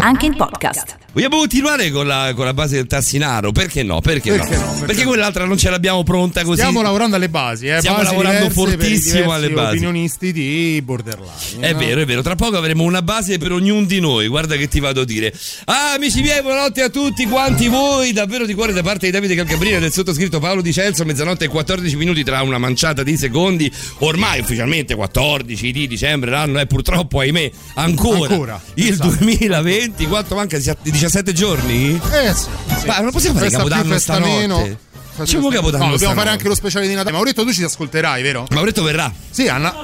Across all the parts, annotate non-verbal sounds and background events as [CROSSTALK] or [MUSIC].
anche in podcast. Vogliamo continuare con la, con la base del Tassinaro? Perché no? Perché, perché no? no? Perché, perché, quell'altra non ce l'abbiamo pronta così. Stiamo lavorando alle basi, eh? Stiamo basi lavorando fortissimo alle basi. opinionisti di borderline. È no? vero, è vero. Tra poco avremo una base per ognuno di noi. Guarda che ti vado a dire. Ah, amici miei, buonanotte a tutti quanti voi. Davvero di cuore da parte di Davide Calcabrina del sottoscritto Paolo Di Celso. Mezzanotte e 14 minuti tra una manciata di secondi. Ormai ufficialmente 14 di dicembre. L'anno è purtroppo, ahimè, ancora, ancora il esatto. 2020. 24 quanto manca? 17 giorni? Eh sì. sì. Ma non possiamo fare Capodanno stanotte? Meno. C'è Capodanno. No, dobbiamo stanotte. fare anche lo speciale di Natale. Mauretto, tu ci ascolterai, vero? Mauretto verrà. Sì, Anna.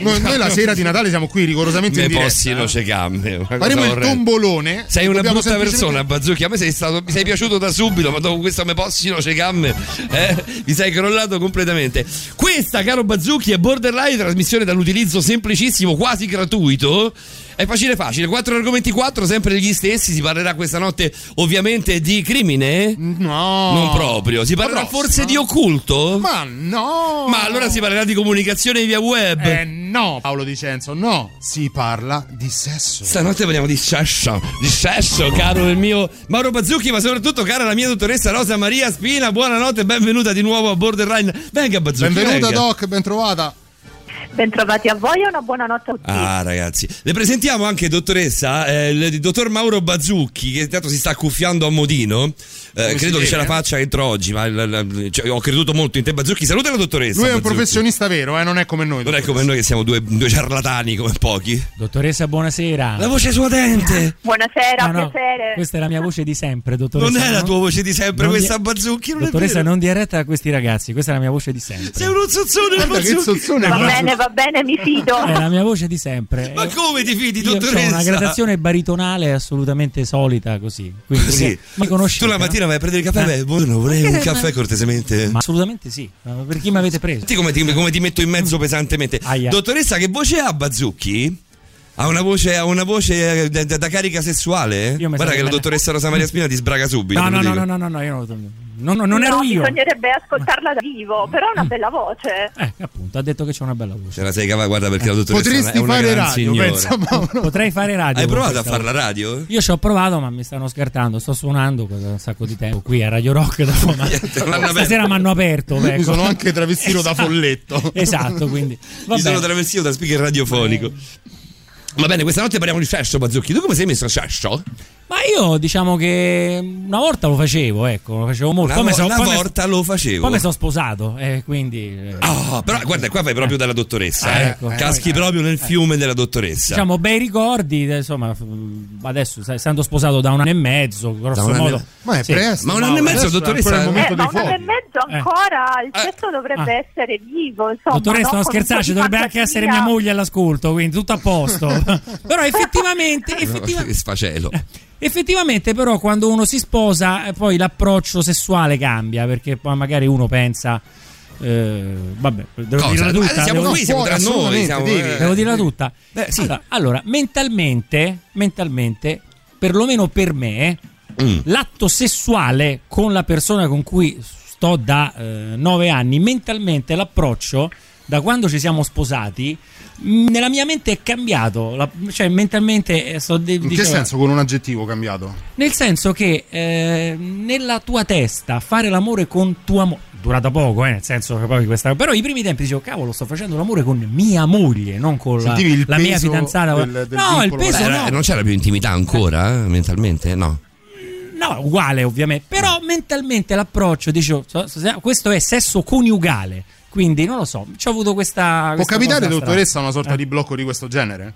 Noi, noi, la sera di Natale siamo qui rigorosamente ne in possino c'è gambe faremo il tombolone sei una brutta semplicemente... persona Bazzucchi a me sei stato, mi sei piaciuto da subito ma dopo questo me possino c'è gambe eh, mi sei crollato completamente questa caro Bazzucchi è borderline trasmissione dall'utilizzo semplicissimo quasi gratuito è facile facile, quattro argomenti quattro, sempre gli stessi. Si parlerà questa notte ovviamente di crimine? No. Non proprio. Si parlerà forse di occulto? Ma no. Ma allora si parlerà di comunicazione via web. Eh no, Paolo Dicenzo, no. Si parla di sesso. Stanotte parliamo di sesso, di sesso, caro il mio Mauro Bazzucchi, ma soprattutto cara la mia dottoressa Rosa Maria Spina. Buonanotte e benvenuta di nuovo a Borderline. Venga Bazzucchi, Benvenuta venga. Doc, ben trovata. Bentrovati a voi e una buonanotte a tutti. Ah ragazzi, le presentiamo anche dottoressa, eh, il dottor Mauro Bazzucchi che intanto si sta accuffiando a modino. Eh, credo che ce la faccia entro oggi, ma il- il- cioè, ho creduto molto in te Bazzucchi. Saluta la dottoressa. Lui è un Bazzucchi. professionista vero, eh, non è come noi. Non è come noi che siamo due, due ciarlatani come pochi. Dottoressa, buonasera. La voce suadente. Buonasera, No, no, piacere. Questa è la mia voce di sempre, dottoressa. Non è la tua voce di sempre Non questa di- Bazzucchi, non Dottoressa, è vero. non dia retta a questi ragazzi, questa è la mia voce di sempre. Sei uno zozzone Guarda che Bazzucchi. zozzone Va bene, va bene, mi fido. È la mia voce di sempre. Ma Eh, come ti fidi, Io ho dottoressa? una gradazione baritonale assolutamente solita, così. Quindi, Sì. mi conosci. Tu la mattina vai a prendere il caffè? Beh, buongiorno, vorrei un caffè cortesemente. Ma assolutamente sì. Per chi mi avete preso? Senti come ti, come ti metto in mezzo pesantemente. Aia. Dottoressa, che voce ha Bazzucchi? Ha una voce, ha una voce eh, da, da- da carica sessuale? Io mi Guarda che la dottoressa Rosa Maria Spina ti sbraga subito. No, no, no, dico. no, no, no, io non, non- non ero No, io. Bisognerebbe ascoltarla da vivo, però è una bella voce. Eh, appunto, ha detto che c'è una bella voce. Ce la sei cavata, guarda perché la dottoressa Potresti è una fare radio, pensa. [LAUGHS] Potrei fare radio. Hai provato a fare la radio? Io ci ho provato, ma mi stanno scartando. Sto suonando da un sacco di tempo qui a Radio Rock. Da [LAUGHS] non hanno stasera mi hanno aperto. Mi ecco. sono anche travestito da [LAUGHS] folletto. Esatto, quindi. Va Mi sono travestito da speaker radiofonico. Va bene, questa notte parliamo di sesso, Bazzucchi. Tu come sei messo a sesso? Ma io diciamo che una volta lo facevo, ecco, lo facevo molto. Una, Poi vo- so- una poi volta lo facevo. Poi mi sono sposato, eh, quindi. eh, Ah, però guarda, qua vai proprio dalla dottoressa, Eh, eh. ecco. Caschi proprio nel fiume della dottoressa. Diciamo bei ricordi, eh, insomma, f- adesso essendo sposato da un anno e mezzo, grosso anno modo. me- Ma è Sì. presto. Ma un anno e mezzo, dottoressa? ancora il momento Eh, ma un anno e mezzo ancora, il Eh. sesso dovrebbe Ah. essere vivo, insomma. Dottoressa, no? non Con scherzare, un ci po' di dovrebbe anche essere mia moglie all'ascolto, quindi tutto a posto. [LAUGHS] Però effettivamente, [LAUGHS] effettiva- Che sfacelo. Effettivamente però quando uno si sposa eh, poi l'approccio sessuale cambia, perché poi magari uno pensa... eh, vabbè, devo Cosa? dirla tutta. siamo devo- qui, siamo tra noi. Siamo, eh. Devo dirla tutta? Beh, sì. allora, allora, mentalmente, mentalmente, perlomeno per me, Mm. l'atto sessuale con la persona con cui sto da eh, nove anni, mentalmente l'approccio da quando ci siamo sposati, nella mia mente è cambiato. La- cioè, mentalmente eh, sto de- In che senso con un aggettivo cambiato? Nel senso che eh, nella tua testa fare l'amore con tua moglie. Durata poco, eh, nel senso che poi questa. Però i primi tempi dicevo, cavolo, sto facendo l'amore con mia moglie, non con la, la mia fidanzata. del- del no, il peso Beh, no. Non c'era più intimità ancora, eh, mentalmente? No. No, uguale ovviamente, però mentalmente l'approccio, dicevo, questo è sesso coniugale, quindi non lo so, ci ho avuto questa... Può questa capitare, cosa strana. dottoressa, una sorta Eh. di blocco di questo genere?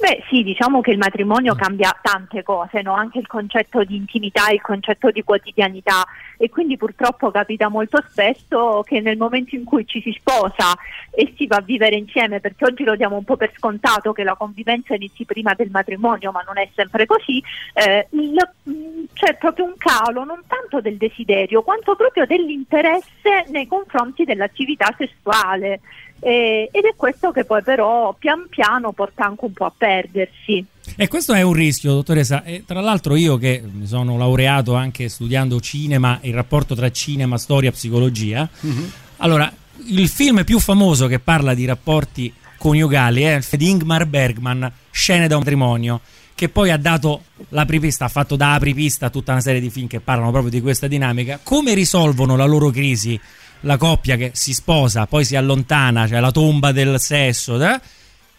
Beh sì, diciamo che il matrimonio cambia tante cose, no? anche il concetto di intimità, il concetto di quotidianità e quindi purtroppo capita molto spesso che nel momento in cui ci si sposa e si va a vivere insieme, perché oggi lo diamo un po' per scontato che la convivenza inizi prima del matrimonio, ma non è sempre così, eh, il- mh, c'è proprio un calo non tanto del desiderio quanto proprio dell'interesse nei confronti dell'attività sessuale. Eh, ed è questo che poi però pian piano porta anche un po' a perdersi. E questo è un rischio, dottoressa. E tra l'altro io che mi sono laureato anche studiando cinema, il rapporto tra cinema, storia, psicologia. Allora, il film più famoso che parla di rapporti coniugali è il film di Ingmar Bergman, Scene da un matrimonio, che poi ha dato l'apripista, ha fatto da apripista a tutta una serie di film che parlano proprio di questa dinamica. Come risolvono la loro crisi la coppia che si sposa, poi si allontana, cioè la tomba del sesso, eh?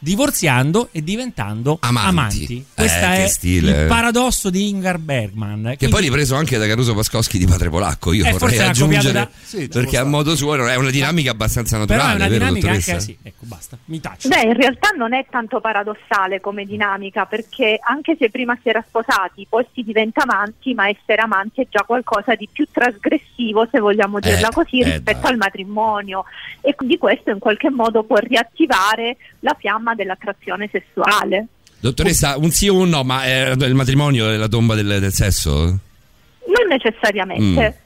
Divorziando e diventando Amanti. amanti. Eh, Questo che è stile. il paradosso di Ingmar Bergman. Che Quindi- poi ripreso anche da Caruso Pascoschi di Padre Polacco. Io Eh, vorrei aggiungere da- Sì, perché a modo suo è una dinamica abbastanza però naturale. è una vero, dinamica anche sì. Ecco, basta, mi taccio. Beh, in realtà non è tanto paradossale come dinamica perché anche se prima si era sposati, poi si diventa amanti, ma essere amanti è già qualcosa di più trasgressivo, se vogliamo dirla Eh, così, eh, rispetto dai. al matrimonio e quindi questo in qualche modo può riattivare la fiamma dell'attrazione sessuale. Dottoressa, un sì o un no, ma eh, il matrimonio è la tomba del, del sesso? Non necessariamente.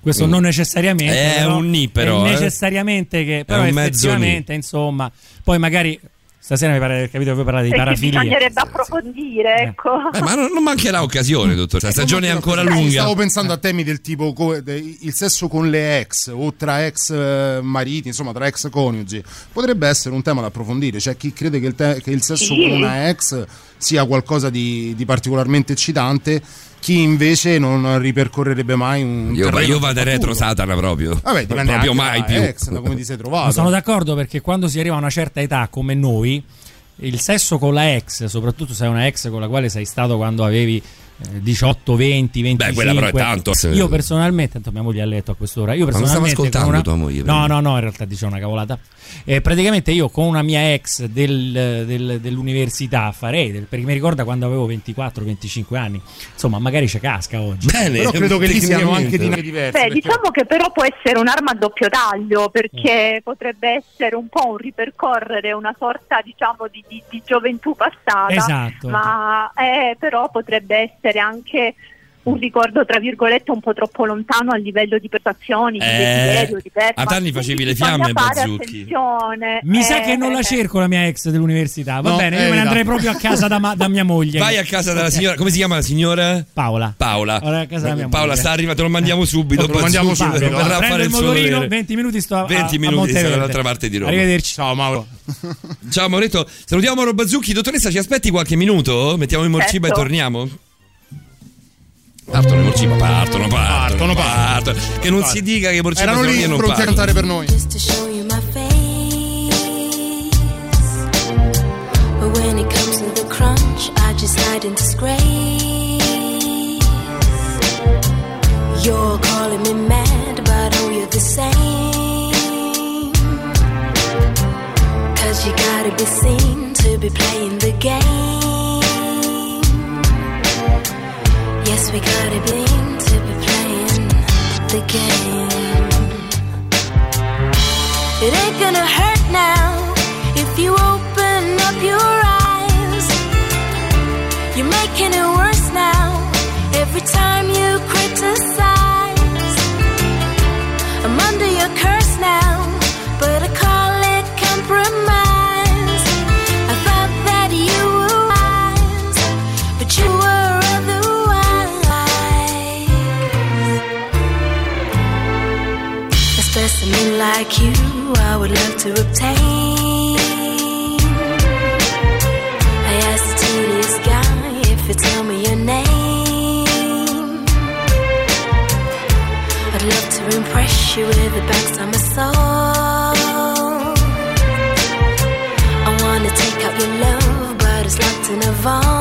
Questo Mm. non necessariamente. È però un ni, però, è eh. necessariamente che. Però un mezzo insomma. Poi magari. Stasera mi pare di aver capito che voi parlate di parafilia. bisognerebbe approfondire, Eh. ecco. Eh, ma non, non mancherà occasione, dottoressa. La stagione è ancora Stavo lunga. pensando a temi del tipo il sesso con le ex o tra ex eh, mariti, insomma tra ex coniugi. Potrebbe essere un tema da approfondire. C'è chi crede che il, te- che il sesso Sì. con una ex sia qualcosa di, di particolarmente eccitante, chi invece non ripercorrerebbe mai un. Io, terreno io vado retro. Satana proprio. Vabbè, dipende proprio mai più. ex, da come ti sei Ma trovato. sono d'accordo perché quando si arriva a una certa età come noi, il sesso con la ex, soprattutto se è una ex con la quale sei stato quando avevi 18, 20, 25. Beh, quella però è tanto. Io personalmente, tanto mia moglie ha letto a quest'ora. Io Ma non personalmente. ascoltando una- tua moglie, No, prima. no, no, in realtà dice una cavolata. Eh, praticamente io con una mia ex del- del- dell'università farei, del- perché mi ricorda quando avevo 24, 25 anni. Insomma, magari c'è casca oggi. Bene, Però credo che lì siano anche dinamiche diverse. Beh, perché- diciamo che però può essere un'arma a doppio taglio perché potrebbe essere un po' un ripercorrere una sorta diciamo di, di- di gioventù passata, Esatto. ma eh, però potrebbe essere anche un ricordo tra virgolette un po' troppo lontano a livello di prestazioni, di Eh, desiderio, di perma. ad anni facevi le fiamme, Bazzucchi. attenzione. Mi sa Eh, che non la eh, cerco la mia ex dell'università. Va No, bene, io me ne andrei proprio a casa da, ma- da mia moglie. Vai a casa della signora. Come si chiama la signora? Paola. Paola. Ora a casa della mia Paola moglie. sta arrivando, te lo mandiamo subito. Te lo mandiamo subito. verrà a fare il il suo motorino, dovere. 20 minuti sto a, 20 a minuti sta dall'altra parte di Roma. Arrivederci. Ciao Mauro. Ciao Mauretto, salutiamo Mauro Bazzucchi. Dottoressa, ci aspetti qualche minuto? Mettiamo in morciba Certo. e torniamo? Partono i morciba, partono, partono, Partono, partono. Che non si dica che i morciba Erano lì pronti a cantare per noi. just to show you my face. But when it comes to the crunch, I just hide in disgrace. You're calling me mad, but oh, you're the same. Cause you gotta be seen to be playing the game. Yes, we gotta be to be playing the game. It ain't gonna hurt now if you open up your eyes. You're making it worse now every time you criticize. To obtain. I asked the tedious guy if you tell me your name. I'd love to impress you with the backs of my soul. I wanna take out your love, but it's locked in a vault.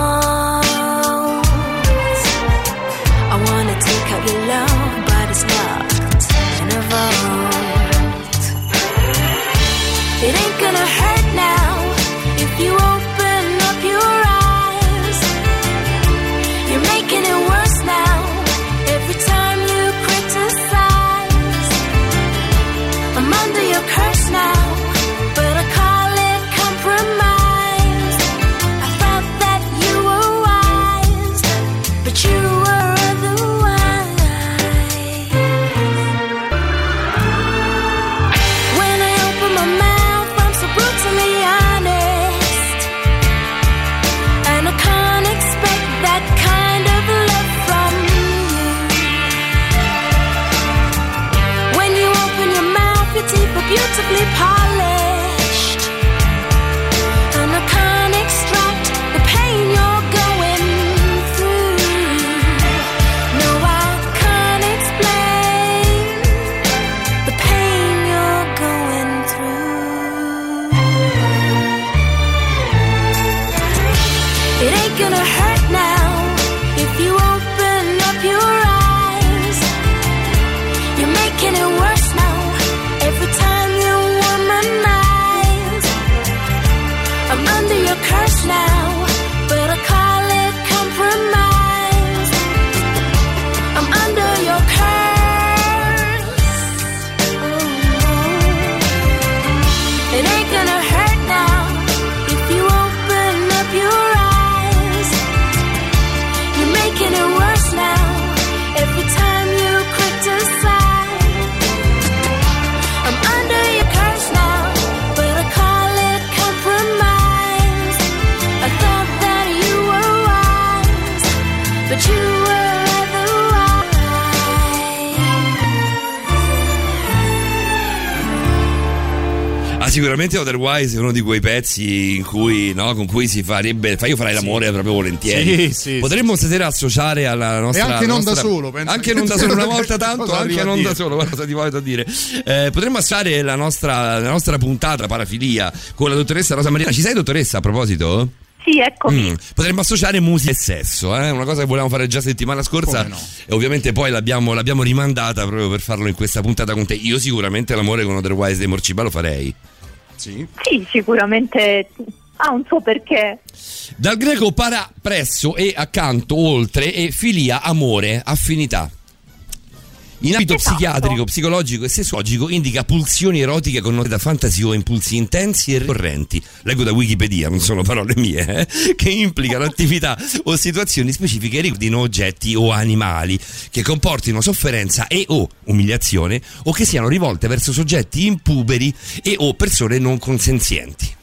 Sicuramente Otherwise è uno di quei pezzi in cui, no, con cui si farebbe. Io farei l'amore proprio volentieri. Sì, sì, Potremmo stasera associare alla nostra. E anche non nostra- da solo, penso Anche che- non da [LAUGHS] solo, una volta tanto, Cosa anche non da solo. Guarda, ti voglio dire. Eh, potremmo associare la nostra, la nostra puntata parafilia con la dottoressa Rosa Marina. Ci sei, dottoressa, a proposito? Sì, eccomi. Mm, Potremmo associare musica e sesso, eh? una cosa che volevamo fare già settimana scorsa no? e ovviamente poi l'abbiamo, l'abbiamo rimandata proprio per farlo in questa puntata con te. Io sicuramente l'amore con Otherwise dei Morciba lo farei. Sì. Sì, sicuramente ha un suo perché. Dal greco para presso e accanto, oltre e filia, amore, affinità. In ambito Esatto. psichiatrico, psicologico e sessuologico indica pulsioni erotiche connotate da fantasie o impulsi intensi e ricorrenti. Leggo da Wikipedia, non sono parole mie, eh, che implicano attività o situazioni specifiche che riguardino oggetti o animali che comportino sofferenza e o umiliazione o che siano rivolte verso soggetti impuberi e o persone non consenzienti.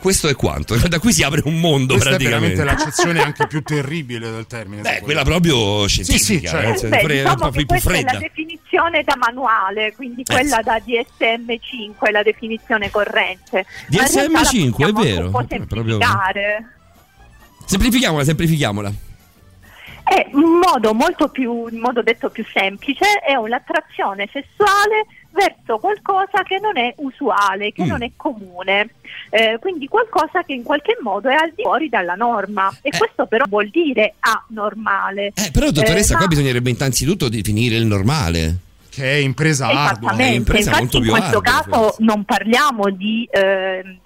Questo è quanto. [LAUGHS] Da qui si apre un mondo Questa è praticamente. veramente l'accezione anche più terribile del termine. Beh, quella proprio sì, scientifica, cioè, eh, cioè, Beh, un diciamo che più questa è fredda. la definizione da manuale, quindi Eh, quella sì. da DSM5, la definizione corrente. Ma in DSM5, realtà la è vero, Un po' è semplificare. Semplifichiamola, semplifichiamola. È un modo molto più, in modo detto più semplice, è un'attrazione sessuale verso qualcosa che non è usuale, che Mm. non è comune, Eh, quindi qualcosa che in qualche modo è al di fuori dalla norma e Eh. questo però vuol dire anormale. Eh, però, dottoressa, Eh, qua ma- bisognerebbe innanzitutto definire il normale. Che è impresa ardua. È Esattamente, impresa infatti molto in questo ardua, caso forse. non parliamo di ehm,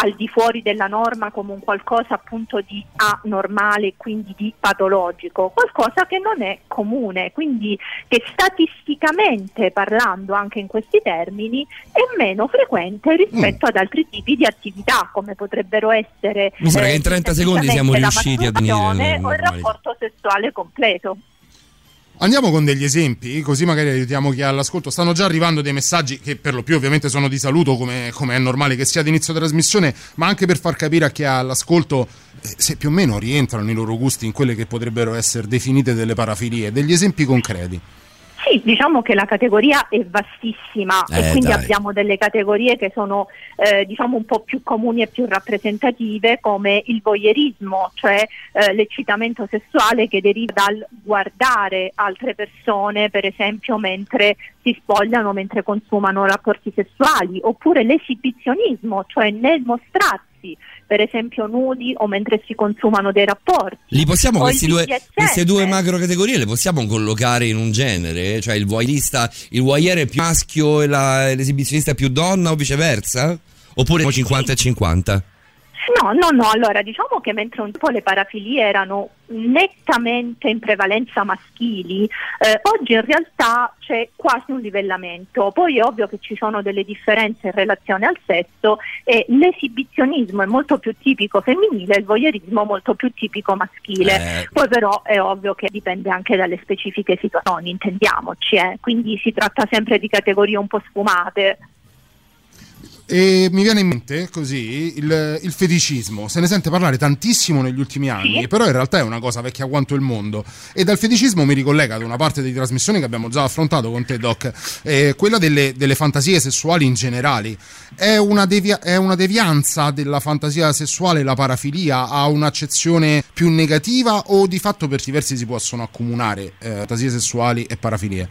al di fuori della norma come un qualcosa appunto di anormale, quindi di patologico, qualcosa che non è comune, quindi che statisticamente parlando anche in questi termini è meno frequente rispetto Mm. ad altri tipi di attività come potrebbero essere Mi sembra che in 30 secondi siamo riusciti a masturbazione o il rapporto sessuale completo. Andiamo con degli esempi, così magari aiutiamo chi è all'ascolto. Stanno già arrivando dei messaggi che per lo più ovviamente sono di saluto, come, come è normale che sia ad inizio trasmissione, ma anche per far capire a chi è all'ascolto eh, se più o meno rientrano i loro gusti in quelle che potrebbero essere definite delle parafilie. Degli esempi concreti. Sì, diciamo che la categoria è vastissima Eh, e quindi dai. abbiamo delle categorie che sono eh, diciamo un po' più comuni e più rappresentative come il voyeurismo, cioè eh, l'eccitamento sessuale che deriva dal guardare altre persone, per esempio mentre si spogliano, mentre consumano rapporti sessuali, oppure l'esibizionismo, cioè nel mostrarsi per esempio nudi o mentre si consumano dei rapporti. Li possiamo, questi due, queste due macro categorie le possiamo collocare in un genere? Cioè il voyeurista, il voyeur è più maschio e la- l'esibizionista è più donna o viceversa? Oppure 50 e 50? No, no, no, allora diciamo che mentre un po' le parafilie erano nettamente in prevalenza maschili, eh, oggi in realtà c'è quasi un livellamento. Poi è ovvio che ci sono delle differenze in relazione al sesso e l'esibizionismo è molto più tipico femminile e il voyeurismo molto più tipico maschile. Eh. Poi però è ovvio che dipende anche dalle specifiche situazioni, intendiamoci, eh. quindi si tratta sempre di categorie un po' sfumate. E mi viene in mente così il, il feticismo, se ne sente parlare tantissimo negli ultimi anni, Sì. però in realtà è una cosa vecchia quanto il mondo. E dal feticismo mi ricollega ad una parte di trasmissione che abbiamo già affrontato con te, Doc, eh, quella delle, delle fantasie sessuali in generali. È una, devia- è una devianza della fantasia sessuale la parafilia? Ha un'accezione più negativa o di fatto per diversi si possono accomunare eh, fantasie sessuali e parafilie?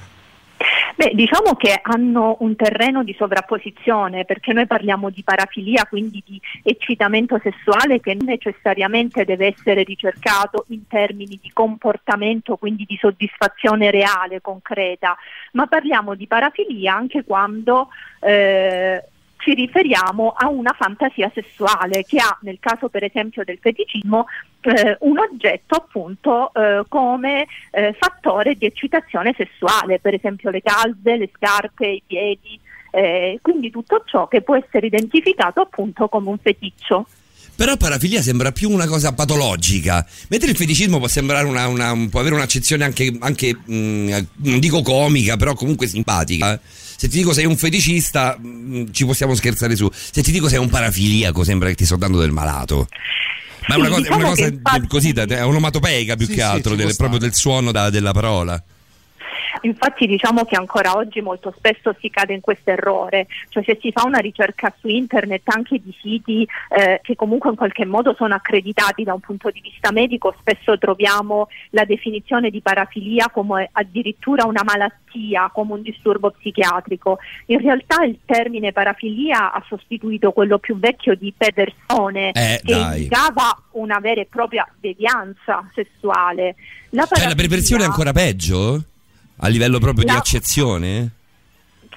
Beh, diciamo che hanno un terreno di sovrapposizione perché noi parliamo di parafilia, quindi di eccitamento sessuale che necessariamente deve essere ricercato in termini di comportamento, quindi di soddisfazione reale, concreta, ma parliamo di parafilia anche quando eh, ci riferiamo a una fantasia sessuale che ha, nel caso per esempio del feticismo, eh, un oggetto appunto eh, come eh, fattore di eccitazione sessuale, per esempio le calze, le scarpe, i piedi, eh, quindi tutto ciò che può essere identificato appunto come un feticcio. Però parafilia sembra più una cosa patologica, mentre il feticismo può sembrare una, una- può avere un'accezione anche, anche, mh, non dico comica, però comunque simpatica. Se ti dico sei un feticista, mh, ci possiamo scherzare su. Se ti dico sei un parafiliaco, sembra che ti sto dando del malato. Ma è Sì, una cosa, è una diciamo cosa che così, da- è onomatopeica più Sì, che sì, altro, ci del- proprio del suono da- della parola. Infatti diciamo che ancora oggi molto spesso si cade in questo errore, cioè se si fa una ricerca su internet anche di siti eh, che comunque in qualche modo sono accreditati da un punto di vista medico, spesso troviamo la definizione di parafilia come addirittura una malattia, come un disturbo psichiatrico. In realtà il termine parafilia ha sostituito quello più vecchio di Pedersone Eh, che dai. indicava una vera e propria devianza sessuale. La Cioè la perversione è parafilia- ancora peggio? A livello proprio di No. accezione?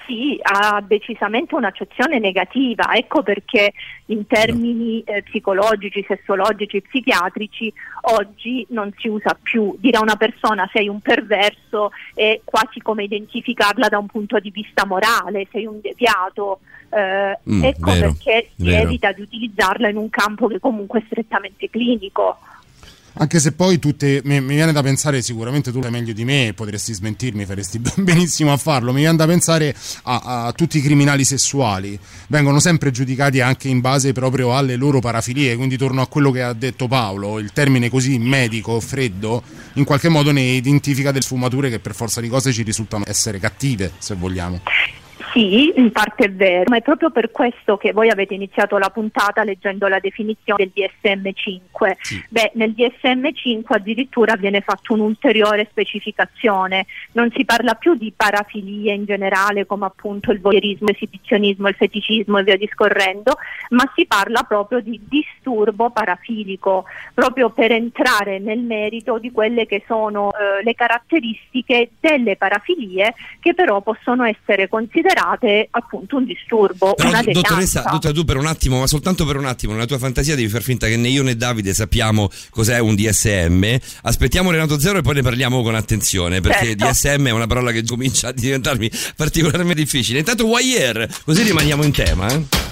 Sì, ha decisamente un'accezione negativa, ecco perché in termini eh, psicologici, sessologici, psichiatrici oggi non si usa più. Dire a una persona sei un perverso è quasi come identificarla da un punto di vista morale, sei un deviato. eh, Mm, ecco vero, perché si vero. evita di utilizzarla in un campo che comunque è strettamente clinico. Anche se poi tutte, mi, mi viene da pensare, sicuramente tu sai meglio di me, potresti smentirmi, faresti [LAUGHS] benissimo a farlo. Mi viene da pensare a, a tutti i criminali sessuali, vengono sempre giudicati anche in base proprio alle loro parafilie. Quindi torno a quello che ha detto Paolo, il termine così medico, freddo, in qualche modo ne identifica delle sfumature che per forza di cose ci risultano essere cattive, se vogliamo. Sì, in parte è vero, ma è proprio per questo che voi avete iniziato la puntata leggendo la definizione del DSM-5. Beh, nel DSM-5 addirittura viene fatta un'ulteriore specificazione, non si parla più di parafilie in generale come appunto il voyeurismo, l'esibizionismo, il feticismo e via discorrendo, ma si parla proprio di disturbo parafilico, proprio per entrare nel merito di quelle che sono eh, le caratteristiche delle parafilie che però possono essere considerate appunto un disturbo, Però, una dottoressa, devianza. dottoressa, tu per un attimo, ma soltanto per un attimo, nella tua fantasia devi far finta che né io né Davide sappiamo cos'è un DSM. Aspettiamo Renato Zero e poi ne parliamo con attenzione, perché Certo. DSM è una parola che comincia a diventarmi particolarmente difficile. Intanto Wire, così rimaniamo in tema. Eh?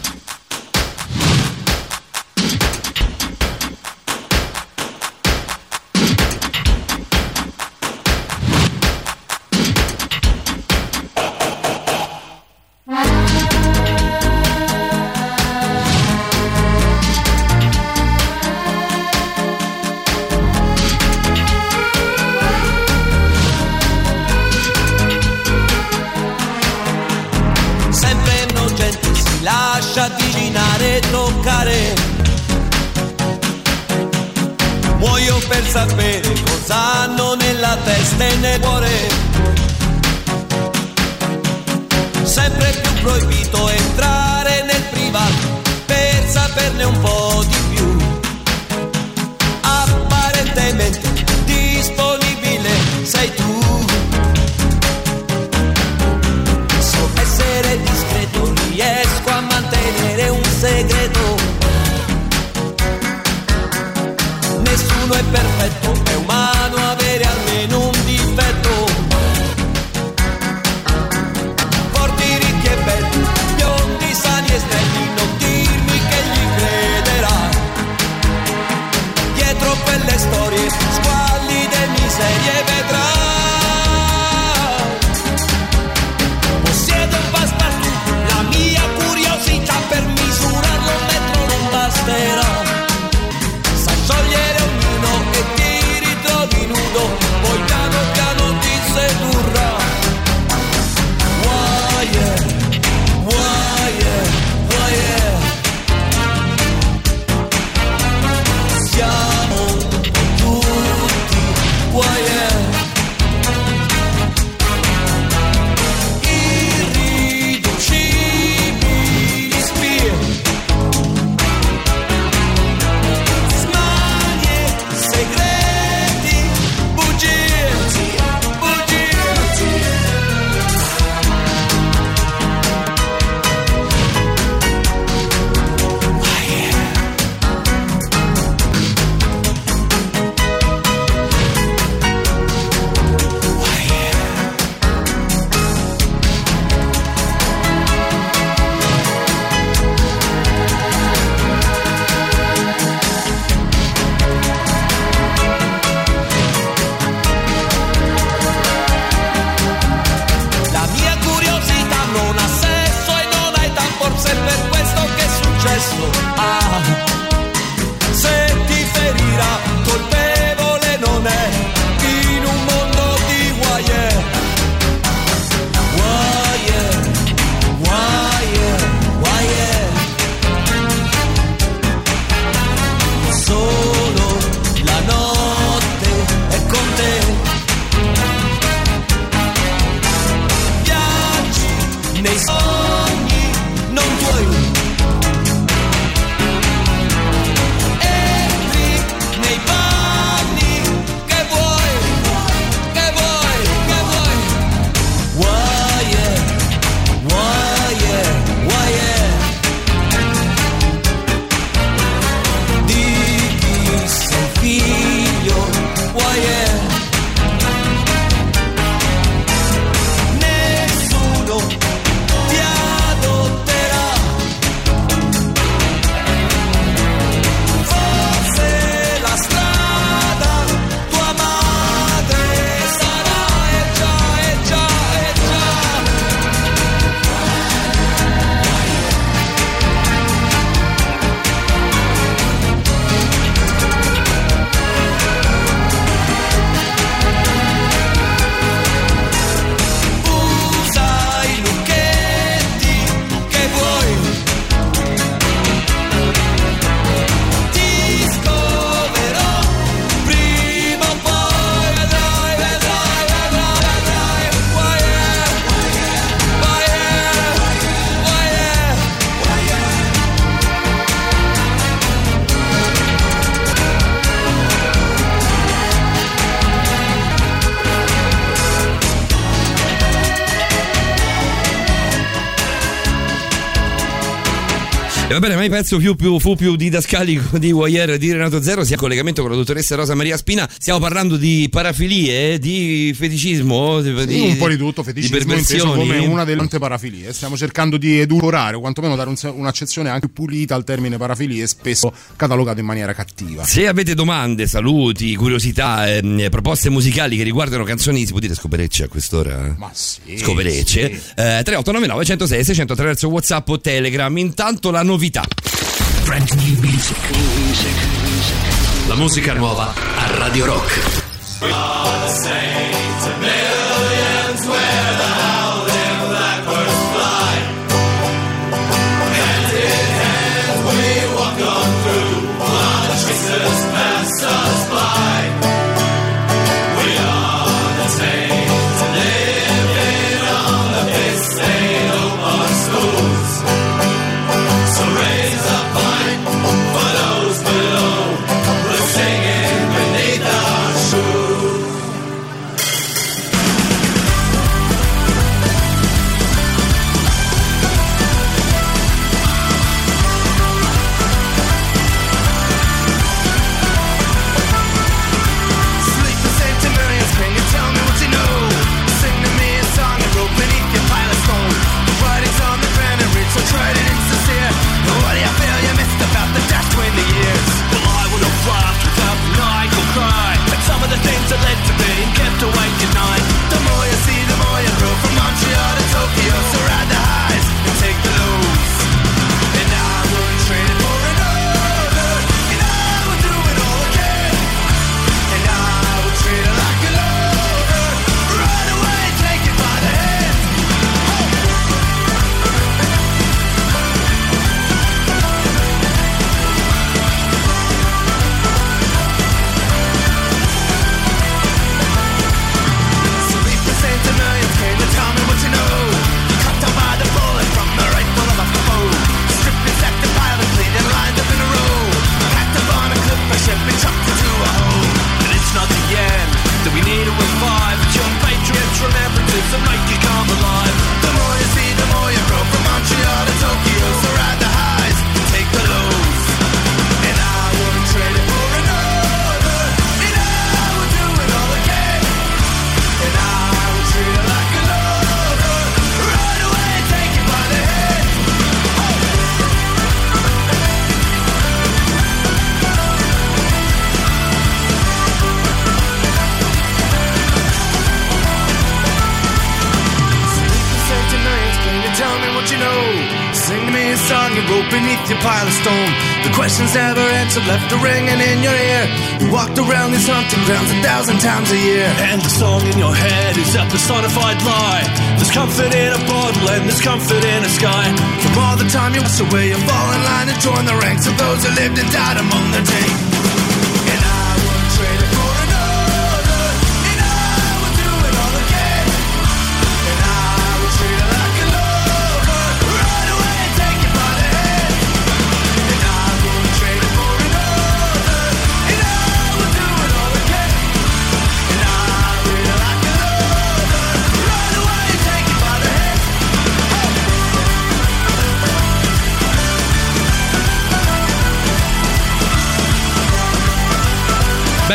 Va bene, ma il pezzo più, più, fu più didascalico [LAUGHS] di Wire di Renato Zero, sia a collegamento con la dottoressa Rosa Maria Spina. Stiamo parlando di parafilie, di feticismo, di, Sì, un po' di tutto, di feticismo inteso perversioni. come una delle tante parafilie. Stiamo cercando di edulcorare o quantomeno dare un un'accezione anche pulita al termine parafilie, spesso catalogato in maniera cattiva. Se avete domande, saluti, curiosità, ehm, proposte musicali che riguardano canzoni, si può dire scoperecce a quest'ora? Ma sì. Scoperecce. sì. Eh, 3899 106 600 attraverso WhatsApp o Telegram. Intanto la novità. Music. La musica nuova a Radio Rock. Beneath your pile of stone The questions never answered, left a ringing in your ear You walked around these hunting grounds a thousand times a year And the song in your head is a personified lie. There's comfort in a bottle and there's comfort in a sky. From all the time you was away, you fall in line and join the ranks of those who lived and died among the dead.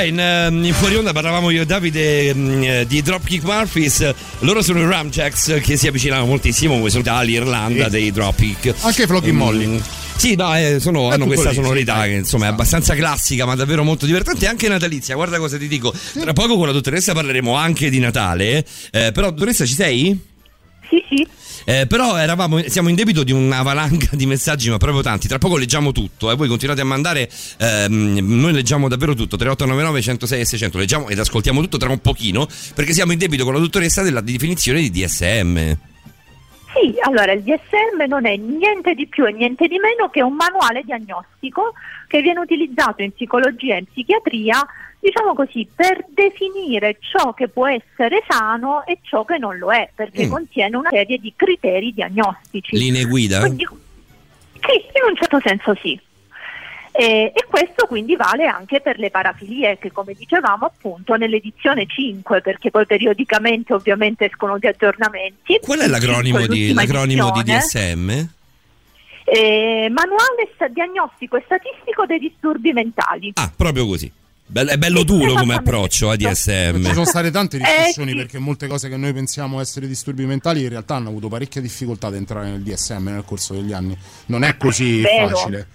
Beh, in, ehm, in fuori onda parlavamo io e Davide mm, eh, di Dropkick Murphys. Loro sono i Ramjacks che si avvicinano moltissimo, come sono dall'Irlanda Sì. dei Dropkick. Anche Flogging Mm, Molly. Sì, no, eh, sono- hanno questa lì, sonorità sì, che insomma è esatto. abbastanza classica, ma davvero molto divertente. Anche natalizia, guarda cosa ti dico. Tra poco con la dottoressa parleremo anche di Natale. eh, però, dottoressa, ci sei? Sì, sì. Eh, però eravamo, siamo in debito di una valanga di messaggi, ma proprio tanti. Tra poco leggiamo tutto. E voi continuate a mandare. ehm, noi leggiamo davvero tutto. 3899 106 e 600. Leggiamo ed ascoltiamo tutto tra un pochino. Perché siamo in debito con la dottoressa della definizione di DSM. Sì, allora il DSM non è niente di più e niente di meno che un manuale diagnostico che viene utilizzato in psicologia e in psichiatria, diciamo così, per definire ciò che può essere sano e ciò che non lo è, perché Mm. contiene una serie di criteri diagnostici. Linee guida? Quindi, sì, in un certo senso sì. E, e questo quindi vale anche per le parafilie che come dicevamo appunto nell'edizione 5 perché poi periodicamente ovviamente escono di aggiornamenti. Qual è l'acronimo, Il 5 è di, l'acronimo di. DSM? Eh, manuale sta- diagnostico e statistico dei disturbi mentali. Ah, proprio così. Be- È bello duro come approccio a Ci DSM. sono state tante discussioni Eh, sì. perché molte cose che noi pensiamo essere disturbi mentali in realtà hanno avuto parecchia difficoltà ad entrare nel DSM nel corso degli anni. Non è così Vero. facile.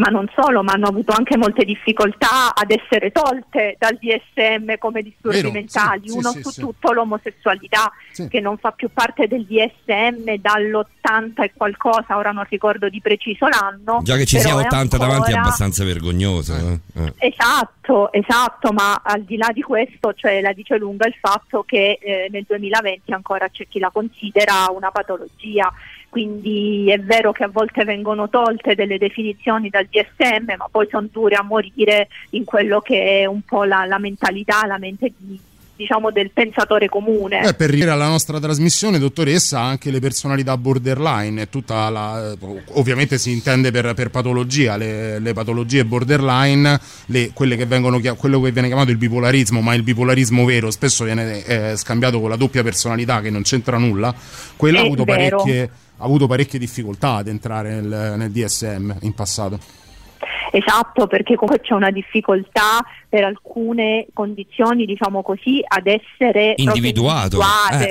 Ma non solo, ma hanno avuto anche molte difficoltà ad essere tolte dal DSM come disturbi Vero, mentali, sì, uno sì, su sì. tutto l'omosessualità che non fa più parte del DSM dall'80 e qualcosa, ora non ricordo di preciso l'anno. Già che ci sia è 80 davanti è ancora- abbastanza vergognoso. eh. Eh. Esatto, esatto, ma al di là di questo, cioè, la dice lunga il fatto che eh, nel 2020 ancora c'è chi la considera una patologia. Quindi è vero che a volte vengono tolte delle definizioni dal DSM, ma poi sono dure a morire in quello che è un po' la, la mentalità, la mente di- diciamo del pensatore comune. Eh, per riferire alla nostra trasmissione, dottoressa, anche le personalità borderline, tutta la, ovviamente si intende per, per patologia, le, le patologie borderline, le- quelle che vengono, quello che viene chiamato il bipolarismo, ma il bipolarismo vero spesso viene eh, scambiato con la doppia personalità che non c'entra nulla, quella ha avuto, ha avuto parecchie difficoltà ad entrare nel, nel DSM in passato. Esatto, perché comunque c'è una difficoltà per alcune condizioni, diciamo così, ad essere Individuato.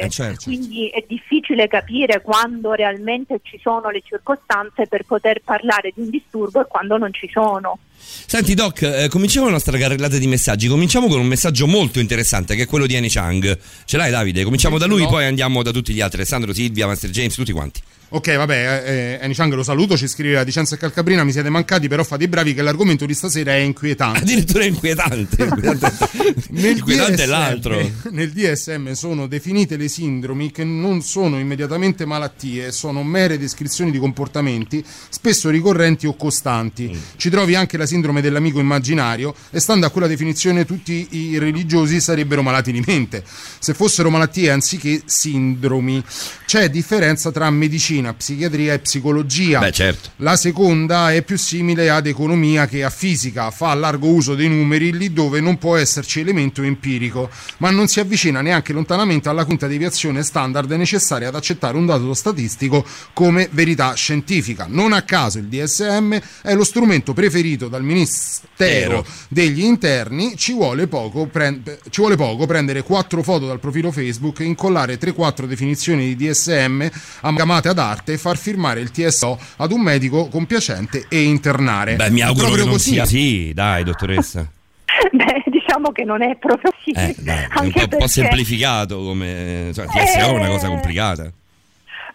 Eh, certo. Quindi è difficile capire quando realmente ci sono le circostanze per poter parlare di un disturbo e quando non ci sono. Senti Doc, eh, cominciamo la nostra carrellata di messaggi. Cominciamo con un messaggio molto interessante che è quello di Annie Chang. Ce l'hai Davide? Cominciamo da lui, No. poi andiamo da tutti gli altri. Alessandro, Silvia, Master James, tutti quanti. Ok, vabbè, eh, eh, Annie Chang lo saluto, ci scrive a Vicenza e Calcabrina, mi siete mancati, però fate i bravi che l'argomento di stasera è inquietante. Addirittura è inquietante. Inquietante, [LAUGHS] inquietante è l'altro. [LAUGHS] nel DSM sono definite le sindromi che non sono immediatamente malattie, sono mere descrizioni di comportamenti, spesso ricorrenti o costanti. Ci trovi anche la sindrome dell'amico immaginario e stando a quella definizione tutti i religiosi sarebbero malati di mente. Se fossero malattie anziché sindromi, c'è differenza tra medicina, psichiatria e psicologia. Beh, certo. La seconda è più simile ad economia che a fisica, fa largo uso dei numeri lì dove non può esserci elemento empirico, ma non si avvicina neanche lontanamente alla quinta deviazione standard necessaria ad accettare un dato statistico come verità scientifica. Non a caso il DSM è lo strumento preferito dal Ministero Vero. degli Interni, ci vuole poco, prend- ci vuole poco prendere quattro foto dal profilo Facebook, incollare 3-4 definizioni di DSM amalgamate ad arte e far firmare il TSO ad un medico compiacente e internare. Beh, mi auguro Proprio che non così. sia sì, dai, dottoressa. [LAUGHS] Beh, diciamo che non è proprio sì. Eh, dai, è un anche po', un po' perché- semplificato come... Cioè, TSO è una cosa Eh, complicata.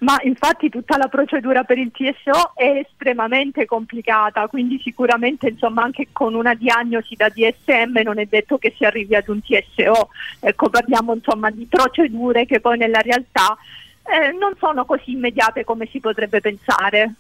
Ma infatti tutta la procedura per il TSO è estremamente complicata, quindi sicuramente insomma anche con una diagnosi da DSM non è detto che si arrivi ad un TSO. Ecco, parliamo insomma di procedure che poi nella realtà eh, non sono così immediate come si potrebbe pensare.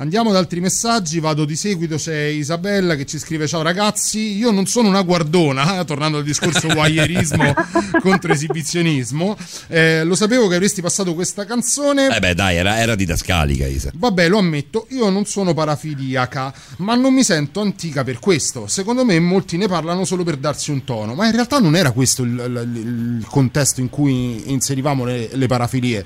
Andiamo ad altri messaggi, vado di seguito, c'è Isabella che ci scrive ciao ragazzi, io non sono una guardona, [LAUGHS] tornando al discorso [LAUGHS] voyeurismo contro esibizionismo, Eh, lo sapevo che avresti passato questa canzone, Eh beh, dai, era, era didascalica, Isa. Vabbè, lo ammetto, io non sono parafiliaca, ma non mi sento antica per questo. Secondo me molti ne parlano solo per darsi un tono, ma in realtà non era questo il, il- il contesto in cui inserivamo le, le parafilie.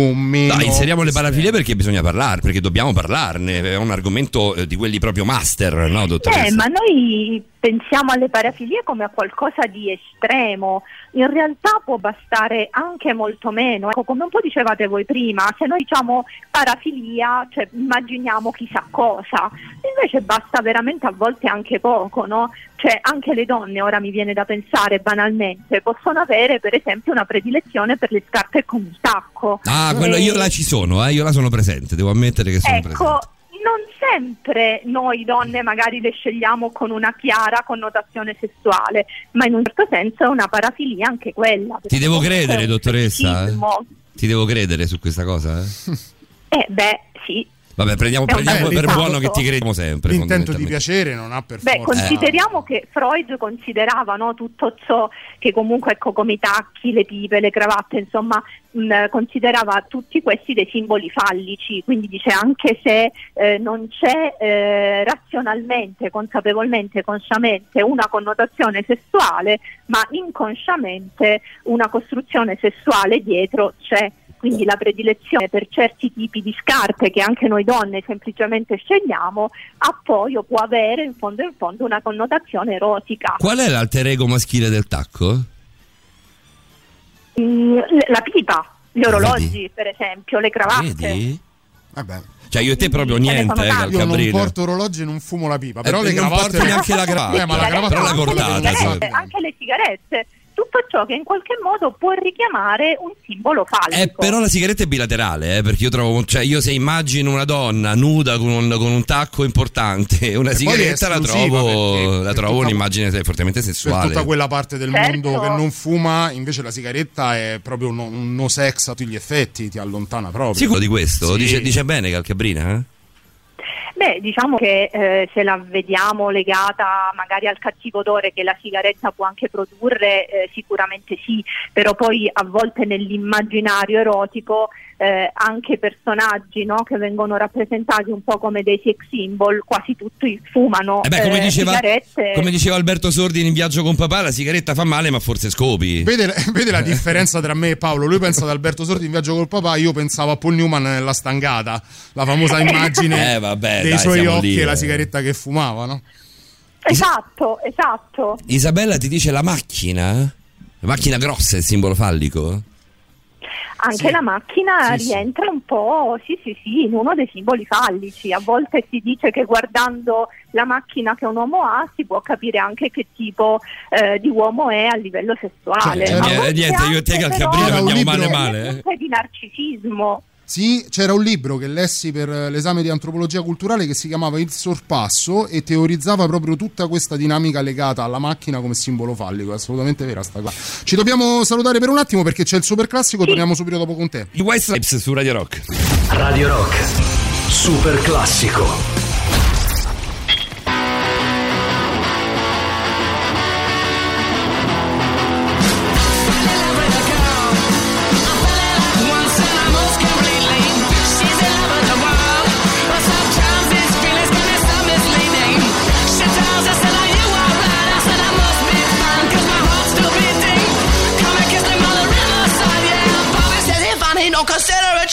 O meno. No, inseriamo le parafilie perché bisogna parlare, perché dobbiamo parlarne. È un argomento eh, di quelli proprio master, no, dottoressa? Eh, ma noi pensiamo alle parafilie come a qualcosa di estremo, in realtà può bastare anche molto meno. Ecco, come un po' dicevate voi prima, se noi diciamo parafilia, cioè immaginiamo chissà cosa, invece basta veramente a volte anche poco, no? Cioè anche le donne, ora mi viene da pensare banalmente, possono avere per esempio una predilezione per le scarpe con il tacco. Ah, quello, Eh, io là ci sono, eh, io là sono presente, devo ammettere che sono Ecco, presente. Non sempre noi donne magari le scegliamo con una chiara connotazione sessuale, ma in un certo senso è una parafilia anche quella. Ti devo credere, dottoressa. eh? Ti devo credere su questa cosa, eh? Eh beh, sì. Vabbè, prendiamo, È un prendiamo per buono che ti crediamo sempre. L'intento di piacere non ha per Beh, forza. consideriamo che Freud considerava no, tutto ciò che comunque, ecco, come i tacchi, le pipe, le cravatte, insomma, mh, considerava tutti questi dei simboli fallici, quindi dice anche se eh, non c'è eh, razionalmente, consapevolmente, consciamente una connotazione sessuale, ma inconsciamente una costruzione sessuale dietro c'è. Quindi la predilezione per certi tipi di scarpe che anche noi donne semplicemente scegliamo ha poi o può avere in fondo in fondo una connotazione erotica. Qual è l'alter ego maschile del tacco? Mm, la pipa, gli orologi Vedi? per esempio, le cravatte. Vedi? Vabbè. Cioè io e te proprio ne niente, eh. Io non porto orologi e non fumo la pipa, però Eh, le non cravatte porto neanche la cravatta. Eh, ma la cravatta le portata, anche le sigarette, tutto ciò che in qualche modo può richiamare un simbolo fallico. Eh, però la sigaretta è bilaterale, eh, perché io trovo, cioè io se immagino una donna nuda con un, con un tacco importante, [LAUGHS] una E sigaretta la trovo, perché la per trovo tutta- un'immagine fortemente per sessuale. tutta quella parte del Certo. mondo che non fuma, invece la sigaretta è proprio un no, un no sex a tutti gli effetti, ti allontana proprio. Sicuro di questo? Sì. Dice, dice bene Calcabrina? Eh? Beh, diciamo che eh, se la vediamo legata magari al cattivo odore che la sigaretta può anche produrre, eh, sicuramente sì, però poi a volte nell'immaginario erotico eh, anche personaggi no, che vengono rappresentati un po' come dei sex symbol, quasi tutti fumano Eh beh, come, eh, diceva, sigarette. come diceva Alberto Sordi in viaggio con papà, la sigaretta fa male, ma forse scopi. Vede, [LAUGHS] vede la differenza tra me e Paolo? Lui pensa ad Alberto Sordi in viaggio col papà, io pensavo a Paul Newman nella stangata, la famosa [LAUGHS] immagine Eh, vabbè, dei dai, suoi occhi lì, e la eh. sigaretta che fumava, no? Esatto, esatto. Isabella ti dice la macchina? La macchina grossa è il simbolo fallico? Anche Sì. la macchina Sì, sì. rientra un po', sì, sì, sì, in uno dei simboli fallici. A volte si dice che guardando la macchina che un uomo ha si può capire anche che tipo eh, di uomo è a livello sessuale. Cioè, eh, volte niente, io e te, anche Calcabrina, però andiamo male male, eh. punte di narcisismo. Sì, c'era un libro che lessi per eh, l'esame di antropologia culturale che si chiamava Il sorpasso e teorizzava proprio tutta questa dinamica legata alla macchina come simbolo fallico. È assolutamente vera sta cosa. Ci dobbiamo salutare per un attimo perché c'è il super classico, torniamo subito dopo con te. I White Stripes su Radio Rock. Radio Rock. Super classico.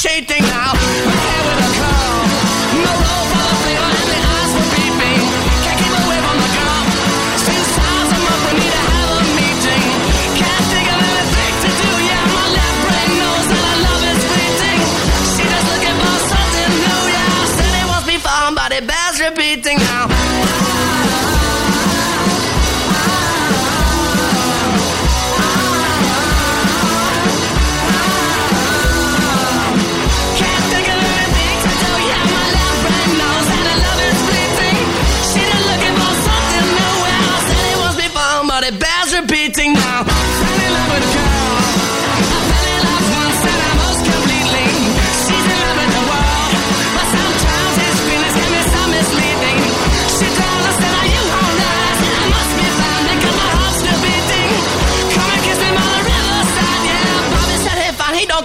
Shading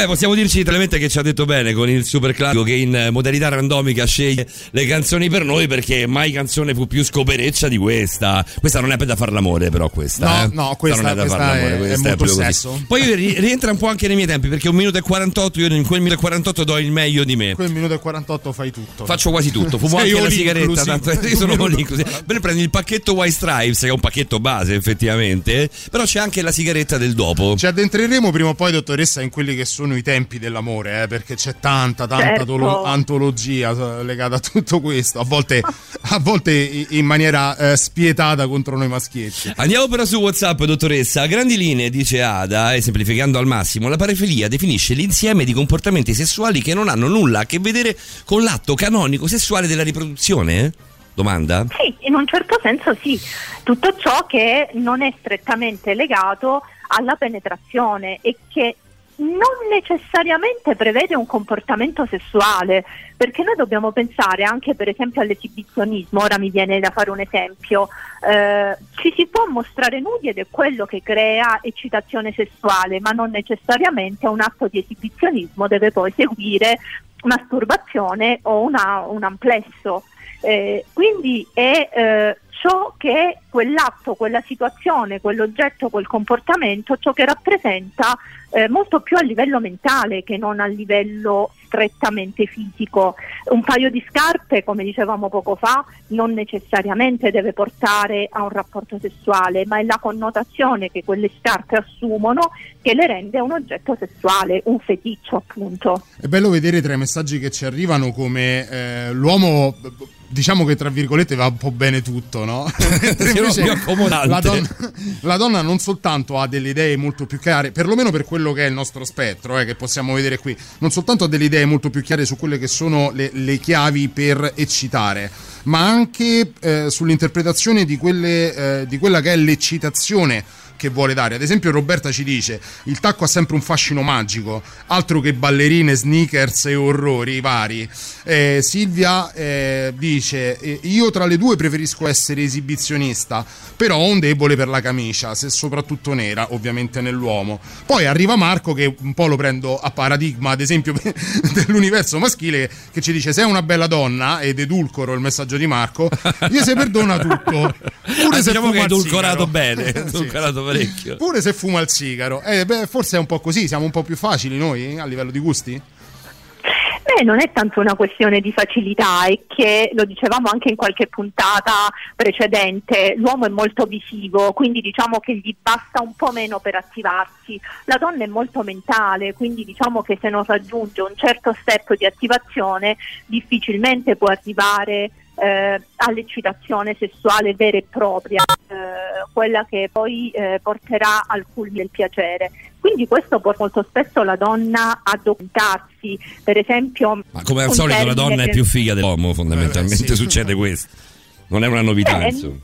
Beh, possiamo dirci letteralmente che ci ha detto bene con il super classico che in modalità randomica sceglie le canzoni per noi perché mai canzone fu più scopereccia di questa. Questa non è per da far l'amore, però questa. No, eh. no, questa- non è da questa far l'amore, è- è questa molto così. sesso. Poi ri- rientra un po' anche nei miei tempi perché un minuto e 48, io in quel minuto e 48 do il meglio di me. Quel minuto e 48 fai tutto. Faccio quasi tutto, fumo [LAUGHS] anche la sigaretta, tanto [LAUGHS] io sono inclusive. Beh, prendi il pacchetto White Stripes, che è un pacchetto base effettivamente, però c'è anche la sigaretta del dopo. Ci addentreremo prima o poi, dottoressa, in quelli che sono i tempi dell'amore, eh, perché c'è tanta, tanta Certo. tolo- antologia eh, legata a tutto questo, a volte, a volte in maniera eh, spietata contro noi maschietti. Andiamo però su WhatsApp, dottoressa. A grandi linee, dice Ada, e semplificando al massimo, la parafilia definisce l'insieme di comportamenti sessuali che non hanno nulla a che vedere con l'atto canonico sessuale della riproduzione? eh? Domanda? Sì, in un certo senso sì, tutto ciò che non è strettamente legato alla penetrazione e che non necessariamente prevede un comportamento sessuale, perché noi dobbiamo pensare anche per esempio all'esibizionismo, ora mi viene da fare un esempio, eh, ci si può mostrare nudi ed è quello che crea eccitazione sessuale, ma non necessariamente un atto di esibizionismo deve poi seguire masturbazione o una- un amplesso. Eh, quindi è eh, ciò che quell'atto, quella situazione, quell'oggetto, quel comportamento, ciò che rappresenta eh, molto più a livello mentale che non a livello strettamente fisico. Un paio di scarpe, come dicevamo poco fa, non necessariamente deve portare a un rapporto sessuale, ma è la connotazione che quelle scarpe assumono che le rende un oggetto sessuale, un feticcio appunto. È bello vedere tra i messaggi che ci arrivano come eh, l'uomo, diciamo che tra virgolette va un po' bene tutto, no? [LAUGHS] Accomodante. la, donna, la donna non soltanto ha delle idee molto più chiare, perlomeno per quello che è il nostro spettro, eh, che possiamo vedere qui, non soltanto ha delle idee molto più chiare su quelle che sono le, le chiavi per eccitare, ma anche eh, sull'interpretazione di, quelle, eh, di quella che è l'eccitazione che vuole dare. Ad esempio, Roberta ci dice: il tacco ha sempre un fascino magico, altro che ballerine, sneakers e orrori vari. Eh, Silvia eh, dice: eh, Io tra le due preferisco essere esibizionista, però ho un debole per la camicia, se soprattutto nera, ovviamente nell'uomo. Poi arriva Marco, che un po' lo prendo a paradigma, ad esempio, [LAUGHS] dell'universo maschile, che ci dice: Sei una bella donna, ed edulcoro il messaggio di Marco, gli si perdona tutto. Pure Ah, se diciamo che è edulcorato bene, [LAUGHS] Sì. edulcorato parecchio. Pure se fuma il sigaro. Eh, beh, forse è un po' così, siamo un po' più facili noi a livello di gusti? Beh, non è tanto una questione di facilità, è che lo dicevamo anche in qualche puntata precedente, l'uomo è molto visivo, quindi diciamo che gli basta un po' meno per attivarsi. La donna è molto mentale, quindi diciamo che se non raggiunge un certo step di attivazione difficilmente può arrivare eh, all'eccitazione sessuale vera e propria, eh, quella che poi eh, porterà al culmine del piacere. Quindi questo porta molto spesso la donna a documentarsi, per esempio... Ma come al solito la donna è che- più figa dell'uomo, fondamentalmente Eh, sì. succede questo. Non è una novità, Eh, insomma.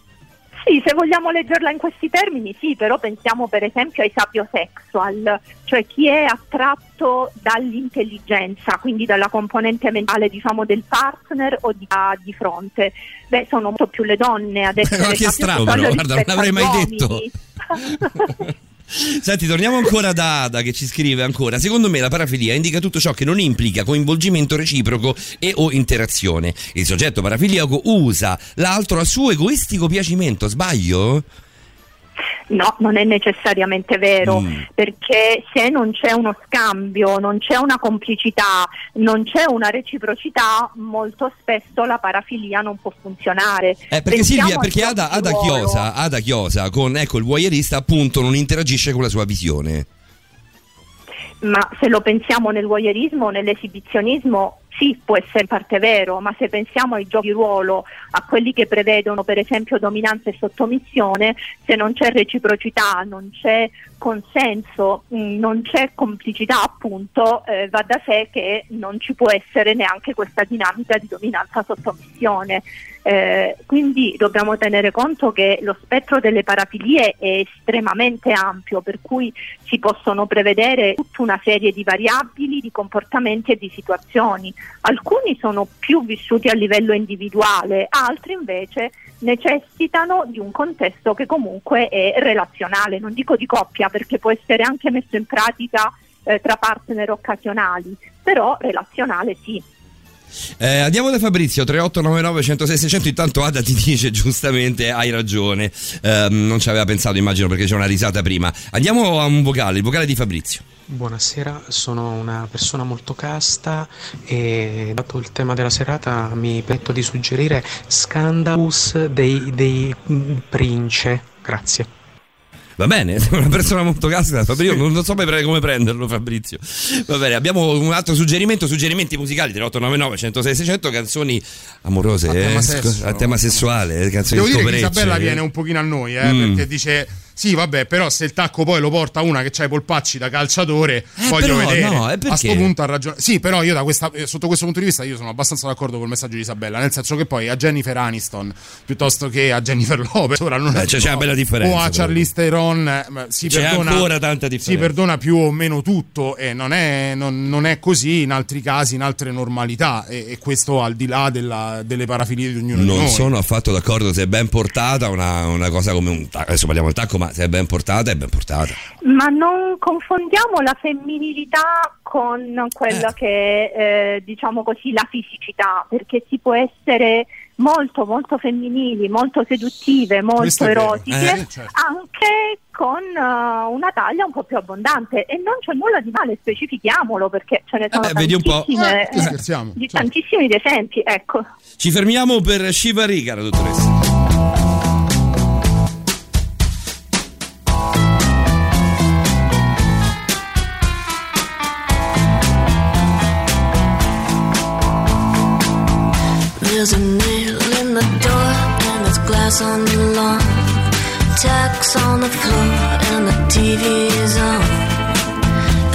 Sì, se vogliamo leggerla in questi termini, sì, però pensiamo per esempio ai sapiosexual, cioè chi è attratto dall'intelligenza, quindi dalla componente mentale diciamo del partner o di, a- di fronte. Beh, sono molto più le donne ad [LAUGHS] essere Ma che strano, però, guarda, non l'avrei mai detto. [LAUGHS] Senti, torniamo ancora da Ada che ci scrive ancora. Secondo me la parafilia indica tutto ciò che non implica coinvolgimento reciproco e o interazione. Il soggetto parafiliaco usa l'altro a suo egoistico piacimento, sbaglio? No, non è necessariamente vero, Mm. perché se non c'è uno scambio, non c'è una complicità, non c'è una reciprocità, molto spesso la parafilia non può funzionare. Eh, perché Silvia, perché Ada, Ada. Chiosa, Ada Chiosa con ecco il voyeurista appunto non interagisce con la sua visione. Ma se lo pensiamo nel voyeurismo, nell'esibizionismo, sì, può essere in parte vero, ma se pensiamo ai giochi ruolo, a quelli che prevedono per esempio dominanza e sottomissione, se non c'è reciprocità, non c'è consenso, mh, non c'è complicità, appunto, eh, va da sé che non ci può essere neanche questa dinamica di dominanza-sottomissione. Eh, quindi dobbiamo tenere conto che lo spettro delle parafilie è estremamente ampio, per cui si possono prevedere tutta una serie di variabili, di comportamenti e di situazioni. Alcuni sono più vissuti a livello individuale, altri invece necessitano di un contesto che comunque è relazionale, non dico di coppia perché può essere anche messo in pratica eh, tra partner occasionali, però relazionale sì. Eh, andiamo da Fabrizio 3899 106 600 intanto Ada ti dice giustamente hai ragione Ehm, non ci aveva pensato immagino perché c'è una risata prima andiamo a un vocale il vocale di Fabrizio Buonasera, sono una persona molto casta e dato il tema della serata mi permetto di suggerire Scandalus dei, dei mm, Prince. Grazie. Va bene, [LAUGHS] sei una persona molto casta, Fabrizio, non, non so come, come prenderlo Fabrizio. Va bene, abbiamo un altro suggerimento, suggerimenti musicali 3899 106 600, canzoni amorose, A tema eh, sesso. a tema sessuale, eh, canzoni Devo dire che. Isabella viene un pochino a noi, eh, Mm. perché dice sì, vabbè, però se il tacco poi lo porta una che c'ha i polpacci da calciatore, voglio però, vedere. no, eh, a sto punto ha ragione. Sì, però io da questa, eh, sotto questo punto di vista io sono abbastanza d'accordo col messaggio di Isabella, nel senso che poi a Jennifer Aniston piuttosto che a Jennifer Lopez, ora non Eh, c'è- c'è una bella differenza, O a. Charlize Theron, eh, si C'è perdona ancora tanta differenza. Si perdona più o meno tutto e non è, non- non è così in altri casi, in altre normalità e, e questo al di là della- delle parafilie di ognuno di Non noi. sono affatto d'accordo se è ben portata una, una cosa come un tacco, adesso parliamo del tacco, ma se è ben portata è ben portata. Ma non confondiamo la femminilità con quella che è, eh, diciamo così, la fisicità, perché si può essere molto molto femminili, molto seduttive, molto erotiche, Eh, certo. anche con eh, una taglia un po' più abbondante e non c'è nulla di male, specifichiamolo perché ce ne sono beh, vedi un po'. tantissime, Eh, di- certo. tantissimi esempi, ecco. Ci fermiamo per Shivari, cara dottoressa. There's a nail in the door and there's glass on the lawn. Tacks on the floor and the TV is on.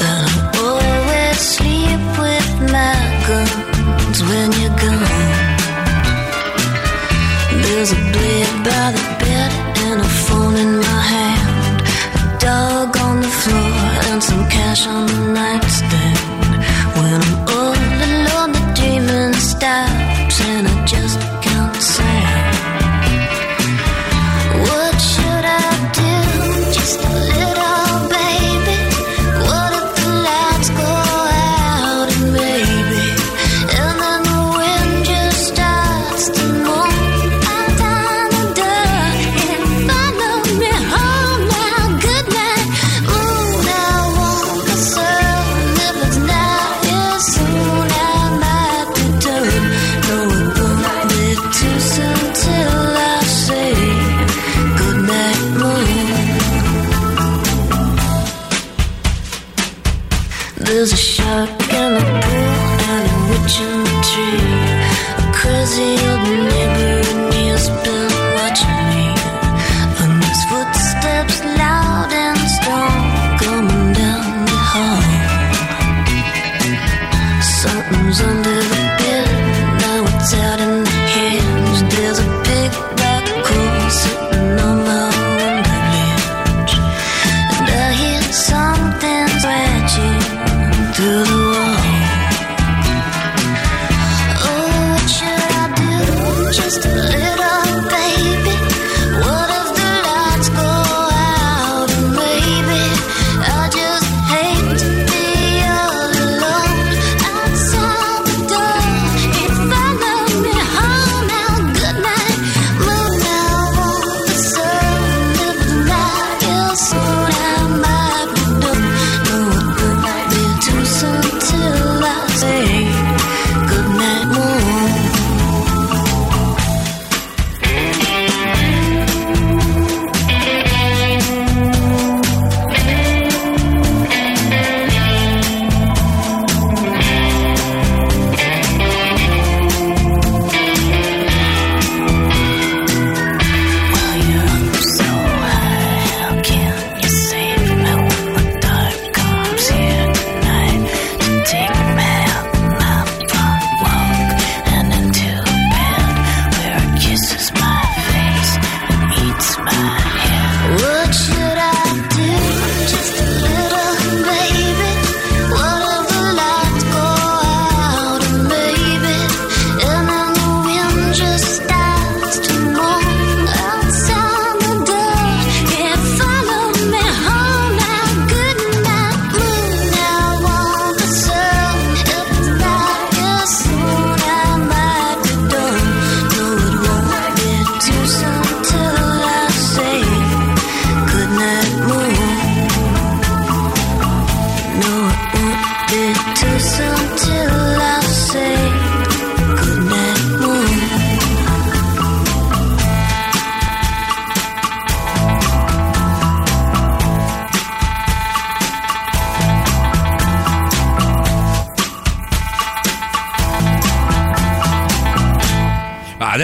And I always sleep with my guns when you're gone. There's a blade by the bed and a phone in my hand. A dog on the floor and some cash on the nightstand. When I'm all alone, the dreaming stops just There's a shark in the pool and a witch in the tree. A crazy old neighbor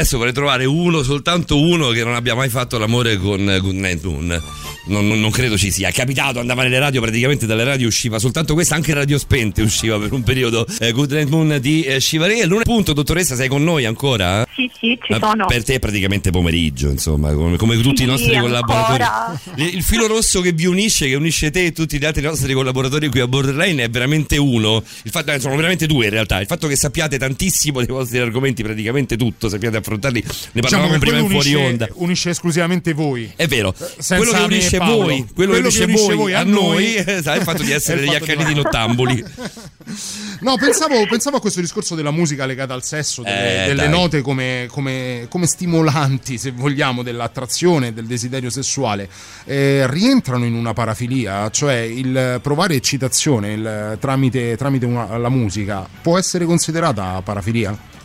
Adesso vorrei trovare uno, soltanto uno che non abbia mai fatto l'amore con eh, Good Night Moon. Non, non- credo ci sia. È capitato, andava nelle radio, praticamente dalle radio usciva soltanto questa, anche Radio Spente usciva per un periodo. eh, Good Night Moon di eh, Shivaré. L'unico punto, dottoressa, sei con noi ancora? Sì, sì, ci Ma sono. Per te è praticamente pomeriggio, insomma, come, come tutti i Sì, nostri ancora. collaboratori. [LAUGHS] Il, il filo rosso che vi unisce, che unisce te e tutti gli altri nostri collaboratori qui a Borderline è veramente uno. Il fatto, eh, sono veramente due in realtà. Il fatto che sappiate tantissimo dei vostri argomenti, praticamente tutto, sappiate affrontarli. Ne Diciamo parlavamo che prima in fuori unisce, onda. unisce esclusivamente voi. È vero, senza quello che me e unisce Paolo. voi, quello, che unisce voi a noi, eh, sai, [LAUGHS] il fatto di è essere degli accaniti [LAUGHS] nottambuli. No, pensavo, pensavo a questo discorso della musica legata al sesso, delle, Eh, delle note come, come- come stimolanti, se vogliamo, dell'attrazione, del desiderio sessuale. Eh, rientrano in una parafilia, cioè il provare eccitazione il- tramite, tramite una- la musica può essere considerata parafilia?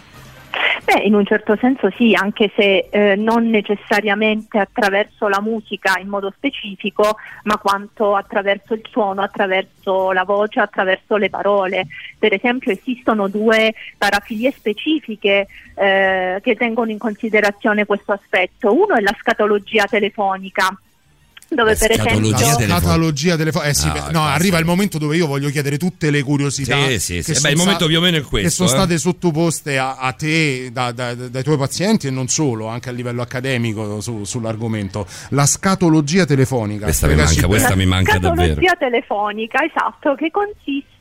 Beh, in un certo senso sì, anche se eh, non necessariamente attraverso la musica in modo specifico, ma quanto attraverso il suono, attraverso la voce, attraverso le parole. Per esempio esistono due parafilie specifiche eh, che tengono in considerazione questo aspetto. Uno è la scatologia telefonica. Dove per esempio la catalogia telefonica. Eh sì, No, beh, no, basta. arriva il momento dove io voglio chiedere tutte le curiosità. Sì, sì, che sì. Eh sono beh, il momento sta- più o meno è questo, Che sono eh. state sottoposte a, a te da- da- dai tuoi pazienti e non solo, anche a livello accademico su- sull'argomento. La scatologia telefonica. Questa mi manca, questa mi manca davvero. Scatologia telefonica, esatto, che consiste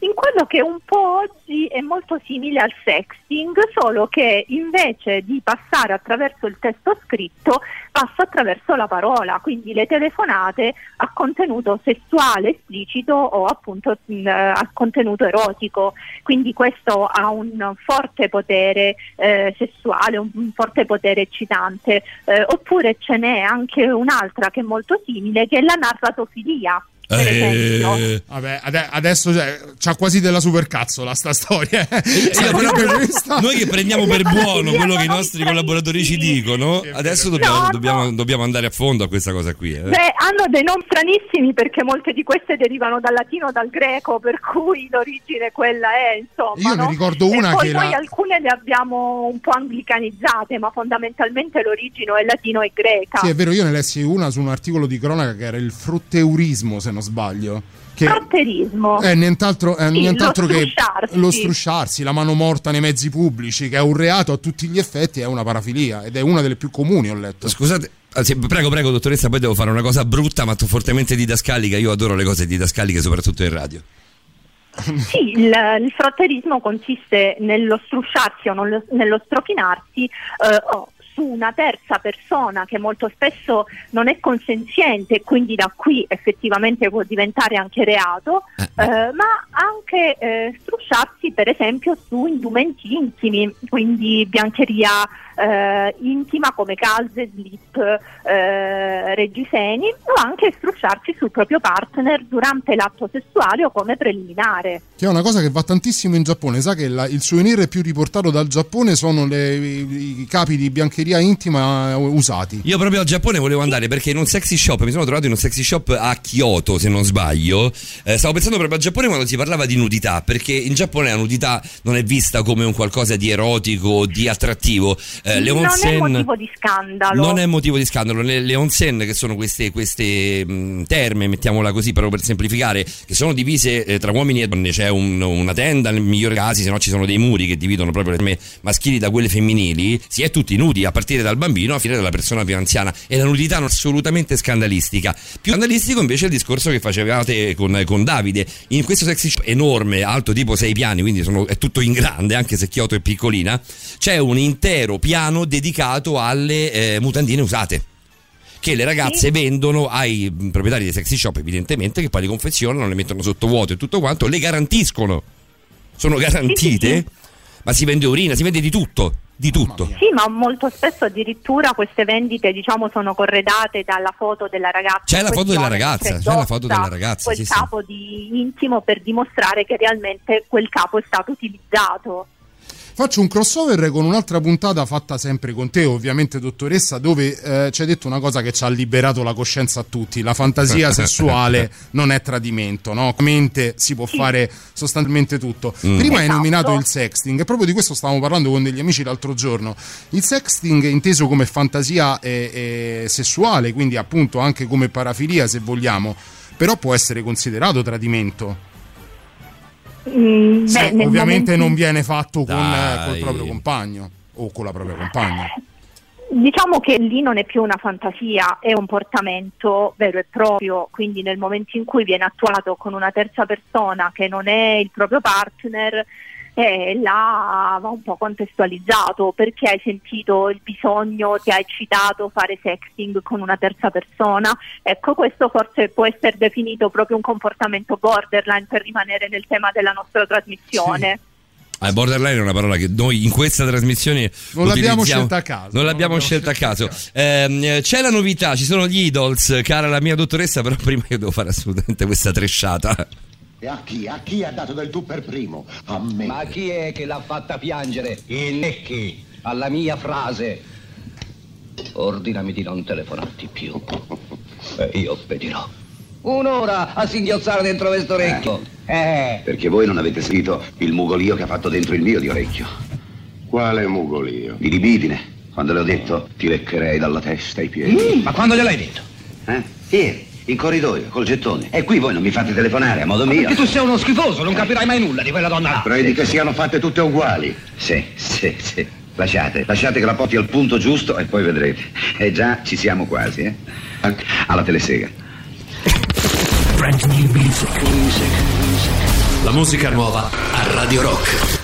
in quello che un po' oggi è molto simile al sexting, solo che invece di passare attraverso il testo scritto, passa attraverso la parola, quindi le telefonate a contenuto sessuale esplicito o appunto mh, a contenuto erotico. Quindi questo ha un forte potere eh, sessuale, un, un forte potere eccitante. Eh, oppure ce n'è anche un'altra che è molto simile, che è la narratofilia. Per esempio. Eh, Vabbè, ade- adesso cioè, c'ha quasi della supercazzola sta storia. eh. Questa- noi che prendiamo per buono quello che i nostri collaboratori ci dicono, adesso dobbiamo, No, dobbiamo- dobbiamo andare a fondo a questa cosa qui. eh. Beh, hanno dei nomi stranissimi perché molte di queste derivano dal latino o dal greco, per cui l'origine quella è, insomma. Io ne no? ricordo una e poi che noi la- alcune le abbiamo un po' anglicanizzate, ma fondamentalmente l'origine è latino e greca. Sì, è vero, io ne lessi una su un articolo di cronaca che era il frutteurismo, se non sbaglio. Che Frotterismo. è nient'altro, è Sì, nient'altro lo che lo strusciarsi, la mano morta nei mezzi pubblici, che è un reato a tutti gli effetti, è una parafilia ed è una delle più comuni, ho letto. Scusate, anzi, prego, prego, dottoressa, poi devo fare una cosa brutta ma fortemente didascalica. Io adoro le cose didascaliche, soprattutto in radio. [LAUGHS] Sì, il, il frotterismo consiste nello strusciarsi o nello, nello strofinarsi eh, o su una terza persona che molto spesso non è consenziente e quindi da qui effettivamente può diventare anche reato, eh, ma anche eh, strusciarsi per esempio su indumenti intimi, quindi biancheria eh, intima come calze, slip, eh, reggiseni o anche strusciarsi sul proprio partner durante l'atto sessuale o come preliminare. Che è una cosa che va tantissimo in Giappone. Sa che la- il souvenir più riportato dal Giappone sono le- i, i capi di biancheria intima eh, usati. Io proprio al Giappone volevo andare perché in un sexy shop, mi sono trovato in un sexy shop a Kyoto, se non sbaglio. Eh, stavo pensando proprio al Giappone quando si parlava di nudità, perché in Giappone la nudità non è vista come un qualcosa di erotico o di attrattivo. Eh, le non è onsen- motivo di scandalo. Non è motivo di scandalo. Le, le onsen, che sono queste, queste mh, terme, mettiamola così proprio per semplificare, che sono divise eh, tra uomini e donne. C'è un- una tenda nel migliore casi, se no ci sono dei muri che dividono proprio le terme maschili da quelle femminili. Si è tutti nudi, a partire dal bambino a fine dalla persona più anziana. E la nudità assolutamente scandalistica. Più scandalistico invece è il discorso che facevate con, con Davide. In questo sexy shop enorme, alto tipo 6 piani, quindi sono- è tutto in grande, anche se Kyoto è piccolina, c'è un intero piano dedicato alle eh, mutandine usate che le ragazze vendono ai mh, proprietari dei sexy shop evidentemente che poi le confezionano, le mettono sotto vuoto e tutto quanto, le garantiscono sono garantite ma si vende urina, si vende di tutto di tutto Sì, ma molto spesso addirittura queste vendite diciamo sono corredate dalla foto della ragazza. C'è la foto della ragazza, c'è la foto della ragazza, Quel sì, sì. capo di intimo per dimostrare che realmente quel capo è stato utilizzato. Faccio un crossover con un'altra puntata fatta sempre con te, ovviamente, dottoressa, dove eh, ci hai detto una cosa che ci ha liberato la coscienza a tutti. La fantasia [LAUGHS] sessuale non è tradimento, no? Mente si può fare sostanzialmente tutto. Mm. Prima hai Esatto. nominato il sexting, e proprio di questo stavamo parlando con degli amici l'altro giorno. Il sexting è inteso come fantasia eh, eh, sessuale, quindi appunto anche come parafilia, se vogliamo, però può essere considerato tradimento. Mm, Se beh, ovviamente momento- non viene fatto con eh, col proprio compagno o con la propria compagna. Diciamo che lì non è più una fantasia, è un portamento vero e proprio, quindi nel momento in cui viene attuato con una terza persona che non è il proprio partner, eh, là va un po' contestualizzato perché hai sentito il bisogno, ti ha eccitato fare sexting con una terza persona. Ecco, questo forse può essere definito proprio un comportamento borderline per rimanere nel tema della nostra trasmissione. Eh, borderline è una parola che noi in questa trasmissione Non l'abbiamo scelta a caso. Non l'abbiamo Non l'abbiamo scelta a caso. Ehm, c'è la novità, ci sono gli idols, cara la mia dottoressa, però prima io devo fare assolutamente questa tresciata. E a chi? A chi ha dato del tu per primo? A me. Ma chi è che l'ha fatta piangere? Il Necchi, alla mia frase. Ordinami di non telefonarti più. [LAUGHS] E io obbedirò. Un'ora a singhiozzare dentro questo orecchio. Eh. Perché voi non avete sentito il mugolio che ha fatto dentro il mio di orecchio. Quale mugolio? Di libidine. Quando le ho detto ti leccherei dalla testa ai piedi. Ma quando gliel'hai detto? Eh? Ieri, in corridoio, col gettone. E qui voi non mi fate telefonare a modo mio. Perché tu sei uno schifoso, non capirai mai nulla di quella donna là. Credi che siano fatte tutte uguali? Sì, sì, sì. Lasciate, lasciate che la porti al punto giusto e poi vedrete. E già ci siamo quasi, eh? Alla telesega. La musica nuova a Radio Rock.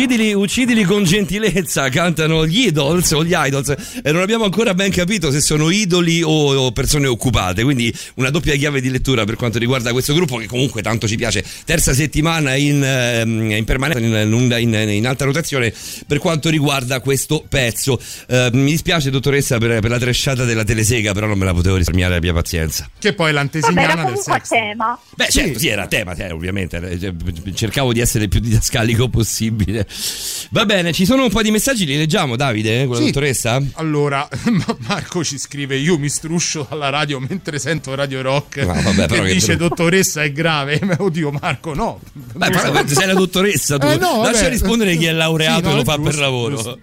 Uccidili, uccidili con gentilezza, cantano gli idols o gli idols e non abbiamo ancora ben capito se sono idoli o, o persone occupate, quindi una doppia chiave di lettura per quanto riguarda questo gruppo che comunque tanto ci piace. Terza settimana in, ehm, in permanenza, in, in- in alta rotazione per quanto riguarda questo pezzo. Eh, mi dispiace dottoressa per, per la tresciata della telesega, però non me la potevo risparmiare, abbia pazienza. Che poi è Vabbè, era l'antesignana del sex. tema. Beh, certo, sì, era tema, eh, ovviamente. eh, Cercavo di essere il più didascalico possibile. Va bene, ci sono un po' di messaggi, li leggiamo, Davide, con la Sì. dottoressa? Allora, [LAUGHS] Ma- Marco ci scrive: Io mi struscio alla radio mentre sento Radio Rock. No, vabbè, però che dice: brutto. dottoressa, è grave. [LAUGHS] Ma Oddio, Marco, no. Beh, però sei la dottoressa tu. Eh, no, Lascia rispondere chi è laureato Sì, no, e lo fa giusto, per lavoro. giusto.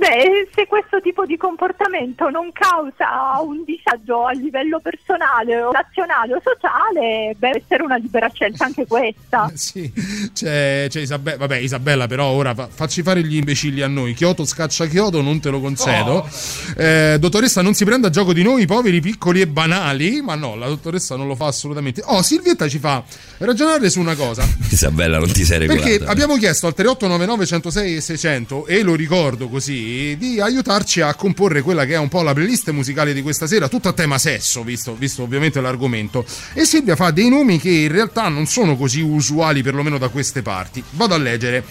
Beh, se questo tipo di comportamento non causa un disagio a livello personale o nazionale o sociale, deve essere una libera scelta anche questa. [LAUGHS] Sì, c'è, c'è Isabella. Vabbè, Isabella, però ora fa- facci fare gli imbecilli a noi. Chioto scaccia Chioto, non te lo concedo. Oh. Eh, dottoressa, non si prenda a gioco di noi, poveri, piccoli e banali. Ma no, la dottoressa non lo fa assolutamente. Oh, Silvietta ci fa ragionare su una cosa. Isabella, non ti sei regolata. Perché abbiamo chiesto al 3899 106 e 600 e lo ricordo così di aiutarci a comporre quella che è un po' la playlist musicale di questa sera, tutto a tema sesso, visto, visto ovviamente l'argomento. E Silvia fa dei nomi che in realtà non sono così usuali, perlomeno da queste parti. Vado a leggere.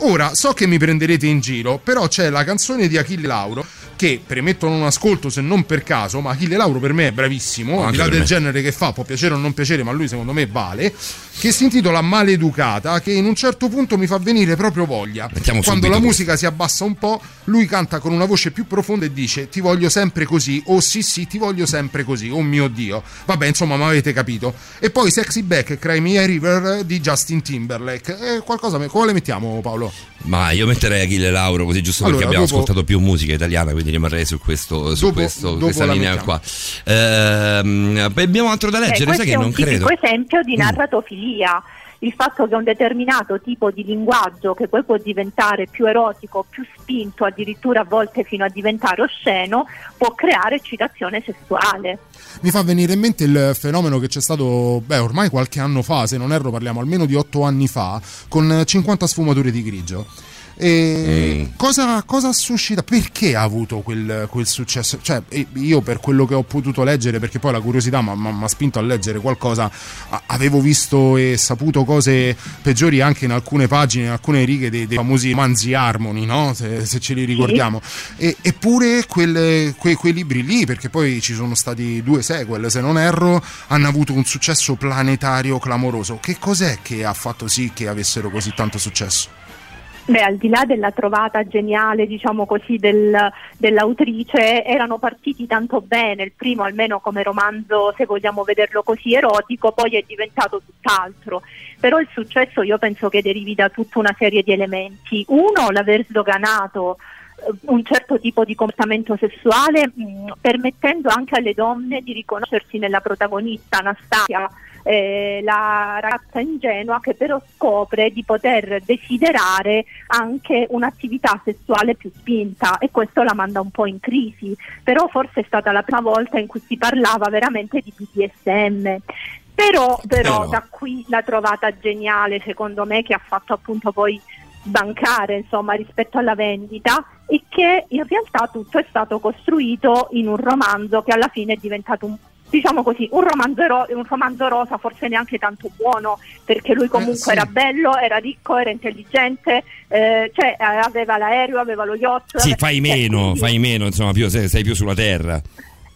Ora, so che mi prenderete in giro, però c'è la canzone di Achille Lauro che premettono un ascolto se non per caso, ma Achille Lauro per me è bravissimo, al di là del me. genere che fa, può piacere o non piacere, ma lui secondo me vale, che si intitola Maleducata, che in un certo punto mi fa venire proprio voglia. Mettiamo Quando la questo. musica si abbassa un po', lui canta con una voce più profonda e dice ti voglio sempre così, o sì sì ti voglio sempre così, oh mio Dio. Vabbè, insomma, ma avete capito. E poi Sexy Back e Cry Me a River di Justin Timberlake. E qualcosa, quale mettiamo Paolo? Ma io metterei Achille Lauro così giusto Allora, perché abbiamo dopo- ascoltato più musica italiana, quindi rimarrei su, questo, su Dopo- questo- dopo questa linea mettiamo. qua. Ehm, abbiamo altro da Eh, leggere, questo sai che è non un tipico credo. esempio di Mm. Il fatto che un determinato tipo di linguaggio, che poi può diventare più erotico, più spinto, addirittura a volte fino a diventare osceno, può creare eccitazione sessuale. Mi fa venire in mente il fenomeno che c'è stato, beh, ormai qualche anno fa, se non erro parliamo almeno di otto anni fa, con 50 sfumature di grigio. E cosa, cosa suscita? Perché ha avuto quel, quel successo? Cioè, io per quello che ho potuto leggere, perché poi la curiosità mi ha spinto a leggere qualcosa, a- avevo visto e saputo cose peggiori anche in alcune pagine, in alcune righe dei, dei famosi romanzi Harmony, no? se, se ce li ricordiamo. E- eppure quelle- quei, quei libri lì, perché poi ci sono stati due sequel, se non erro, hanno avuto un successo planetario clamoroso. Che cos'è che ha fatto sì che avessero così tanto successo? Beh, al di là della trovata geniale, diciamo così, del- dell'autrice, erano partiti tanto bene, il primo almeno come romanzo, se vogliamo vederlo così, erotico, poi è diventato tutt'altro. Però il successo io penso che derivi da tutta una serie di elementi. Uno, l'aver sdoganato un certo tipo di comportamento sessuale, mh, permettendo anche alle donne di riconoscersi nella protagonista Anastasia, eh, la ragazza ingenua che però scopre di poter desiderare anche un'attività sessuale più spinta e questo la manda un po' in crisi, però forse è stata la prima volta in cui si parlava veramente di BDSM. Però, però Però. da qui la trovata geniale secondo me che ha fatto appunto poi bancare insomma rispetto alla vendita e che in realtà tutto è stato costruito in un romanzo che alla fine è diventato un diciamo così un romanzo, ero- un romanzo rosa forse neanche tanto buono perché lui comunque sì. era bello era ricco era intelligente eh, cioè eh, aveva l'aereo aveva lo yacht Sì, fai meno, quindi- fai meno, insomma, più, sei, sei più sulla terra.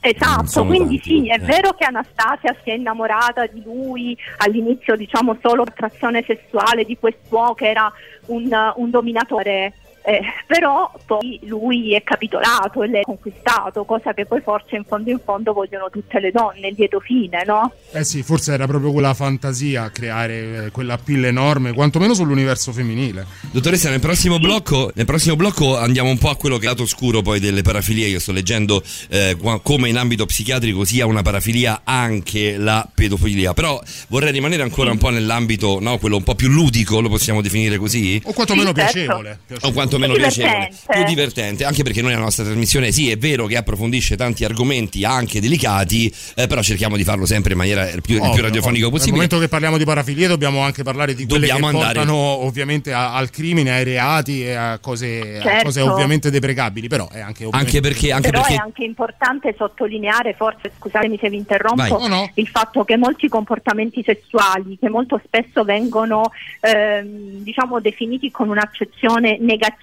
Esatto, quindi tanti, sì, è eh. vero che Anastasia si è innamorata di lui all'inizio, diciamo solo attrazione sessuale di quest'uomo che era un, un dominatore, eh, però poi lui è capitolato e è conquistato, cosa che poi forse in fondo in fondo vogliono tutte le donne, il lieto fine, no? Eh sì, forse era proprio quella fantasia a creare eh, quella pill enorme, quantomeno sull'universo femminile. Dottoressa, nel prossimo, blocco, nel prossimo blocco andiamo un po' a quello che è lato oscuro poi delle parafilie. Io sto leggendo eh, come in ambito psichiatrico sia una parafilia anche la pedofilia. Però vorrei rimanere ancora un po' nell'ambito, no, quello un po' più ludico, lo possiamo definire così? O quantomeno Sì, certo. piacevole. O quantomeno quanto meno Più piacevole, divertente. più divertente, anche perché noi la nostra trasmissione sì è vero che approfondisce tanti argomenti anche delicati, eh, però cerchiamo di farlo sempre in maniera il più, il più Ovvio, radiofonico ovvio. Nel possibile. momento che parliamo di parafilie dobbiamo anche parlare di quelle Dobbiamo che andare- portano ovviamente a- al crimine, ai reati e a cose, a Certo. cose ovviamente deprecabili, però è anche Anche perché, anche Però perché è anche importante sottolineare, forse scusatemi se vi interrompo. No, no. il fatto che molti comportamenti sessuali che molto spesso vengono ehm, diciamo definiti con un'accezione negativa,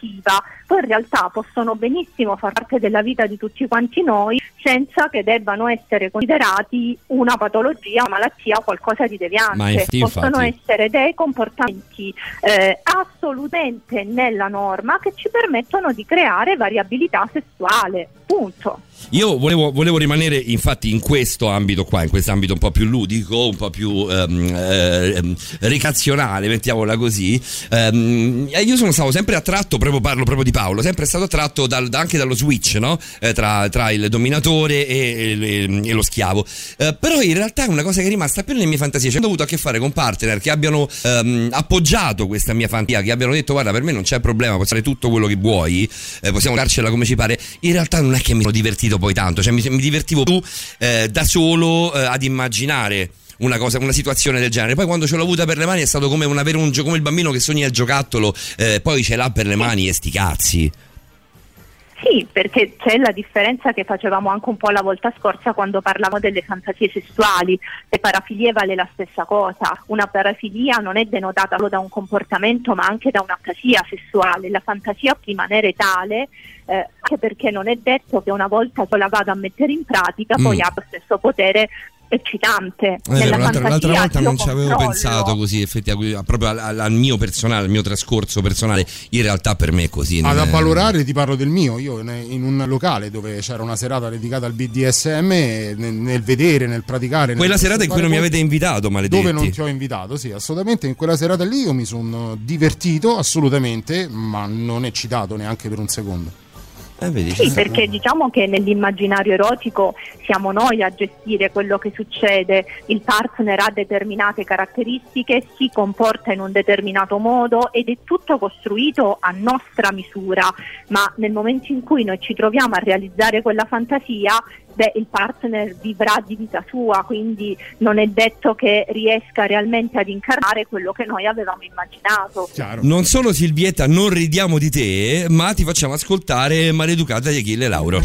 poi in realtà possono benissimo far parte della vita di tutti quanti noi senza che debbano essere considerati una patologia, una malattia o qualcosa di deviante. Ma infatti, possono essere dei comportamenti eh, assolutamente nella norma che ci permettono di creare variabilità sessuale. Punto. Io volevo, volevo rimanere infatti in questo ambito qua, in questo ambito un po' più ludico, un po' più ehm, ehm, ricazionale, mettiamola così. Ehm, io sono stato sempre attratto, proprio parlo proprio di Paolo, sempre stato attratto dal- da- anche dallo switch, no? Eh, tra, tra il dominatore e, e- e lo schiavo. Eh, però in realtà è una cosa che è rimasta più nelle mie fantasie. Cioè, ho avuto a che fare con partner che abbiano ehm, appoggiato questa mia fantasia, che abbiano detto guarda per me non c'è problema, puoi fare tutto quello che vuoi, eh, possiamo darcela come ci pare. In realtà non è che mi sono divertito poi tanto, cioè mi, mi divertivo più eh, da solo eh, ad immaginare. Una, cosa, una situazione del genere. Poi quando ce l'ho avuta per le mani è stato come, un avere un come il bambino che sogna il giocattolo, eh, poi ce l'ha per le mani e sti cazzi. Sì, perché c'è la differenza che facevamo anche un po' la volta scorsa quando parlavamo delle fantasie sessuali. Le parafilie vale la stessa cosa. Una parafilia non è denotata solo da un comportamento ma anche da una fantasia sessuale. La fantasia può rimanere tale eh, anche perché non è detto che una volta che la vado a mettere in pratica poi Mm. ha lo stesso potere eccitante. L'altra, l'altra fantasia volta non ci avevo pensato così, effettivamente, proprio al, al- al mio personale, al mio trascorso personale. In realtà per me è così. Ad avvalorare ti parlo del mio, io in un locale dove c'era una serata dedicata al BDSM, nel, nel vedere, nel praticare... nel Quella serata in cui non mi avete invitato, maledetti. Dove non ti ho invitato, sì, assolutamente. In quella serata lì io mi sono divertito assolutamente, ma non eccitato neanche per un secondo. Eh, vedi, Sì, perché diciamo che nell'immaginario erotico siamo noi a gestire quello che succede, il partner ha determinate caratteristiche, si comporta in un determinato modo ed è tutto costruito a nostra misura, ma nel momento in cui noi ci troviamo a realizzare quella fantasia, beh, il partner vivrà di vita sua, quindi non è detto che riesca realmente ad incarnare quello che noi avevamo immaginato. Non solo Silvietta, non ridiamo di te, ma ti facciamo ascoltare Maleducata di Achille Lauro.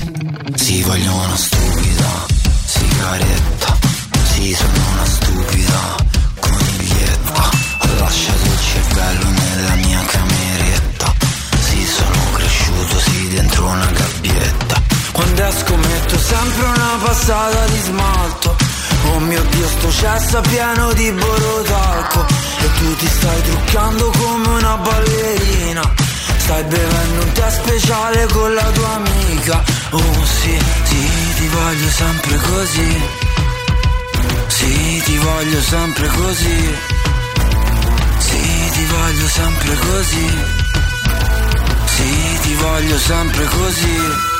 Sì, voglio una stupida sigaretta. Sì, sono una stupida coniglietta. Ho lasciato il cervello nella mia cameretta. Sì, sono cresciuto, sì, dentro una gabbietta. Quando esco metto sempre una passata di smalto. Oh mio Dio, sto cesso pieno di borotalco. E tu ti stai truccando come una ballerina. Stai bevendo un tè speciale con la tua amica. Oh sì, sì, ti voglio sempre così. Sì, ti voglio sempre così. Sì, ti voglio sempre così. Sì, ti voglio sempre così.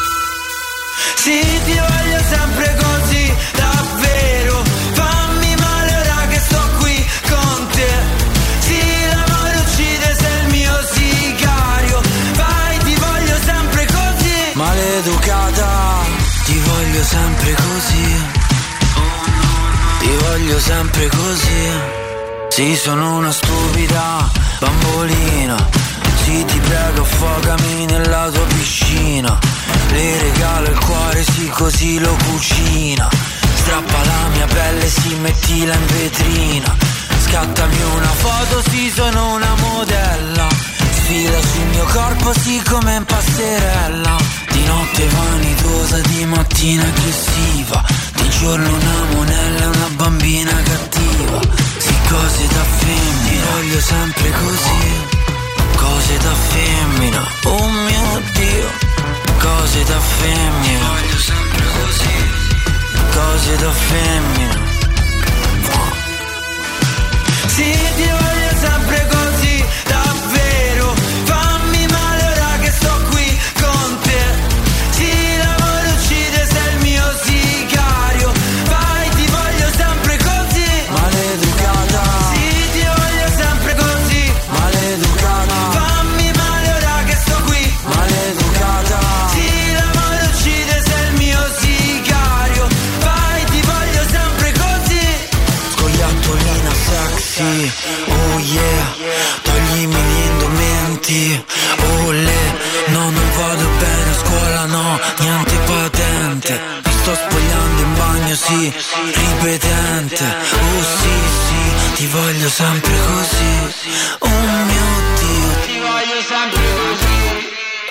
Sì, ti voglio sempre così, davvero. Fammi male ora che sto qui con te. Sì, l'amore uccide se il mio sicario. Vai, ti voglio sempre così. Maleducata, ti voglio sempre così. Ti voglio sempre così. Sì, sono una stupida bambolina. Sì, ti prego, affogami nella tua piscina. Le regalo il cuore, sì, così lo cucina. Strappa la mia pelle, sì, mettila in vetrina. Scattami una foto, sì, sono una modella. Sfila sul mio corpo, sì, come in passerella. Di notte vanitosa, di mattina aggressiva. Di giorno una monella, una bambina cattiva. Sì, cose da femmina, voglio sempre così. Cose da femmina, oh mio Dio. Cose da femmina, voglio sempre così. Cose da femmina. Sì, ti voglio sempre così, così, ripetente, oh sì sì, ti voglio sempre così, oh mio Dio, ti voglio sempre così,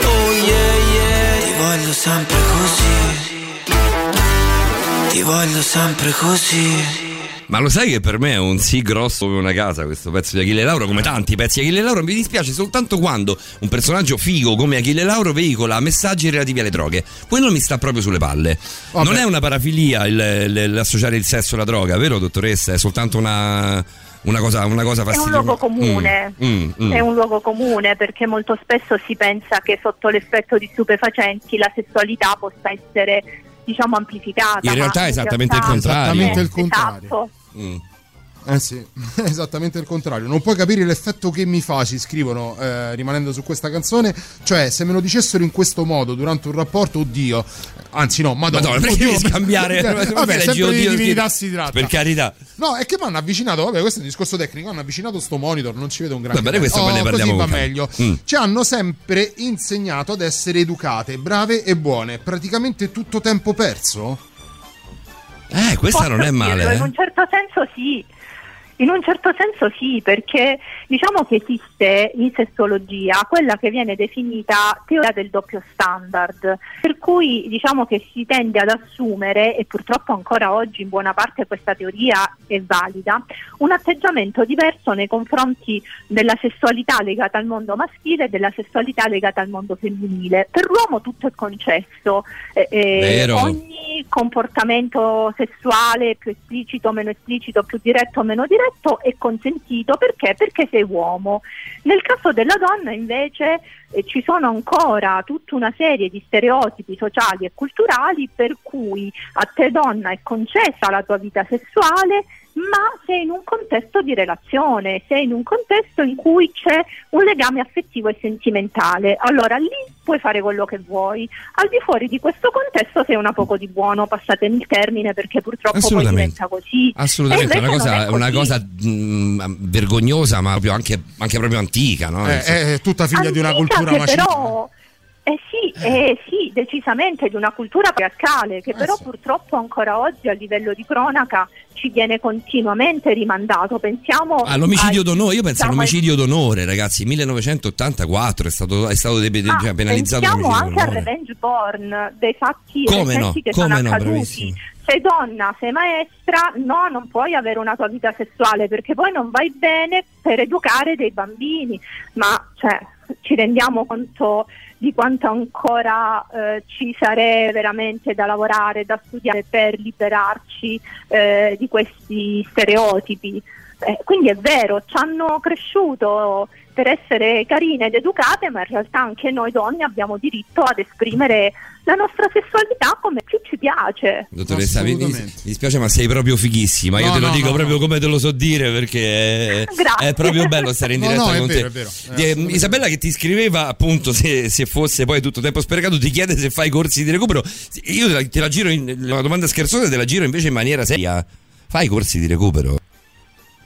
oh yeah yeah, ti voglio sempre così, ti voglio sempre così. Ma lo sai che per me è un sì grosso come una casa questo pezzo di Achille Lauro, come tanti pezzi di Achille Lauro, mi dispiace soltanto quando un personaggio figo come Achille Lauro veicola messaggi relativi alle droghe. Quello mi sta proprio sulle palle. Vabbè. Non è una parafilia il- il- l'associare il sesso alla droga, vero dottoressa? È soltanto una, una cosa, una cosa È un luogo comune, Mm, mm, mm. è un luogo comune perché molto spesso si pensa che sotto l'effetto di stupefacenti la sessualità possa essere diciamo amplificata. In realtà è esattamente il realtà- contrario. Esattamente il contrario. esatto. Mm. Eh sì, [LAUGHS] esattamente il contrario. Non puoi capire l'effetto che mi fa, ci scrivono eh, rimanendo su questa canzone. Cioè, se me lo dicessero in questo modo durante un rapporto, oddio. Anzi, no, madonna. Madonna, perché oddio, devi scambiare? [LAUGHS] Vabbè, Perché sempre di oddio, divinità sì. si tratta. Per carità. No, è che mi hanno avvicinato, vabbè, questo è un discorso tecnico, hanno avvicinato sto monitor, non ci vedo un grande Va bene, questo poi ne parliamo così va meglio. Mm. Ci hanno sempre insegnato ad essere educate, brave e buone. Praticamente tutto tempo perso? Eh, questa Posso non è male. dirlo, eh. In un certo senso sì. In un certo senso sì, perché diciamo che esiste in sessologia quella che viene definita teoria del doppio standard, per cui diciamo che si tende ad assumere, e purtroppo ancora oggi in buona parte questa teoria è valida, un atteggiamento diverso nei confronti della sessualità legata al mondo maschile e della sessualità legata al mondo femminile. Per l'uomo tutto è concesso, eh, eh, ogni comportamento sessuale più esplicito, meno esplicito, più diretto, meno diretto è consentito perché? Perché sei uomo. Nel caso della donna invece eh, ci sono ancora tutta una serie di stereotipi sociali e culturali per cui a te donna è concessa la tua vita sessuale ma sei in un contesto di relazione, sei in un contesto in cui c'è un legame affettivo e sentimentale. Allora lì puoi fare quello che vuoi. Al di fuori di questo contesto sei una poco di buono, passatemi il termine perché purtroppo poi diventa così. Assolutamente, è una cosa, è una così. cosa mm, vergognosa, ma proprio anche, anche proprio antica, no? Eh, è tutta figlia di una Antica cultura macista. però eh sì, eh sì, decisamente di una cultura patriarcale Eh che però purtroppo ancora oggi a livello di cronaca ci viene continuamente rimandato. Pensiamo All'omicidio ai- d'onore, io penso diciamo, all'omicidio d'onore, ragazzi. 1984 è stato, è stato de- de- Ah, cioè, penalizzato pensiamo anche al d'onore. revenge porn, dei fatti Come no, che come sono no, accaduti. bravissimo. Sei donna, sei maestra, no, non puoi avere una tua vita sessuale perché poi non vai bene per educare dei bambini. Ma cioè, ci rendiamo conto di quanto ancora eh, ci sarebbe veramente da lavorare, da studiare per liberarci eh, di questi stereotipi. Eh, quindi è vero, ci hanno cresciuto per essere carine ed educate, ma in realtà anche noi donne abbiamo diritto ad esprimere la nostra sessualità come più ci piace. Dottoressa, mi, mi- dispiace, ma sei proprio fighissima. Io No, te lo no, dico no, proprio come te lo so dire, perché è, Grazie. è proprio bello stare in diretta con vero, te. è vero, è Eh, assolutamente Isabella che ti scriveva appunto se, se fosse poi tutto tempo sprecato, ti chiede se fai corsi di recupero. Io te la, te la giro in una domanda scherzosa, te la giro invece in maniera seria. Fai corsi di recupero?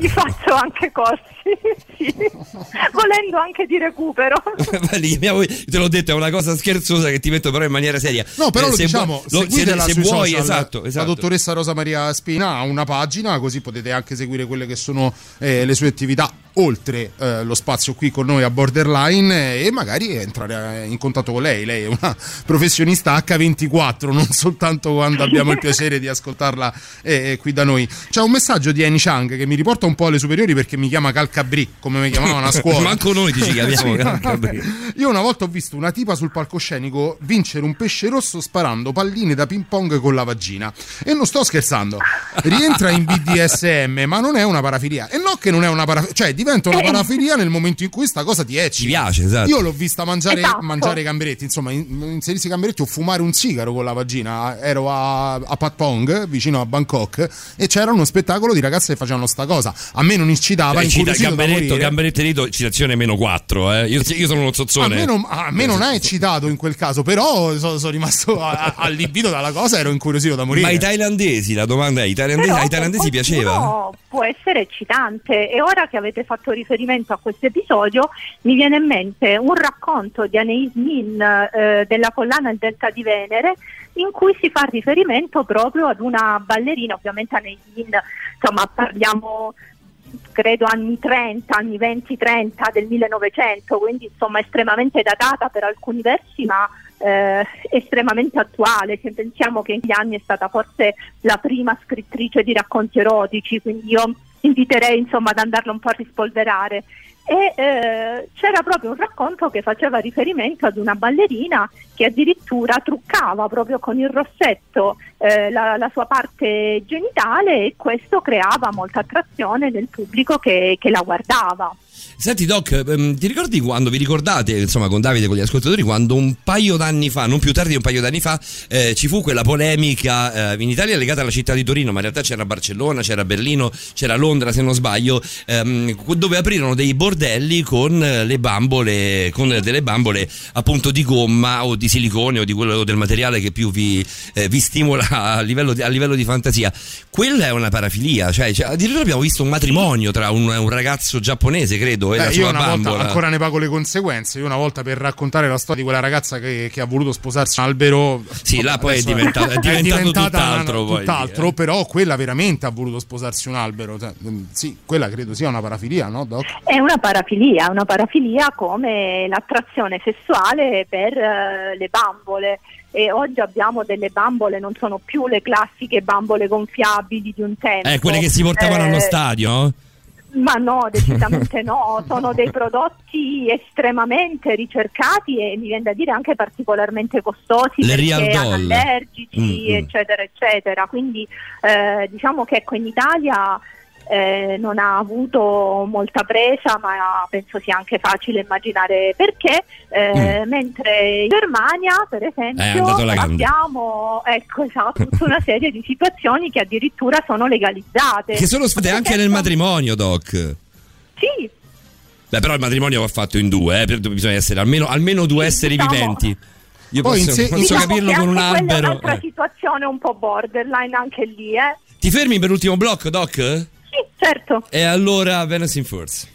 sì, faccio anche corsi, [LAUGHS] sì. volendo anche di recupero. [LAUGHS] Te l'ho detto, è una cosa scherzosa che ti metto però in maniera seria. No, però Eh, lo se diciamo, lo- se, se vuoi, social. esatto, La esatto. dottoressa Rosa Maria Spina ha una pagina, così potete anche seguire quelle che sono eh, le sue attività oltre eh, lo spazio qui con noi a Borderline eh, e magari entrare eh, in contatto con lei. Lei è una [LAUGHS] professionista H24, non soltanto quando abbiamo il piacere di ascoltarla eh, qui da noi. C'è un messaggio di Annie Chang che mi riporta un po' alle superiori perché mi chiama Calcabri, come mi chiamavano a [LAUGHS] scuola. Manco noi ti ci chiamiamo [LAUGHS] Sì. Calcabri. Io una volta ho visto una tipa sul palcoscenico vincere un pesce rosso sparando palline da ping pong con la vagina. E non sto scherzando. Rientra in BDSM, ma non è una parafilia. E no che non è una parafilia, cioè diventa una parafilia nel momento in cui sta cosa ti eccita. Ti piace, esatto. Io l'ho vista mangiare, Esatto. mangiare gamberetti, insomma, in- inserirsi i gamberetti o fumare un sigaro con la vagina. Ero a, a Patpong, vicino a Bangkok, e c'era uno spettacolo di ragazze che facevano sta cosa. A me non incitava, Eh, cita- gamberetto, gamberetto rito, citazione meno 4. Eh. Io, io sono uno A zozzone. me, non, a me non ha eccitato in quel caso, però sono, sono rimasto a- a- allibito dalla cosa, ero incuriosito da morire. Ma i thailandesi, la domanda è: i thailandesi, Però ai thailandesi piaceva? qualcuno Può essere eccitante e ora che avete fatto riferimento a questo episodio mi viene in mente un racconto di Anais Nin eh, della collana Il Delta di Venere in cui si fa riferimento proprio ad una ballerina, ovviamente nei in, insomma parliamo credo anni 30, anni 20-30 del 1900, quindi insomma estremamente datata per alcuni versi ma eh, estremamente attuale, se pensiamo che in quegli anni è stata forse la prima scrittrice di racconti erotici, quindi io inviterei insomma ad andarla un po' a rispolverare. E eh, c'era proprio un racconto che faceva riferimento ad una ballerina che addirittura truccava proprio con il rossetto eh, la, la sua parte genitale e questo creava molta attrazione nel pubblico che, che la guardava. Senti Doc, ehm, ti ricordi quando, vi ricordate, insomma con Davide e con gli ascoltatori, quando un paio d'anni fa, non più tardi di un paio d'anni fa, eh, ci fu quella polemica eh, in Italia legata alla città di Torino, ma in realtà c'era Barcellona, c'era Berlino, c'era Londra se non sbaglio, ehm, dove aprirono dei bordelli con le bambole, con delle bambole appunto di gomma o di silicone o di quello del materiale che più vi, eh, vi stimola a livello, di, a livello di fantasia. Quella è una parafilia, cioè, cioè, addirittura abbiamo visto un matrimonio tra un, un ragazzo giapponese, credo, e Beh, la io una bambola. volta ancora ne pago le conseguenze. Io una volta per raccontare la storia di quella ragazza che, che ha voluto sposarsi un albero. Sì, là poi è adesso diventato- [LAUGHS] è diventato diventata tutt'altro, una- poi, tutt'altro, eh. però quella veramente ha voluto sposarsi un albero. Cioè, mm, sì, quella credo sia una parafilia, no, Doc? È una parafilia, una parafilia come l'attrazione sessuale per eh, le bambole. E oggi abbiamo delle bambole, non sono più le classiche bambole gonfiabili di un tempo. Eh, quelle che si portavano Eh, allo stadio? Ma no, decisamente no, sono dei prodotti estremamente ricercati e mi viene da dire anche particolarmente costosi Le perché real doll. anallergici, Mm, mm. eccetera, eccetera. Quindi eh, diciamo che ecco, in Italia eh, non ha avuto molta presa, ma penso sia anche facile immaginare perché, eh, mentre in Germania, per Mm. È esempio, abbiamo ecco, esatto, tutta una serie di situazioni che addirittura sono legalizzate. Che sono state anche nel matrimonio, Doc. Sì, Beh, però il matrimonio va fatto in due, eh, bisogna essere almeno, almeno due esseri diciamo- viventi. Io Poi posso, se- posso Diciamo capirlo con un anche quella è albero. un'altra eh. situazione un po' borderline anche lì, eh? Ti fermi per l'ultimo blocco, Doc? Certo. E allora Venus in Force.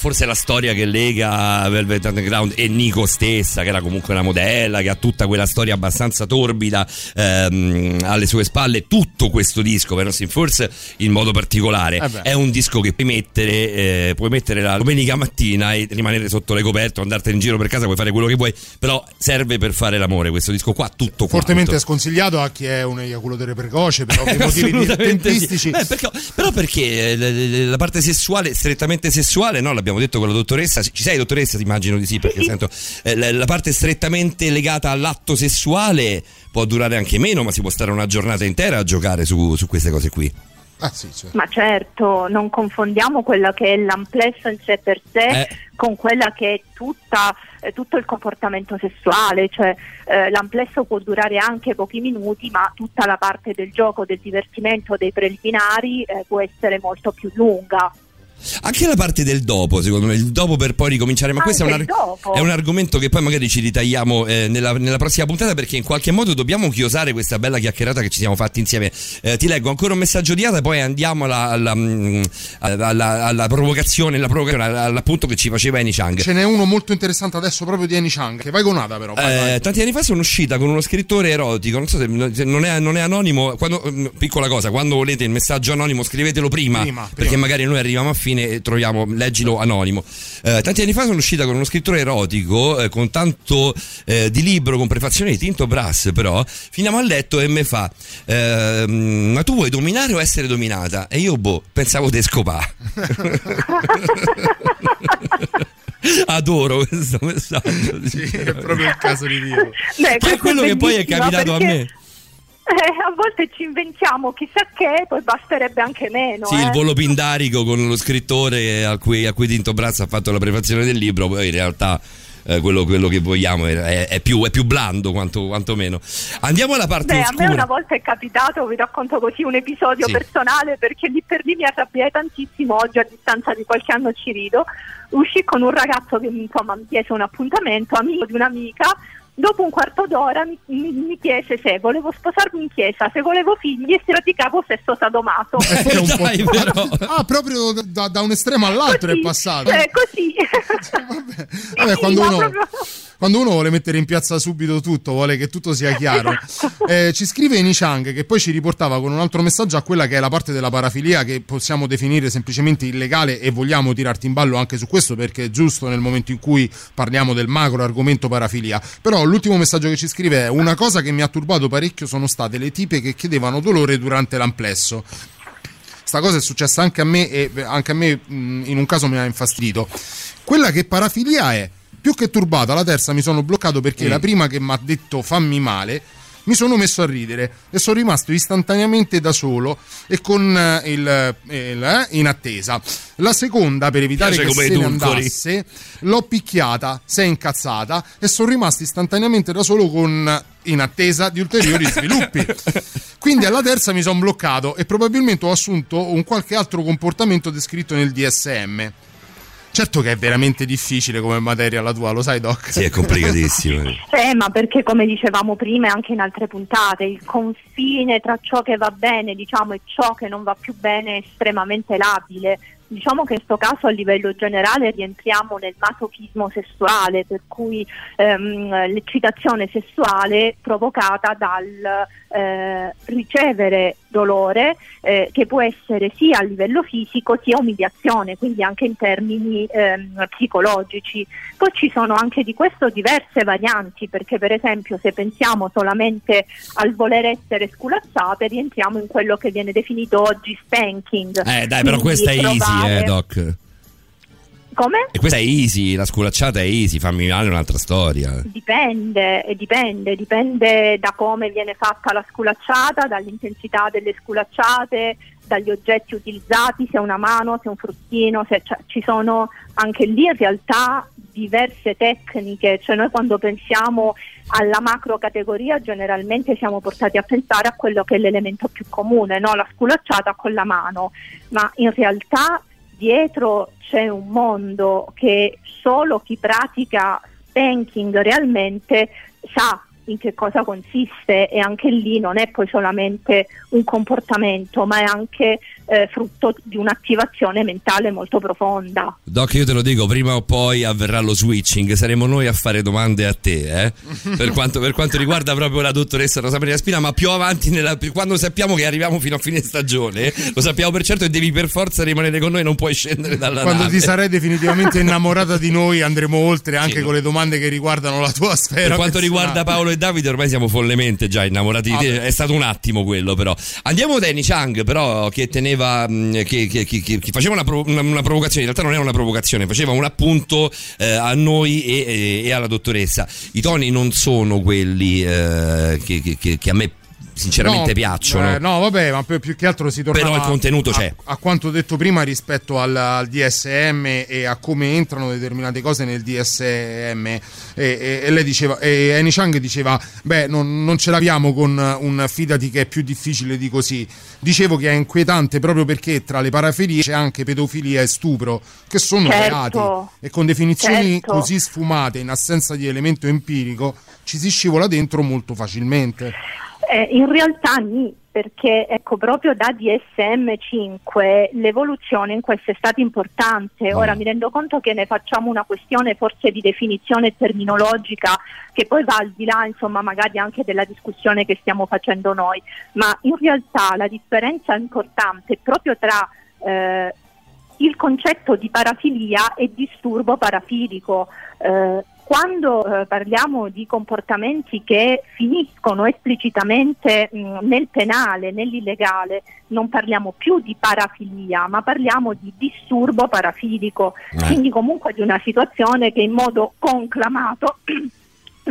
Forse la storia che lega Velvet Underground e Nico stessa, che era comunque una modella, che ha tutta quella storia abbastanza torbida ehm, alle sue spalle. Tutto questo disco, Venus in Force, in modo particolare, Eh beh. è un disco che puoi mettere, eh, puoi mettere la domenica mattina e rimanere sotto le coperte, andartene in giro per casa, puoi fare quello che vuoi, però serve per fare l'amore. Questo disco qua, tutto Fortemente quanto. sconsigliato a chi è un eiaculatore precoce per ovvi motivi Assolutamente sì. tempistici. Eh, perché- però perché eh, la parte sessuale, strettamente sessuale, no? L'abbiamo detto con la dottoressa. Ci sei, dottoressa? Ti immagino di sì, perché sento. eh, la, parte strettamente legata all'atto sessuale può durare anche meno, ma si può stare una giornata intera a giocare su, su queste cose qui. Ah, sì, certo. Ma certo, non confondiamo quello che è l'amplesso in sé per sé Eh. con quella che è tutta, eh, tutto il comportamento sessuale, cioè eh, l'amplesso può durare anche pochi minuti, ma tutta la parte del gioco, del divertimento, dei preliminari eh, può essere molto più lunga. Anche la parte del dopo, secondo me, il dopo per poi ricominciare, ma questo è un, Anche dopo. è un argomento che poi magari ci ritagliamo eh, nella, nella prossima puntata perché in qualche modo dobbiamo chiosare questa bella chiacchierata che ci siamo fatti insieme. Eh, ti leggo ancora un messaggio di Ada, poi andiamo alla, alla, mm, alla- alla provocazione, provocazione, all'appunto che ci faceva Eni Chang. Ce n'è uno molto interessante adesso proprio di Annie Chang, che vai con Ada però. vai, Eh, vai. tanti anni fa sono uscita con uno scrittore erotico, non so se, se non, è, non è anonimo, quando, mm, piccola cosa, quando volete il messaggio anonimo scrivetelo prima, Prima, perché prima. magari noi arriviamo a fine e troviamo, leggilo anonimo. Eh, tanti anni fa sono uscita con uno scrittore erotico, eh, con tanto eh, di libro, con prefazione di Tinto Brass però, finiamo a letto e mi fa, ehm, ma tu vuoi dominare o essere dominata? E io boh, pensavo di scopare. [LAUGHS] Adoro questo messaggio. Sì, è proprio il caso di Dio. Beh, Che è quello che poi è capitato a perché, me. Eh, a volte ci inventiamo chissà che, poi basterebbe anche meno. Sì, eh. il volo pindarico con lo scrittore a cui, a cui Tinto Brazza ha fatto la prefazione del libro, poi in realtà eh, quello, quello che vogliamo è, è- più, è più blando quanto, quantomeno. Andiamo alla parte Beh, a me oscura. una volta è capitato, vi racconto così un episodio Sì. personale perché lì per lì mi arrabbiai tantissimo, oggi a distanza di qualche anno ci rido, uscì con un ragazzo che insomma mi chiese un appuntamento, amico di un'amica, dopo un quarto d'ora mi, mi- mi chiese se volevo sposarmi in chiesa, se volevo figli e se praticavo sesso sadomaso. È un po'- Dai, però. Ah, proprio da, da un estremo all'altro è passato. Eh, così. [LAUGHS] Vabbè, Sì, quando uno, proprio- quando uno vuole mettere in piazza subito tutto, vuole che tutto sia chiaro. Eh, ci scrive Inichang che poi ci riportava con un altro messaggio a quella che è la parte della parafilia che possiamo definire semplicemente illegale e vogliamo tirarti in ballo anche su questo perché è giusto nel momento in cui parliamo del macro argomento parafilia. Però l'ultimo messaggio che ci scrive è una cosa che mi ha turbato parecchio sono state le tipe che chiedevano dolore durante l'amplesso. sta cosa è successa anche a me e anche a me in un caso mi ha infastidito. Quella che parafilia è più che turbata, la terza mi sono bloccato perché Mm. la prima che mi ha detto fammi male mi sono messo a ridere e sono rimasto istantaneamente da solo e con eh, il, il, eh, in attesa. La seconda, per evitare Piace che se ne andasse, l'ho picchiata, si è incazzata e sono rimasto istantaneamente da solo con in attesa di ulteriori [LAUGHS] sviluppi. Quindi alla terza mi sono bloccato e probabilmente ho assunto un qualche altro comportamento descritto nel DSM. Certo che è veramente difficile come materia la tua, lo sai Doc? Sì, è complicatissimo. [LAUGHS] Eh, ma perché come dicevamo prima e anche in altre puntate, il confine tra ciò che va bene, diciamo, e ciò che non va più bene è estremamente labile. Diciamo che in questo caso a livello generale rientriamo nel masochismo sessuale, per cui ehm, l'eccitazione sessuale provocata dal eh, ricevere dolore eh, che può essere sia a livello fisico sia umiliazione, quindi anche in termini ehm, psicologici. Poi ci sono anche di questo diverse varianti, perché per esempio se pensiamo solamente al voler essere sculacciate, rientriamo in quello che viene definito oggi spanking. Eh, dai, però questa è easy, provare- eh, Doc. Come? E questa è easy, la sculacciata è easy, fammi male è un'altra storia. Dipende, dipende, dipende da come viene fatta la sculacciata, dall'intensità delle sculacciate, dagli oggetti utilizzati, se è una mano, se è un fruttino, se cioè, ci sono anche lì in realtà diverse tecniche, cioè noi quando pensiamo alla macro categoria generalmente siamo portati a pensare a quello che è l'elemento più comune, no? la sculacciata con la mano, ma in realtà dietro c'è un mondo che solo chi pratica spanking realmente sa in che cosa consiste e anche lì non è poi solamente un comportamento ma è anche eh, frutto di un'attivazione mentale molto profonda. Doc, io te lo dico, prima o poi avverrà lo switching, saremo noi a fare domande a te, eh? [LAUGHS] per, quanto, per quanto riguarda proprio la dottoressa Rosa Maria Spina, ma più avanti, nella- quando sappiamo che arriviamo fino a fine stagione, lo sappiamo per certo e devi per forza rimanere con noi, non puoi scendere dalla Quando nave. ti sarai definitivamente [LAUGHS] innamorata di noi andremo oltre anche Sì, no. con le domande che riguardano la tua sfera. Per quanto personale. riguarda Paolo e Davide, ormai siamo follemente già innamorati di te. È stato un attimo quello, però. Andiamo da Danny Chang, però, che teneva. Mh, Che, che- che- che- che faceva una, pro- una- una provocazione. In realtà non era una provocazione, faceva un appunto eh, a noi e, e- e alla dottoressa. I toni non sono quelli eh, che a me sinceramente No, piacciono. eh, no, vabbè, ma più più che altro si tornava Però il contenuto a, c'è. A quanto detto prima rispetto al, al DSM e a come entrano determinate cose nel DSM. E, e- e lei diceva, e Annie Chang diceva: Beh, non, non ce l'abbiamo con un fidati che è più difficile di così. Dicevo che è inquietante proprio perché tra le parafilie c'è anche pedofilia e stupro, che sono Certo, reati. E con definizioni certo. così sfumate, in assenza di elemento empirico, ci si scivola dentro molto facilmente. Eh, in realtà ni, perché ecco, proprio da DSM5 l'evoluzione in questo è stata importante. Ora mi rendo conto che ne facciamo una questione forse di definizione terminologica che poi va al di là, insomma, magari anche della discussione che stiamo facendo noi, ma in realtà la differenza importante è proprio tra eh, il concetto di parafilia e disturbo parafilico. Eh, quando eh, parliamo di comportamenti che finiscono esplicitamente mh, nel penale, nell'illegale, non parliamo più di parafilia, ma parliamo di disturbo parafilico, Eh. quindi comunque di una situazione che in modo conclamato [CLEARS THROAT]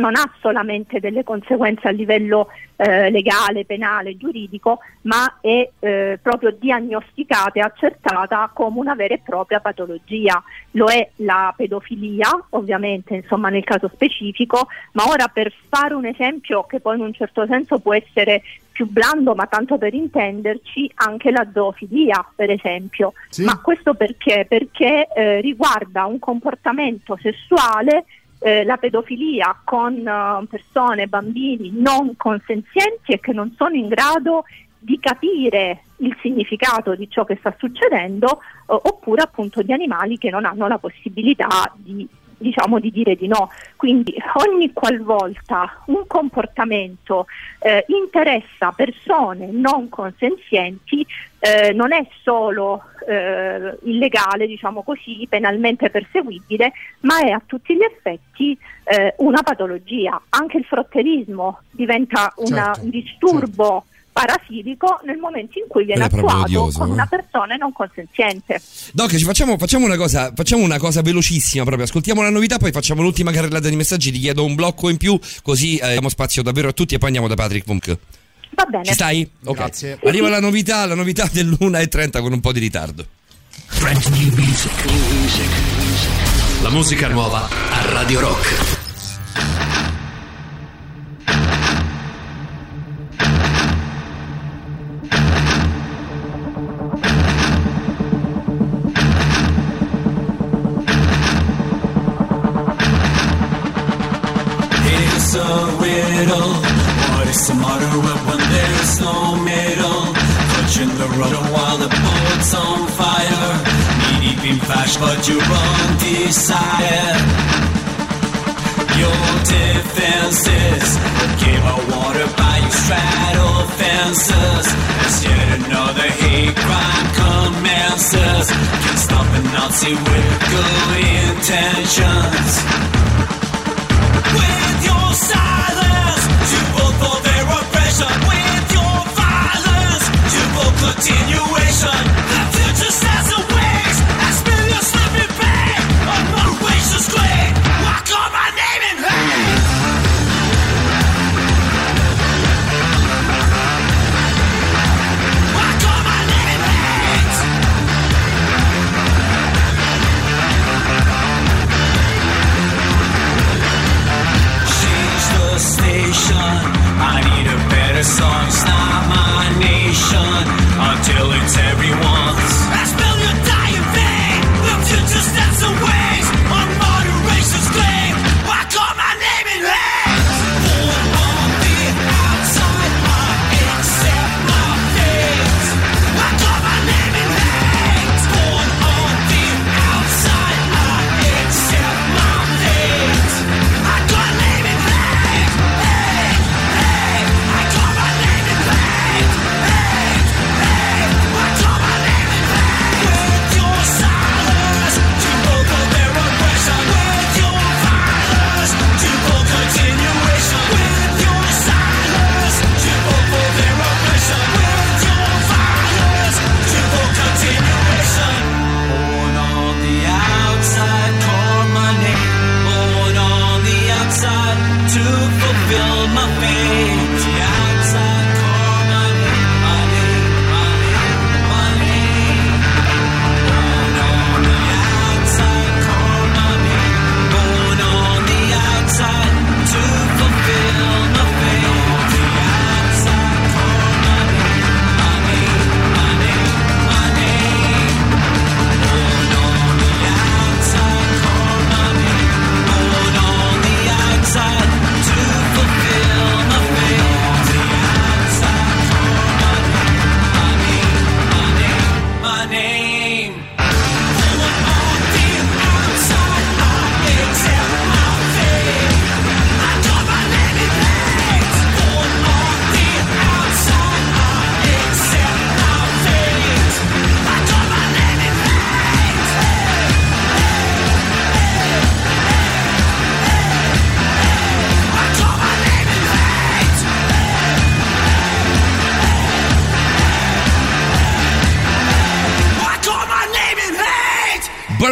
non ha solamente delle conseguenze a livello eh, legale, penale, giuridico, ma è eh, proprio diagnosticata e accertata come una vera e propria patologia. Lo è la pedofilia, ovviamente, insomma, nel caso specifico, ma ora per fare un esempio che poi in un certo senso può essere più blando, ma tanto per intenderci, anche la zoofilia, per esempio. Ma questo perché? Perché eh, riguarda un comportamento sessuale eh, la pedofilia con eh, persone, bambini non consenzienti e che non sono in grado di capire il significato di ciò che sta succedendo eh, oppure appunto di animali che non hanno la possibilità di diciamo di dire di no. Quindi ogni qualvolta un comportamento eh, interessa persone non consenzienti eh, non è solo eh, illegale, diciamo così, penalmente perseguibile, ma è a tutti gli effetti eh, una patologia. Anche il frotterismo diventa una- Certo, un disturbo parasitico nel momento in cui viene attuato odioso, con eh. una persona non consenziente. Doc, ci facciamo, facciamo una cosa, facciamo una cosa velocissima proprio. Ascoltiamo la novità, poi facciamo l'ultima carrellata di messaggi. Ti chiedo un blocco in più, così eh, diamo spazio davvero a tutti e poi andiamo da Patrick Funk. Va bene. Ci stai? Ok. Grazie. Arriva la novità, la novità dell'1.30 con un po' di ritardo. La musica nuova a Radio Rock. Is the matter when there's no middle? Clutching the rudder while the boat's on fire. Knee deep in flash, but you're undesired. Your defenses give out water by your straddle fences. As yet another hate crime commences. Can't stop a Nazi with good intentions. With your silence, continuation.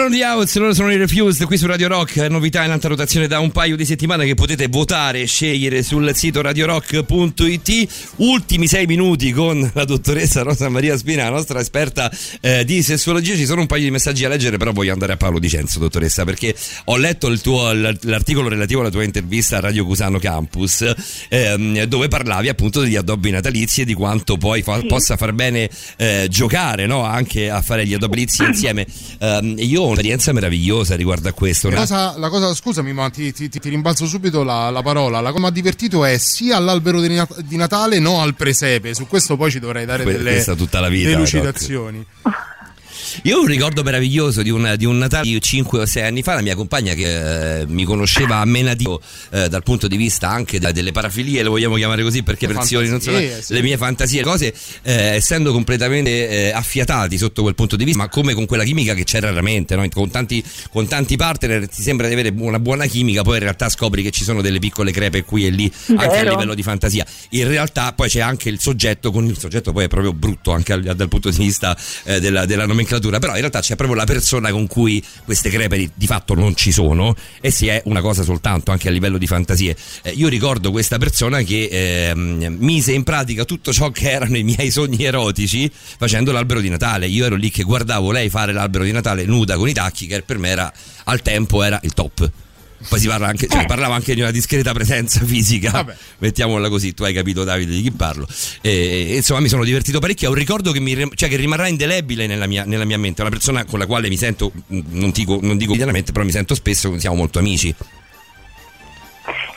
On the House, loro sono i Refused qui su Radio Rock, novità in alta rotazione da un paio di settimane che potete votare e scegliere sul sito radiorock.it. Ultimi sei minuti con la dottoressa Rosa Maria Spina, la nostra esperta eh, di sessuologia. Ci sono un paio di messaggi da leggere, però voglio andare a Paolo Dicenzo, dottoressa, perché ho letto il tuo, l'articolo relativo alla tua intervista a Radio Cusano Campus, ehm, dove parlavi appunto degli addobbi natalizi e di quanto poi fa- Sì. possa far bene eh, giocare no? anche a fare gli addobbi insieme. Ehm, io un'esperienza meravigliosa riguardo a questo. La una- cosa, la cosa- scusami, ma ti, ti- ti- rimbalzo subito la, la parola. La cosa mi ha divertito è sia all'albero di, Nat- di Natale, no al presepe. Su questo poi ci dovrei dare Que- delle tutta la vita, delucidazioni. Io ho un ricordo meraviglioso di un, di un Natale di 5 o 6 anni fa, la mia compagna che eh, mi conosceva a menadito eh, dal punto di vista anche de- delle parafilie, le vogliamo chiamare così perché Le versioni non sono sì. le mie fantasie, cose eh, essendo completamente eh, affiatati sotto quel punto di vista, ma come con quella chimica che c'è raramente, no? con, tanti, con tanti partner ti sembra di avere una buona chimica, poi in realtà scopri che ci sono delle piccole crepe qui e lì, anche a Vero. livello di fantasia. In realtà poi c'è anche il soggetto, con il soggetto poi è proprio brutto anche al- dal punto di vista eh, della, della nomenclatura, però in realtà c'è proprio la persona con cui queste crepe di, di fatto non ci sono e si è una cosa soltanto anche a livello di fantasie. Eh, io ricordo questa persona che ehm, mise in pratica tutto ciò che erano i miei sogni erotici facendo l'albero di Natale. Io ero lì che guardavo lei fare l'albero di Natale nuda con i tacchi, che per me era al tempo era il top. Poi si parla anche, cioè, parlava anche di una discreta presenza fisica, mettiamola così, tu hai capito Davide di chi parlo. E, insomma mi sono divertito parecchio, è un ricordo che, mi, cioè, che rimarrà indelebile nella mia, nella mia mente, è una persona con la quale mi sento, mh, non dico, non dico quotidianamente, però mi sento spesso, siamo molto amici.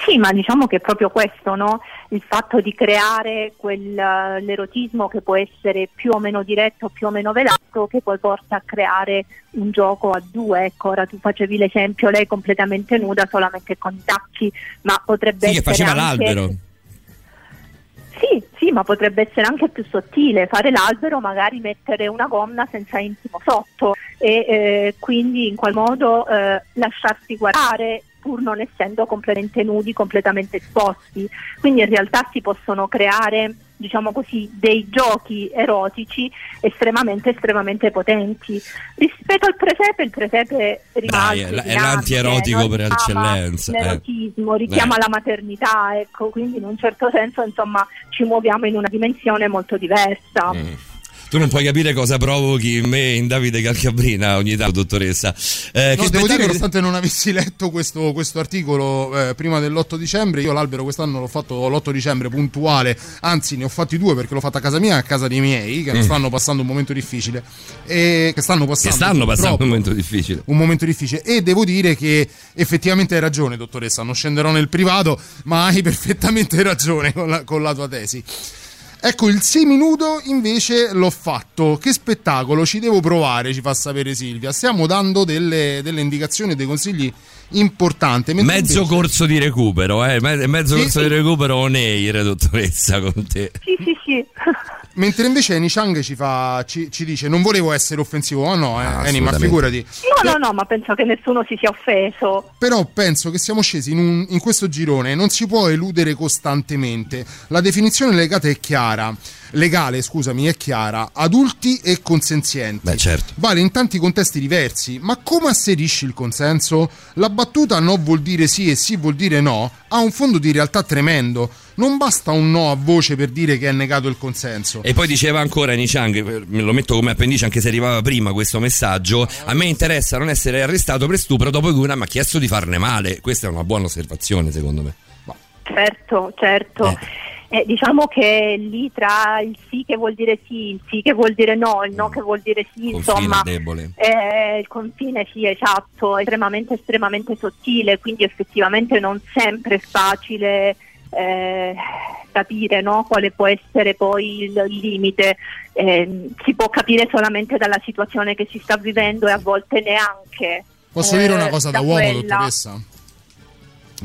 Sì, ma diciamo che è proprio questo, no? il fatto di creare quell'erotismo che può essere più o meno diretto, più o meno velato, che poi porta a creare un gioco a due. Ecco, ora tu facevi l'esempio, lei completamente nuda, solamente con i tacchi, ma potrebbe Sì, essere faceva anche... l'albero. Sì, sì, ma potrebbe essere anche più sottile, fare l'albero, magari mettere una gonna senza intimo sotto e eh, quindi in qual modo eh, lasciarsi guardare pur non essendo completamente nudi, completamente esposti. Quindi in realtà si possono creare, diciamo così, dei giochi erotici estremamente, estremamente potenti. Rispetto al presepe, il presepe rimane Dai, è l'antierotico per eccellenza, eh. L'erotismo richiama Eh. la maternità, ecco, quindi in un certo senso insomma ci muoviamo in una dimensione molto diversa. Mm. Tu non puoi capire cosa provochi in me in Davide Calcabrina ogni tanto, dottoressa. Eh, No, che devo dire, spettacoli- nonostante non avessi letto questo, questo articolo eh, prima dell'8 dicembre, io l'albero quest'anno l'ho fatto l'8 dicembre puntuale, anzi ne ho fatti due perché l'ho fatta a casa mia e a casa dei miei, che Mm. stanno passando un momento difficile. E che stanno che passando, stanno passando un momento difficile. un momento difficile e devo dire che effettivamente hai ragione dottoressa non scenderò nel privato ma hai [LAUGHS] perfettamente ragione con la, con la tua tesi ecco il seminudo invece l'ho fatto che spettacolo ci devo provare ci fa sapere Silvia stiamo dando delle, delle indicazioni e dei consigli importanti mentre Mezzo invece- corso di recupero, eh? me- mezzo Sì, corso sì. di recupero on air, dottoressa, con te. Sì, sì, sì. Mentre invece Eni Chang ci, fa, ci, ci dice non volevo essere offensivo ma no eh, Ah, Eni ma figurati No, no, no, ma penso che nessuno si sia offeso. Però penso che siamo scesi in, un- in questo girone, non si può eludere costantemente. La definizione legata è chiara, legale, scusami, è chiara, adulti e consenzienti. Beh, certo. Vale in tanti contesti diversi, ma come asserisci il consenso? La battuta no vuol dire sì e sì vuol dire no ha un fondo di realtà tremendo. Non basta un no a voce per dire che è negato il consenso. E poi diceva ancora Nishang, me lo metto come appendice anche se arrivava prima questo messaggio, a me interessa non essere arrestato per stupro dopo che una mi ha chiesto di farne male. Questa è una buona osservazione secondo me. Certo, certo. Eh, diciamo che lì tra il sì che vuol dire sì, il sì che vuol dire no, il no che vuol dire sì, Confine insomma, debole. eh, il confine sì, esatto, è estremamente, estremamente sottile, quindi effettivamente non sempre è facile eh, capire no, quale può essere poi il, il limite. Eh, si può capire solamente dalla situazione che si sta vivendo e a volte neanche. Posso eh, dire una cosa da, uomo, quella. dottoressa?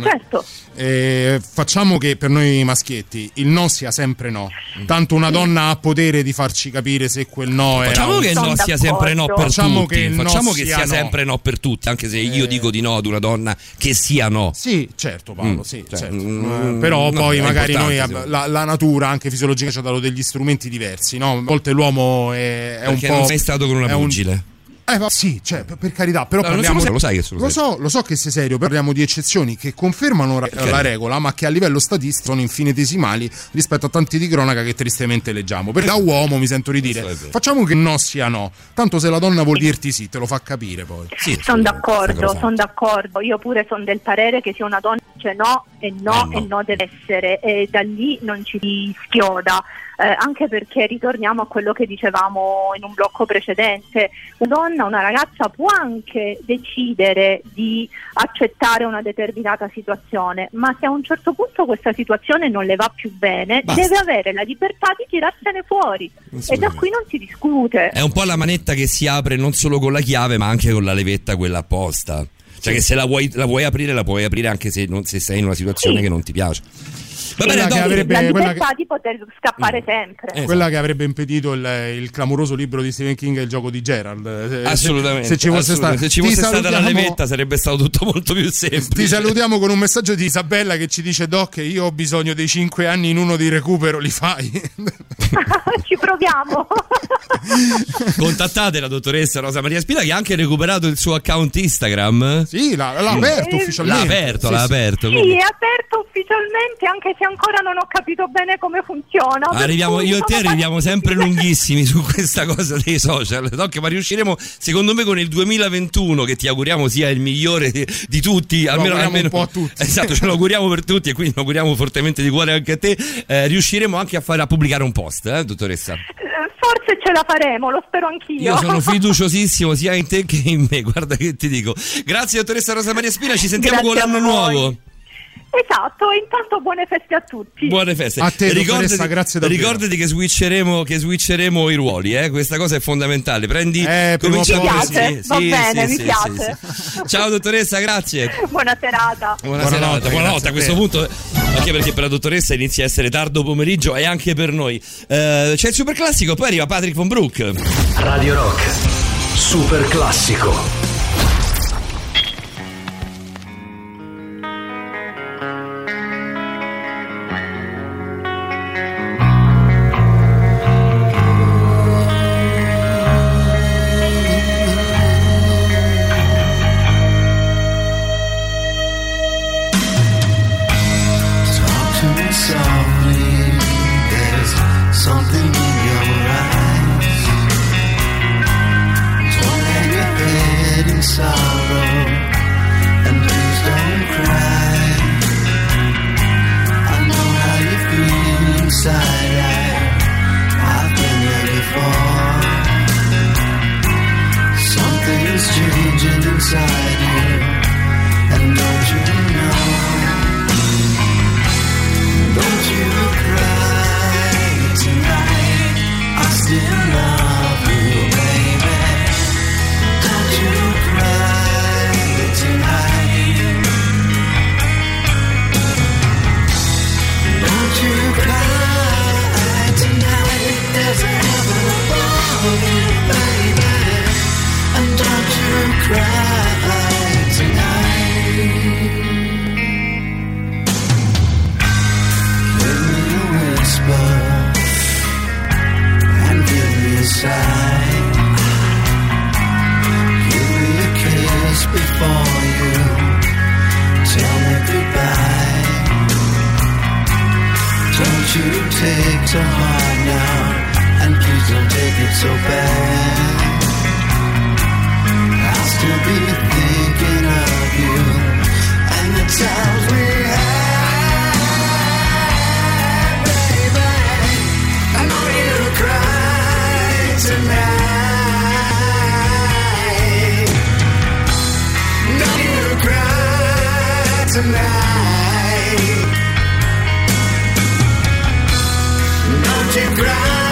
Certo. Eh, facciamo che per noi maschietti il no sia sempre no. Tanto una donna ha potere di farci capire se quel no è. Facciamo che il no sia sempre no per Facciamo tutti. che il no Facciamo che sia no. sempre no per tutti, anche se io Eh. dico di no ad una donna che sia no. Sì, certo Paolo, Mm, sì, cioè, certo. mm, Eh, però no, poi magari noi la, la natura anche fisiologica ci ha dato degli strumenti diversi, no? A volte l'uomo è, è un Perché po' non sei stato con una è un- pugile. Eh, ma sì, cioè, per, per carità, però No, parliamo serio, lo sai che sono lo so, lo so che sei serio, parliamo di eccezioni che confermano ra- la regola, ma che a livello statistico sono infinitesimali rispetto a tanti di cronaca che tristemente leggiamo. Perché da uomo mi sento ridire, facciamo che no sia no, tanto se la donna vuol dirti sì, te lo fa capire poi. Sono d'accordo, sono d'accordo. Io pure sono del parere che se una donna dice no e no Eh, no. e no deve essere e da lì non ci si schioda. Eh, anche perché ritorniamo a quello che dicevamo in un blocco precedente, una donna, una ragazza può anche decidere di accettare una determinata situazione, ma se a un certo punto questa situazione non le va più bene, Basta. deve avere la libertà di tirarsene fuori e da qui non si discute. È un po' la manetta che si apre non solo con la chiave, ma anche con la levetta quella apposta. Cioè, che se la vuoi, la vuoi aprire, la puoi aprire anche se, non- se sei in una situazione Sì. che non ti piace. Va Quella bene, che avrebbe- la quella libertà di poter scappare sempre. Eh, Quella che avrebbe impedito il, il clamoroso libro di Stephen King, Il gioco di Gerald. Se- Assolutamente. Se ci fosse, sta- Se ci fosse stata la levetta sarebbe stato tutto molto più semplice. Ti salutiamo con un messaggio di Isabella che ci dice: Doc, io ho bisogno dei 5 anni in uno di recupero, li fai? [LAUGHS] Ci proviamo. [LAUGHS] Contattate la dottoressa Rosa Maria Spina che ha anche recuperato il suo account Instagram. Sì, l'ha, l'ha aperto Eh, ufficialmente. L'ha aperto, Sì, l'ha sì. aperto. Sì, è aperto ufficialmente, anche se ancora non ho capito bene come funziona. Arriviamo, io e te arriviamo sempre lunghissimi su questa cosa dei social, Doc, ma riusciremo, secondo me, con il 2021, che ti auguriamo sia il migliore di, di tutti, almeno, auguriamo almeno- un po' a tutti. Esatto, ce lo auguriamo per tutti e quindi lo auguriamo fortemente di cuore anche a te. Eh, riusciremo anche a, fare, a pubblicare un post, eh, dottoressa? Eh, Forse ce la faremo, lo spero anch'io. Io sono [LAUGHS] fiduciosissimo sia in te che in me, guarda che ti dico. Grazie, dottoressa Rosa Maria Spina, ci sentiamo Grazie con l'anno nuovo. Esatto, e intanto buone feste a tutti. Buone feste. A te, dottoressa, grazie davvero. ricordati che switcheremo, che switcheremo i ruoli, eh? questa cosa è fondamentale. Prendi, Eh, comincia Mi piace, va bene, mi piace. sì. Ciao dottoressa, grazie. [LAUGHS] Buona serata. Buona Buonanotte, serata, buonanotte. A a questo te. punto, anche perché per la dottoressa inizia a essere tardo pomeriggio e anche per noi. Eh, c'è il super classico, poi arriva Patrick von Brook. Radio Rock. Super classico. I've been there before. Something's changing inside you, and don't you know? Don't you cry tonight. I still love You take to heart now, and please don't take it so bad. I'll still be thinking of you and the times we had, baby. I know you cry tonight. Know you cry tonight. You cry.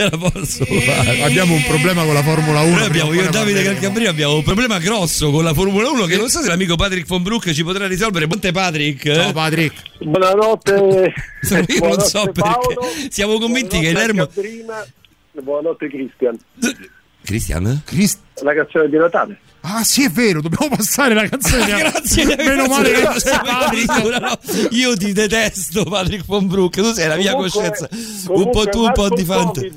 Ce la posso fare. Abbiamo un problema con la Formula 1. Noi abbiamo, io e Davide. Calcabria abbiamo un problema grosso con la Formula 1 che non so se l'amico Patrick von Brook ci potrà risolvere. Buonte Patrick. Ciao Patrick. Buonanotte. [LAUGHS] Io non Buonanotte, so perché. Paolo. Siamo convinti che Buonanotte Lermo. Caprina. Buonanotte Cristian. Cristian? La canzone di Natale. Ah, sì, è vero, dobbiamo passare la canzone. di- Grazie, Meno male che c'è Patrick. no, Io ti detesto, Patrick von Brook. Tu sei la mia Comunque- coscienza. Un comunque, po' tu, un po' di fante.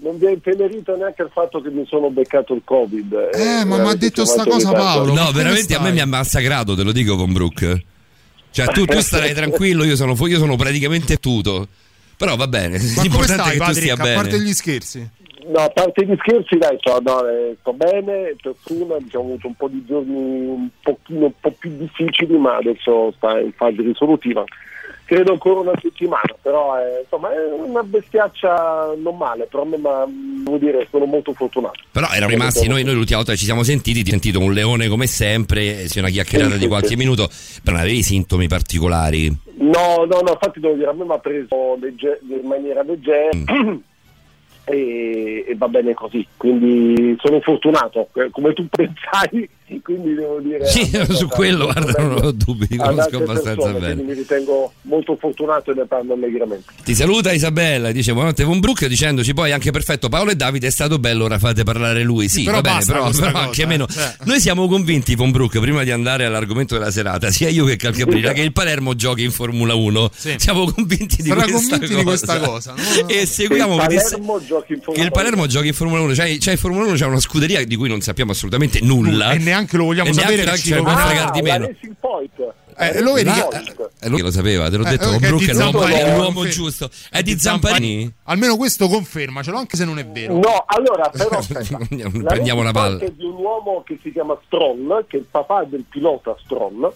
Non vi è intenerito neanche il fatto che mi sono beccato il Covid. Eh, ma m'ha detto sta cosa. Paolo. No, veramente a me mi ha massacrato, te lo dico, von Brook. Cioè, tu, tu starai [LAUGHS] tranquillo, io sono, io sono praticamente tutto. Però va bene, Ma [LAUGHS] come l'importante stai, è che tu Patrick? stia A bene. parte gli scherzi. No, a parte gli scherzi, dai, sto, no, eh, sto bene, per prima diciamo, ho avuto un po' di giorni un pochino un po' più difficili, ma adesso sta in fase risolutiva. Credo ancora una settimana, però eh, insomma è una bestiaccia non male, però ma, devo dire sono molto fortunato. Però erano rimasti, noi, noi l'ultima volta che ci siamo sentiti, ti ho sentito un leone come sempre, eh, sia una chiacchierata Sì, di sì, qualche sì. [LAUGHS] minuto, però non avevi sintomi particolari. No, no, no, infatti devo dire, a me mi ha preso legge- in maniera leggera Mm. [CLEARS THROAT] e, e va bene così, quindi sono fortunato, eh, come tu [LAUGHS] pensai, quindi devo dire... Sì, su quello, guarda, non ho dubbi, conosco abbastanza persone, bene. Quindi mi ritengo molto fortunato e ne parlo allegramente. Ti saluta Isabella, dice buonanotte von Brook dicendoci poi anche perfetto Paolo e Davide è stato bello, ora fate parlare lui. Sì, Però va bene, però, però cosa, anche meno. cioè. Noi siamo convinti von Brook prima di andare all'argomento della serata, sia io che Calcabrina, che il Palermo giochi in Formula 1. Siamo convinti di questa convinti cosa. di questa cosa, no? E seguiamo il per il- Palermo giochi in che Formula il Palermo giochi in Formula 1, c'è, c'è in Formula 1 c'è una scuderia di cui non sappiamo assolutamente nulla. E neanche lo vogliamo E sapere neanche che ci cioè, lo- può Ah, fregar di la meno. Point. Eh, lo vedi che- eh, lui lo sapeva, te l'ho Eh, detto, eh, che è l'uomo, giusto. È di Zamparini? Almeno questo confermacelo, anche se non è vero. No, allora però. [LAUGHS] Prendiamo una palla. È di un uomo che si chiama Stron, che è il papà del pilota Stron,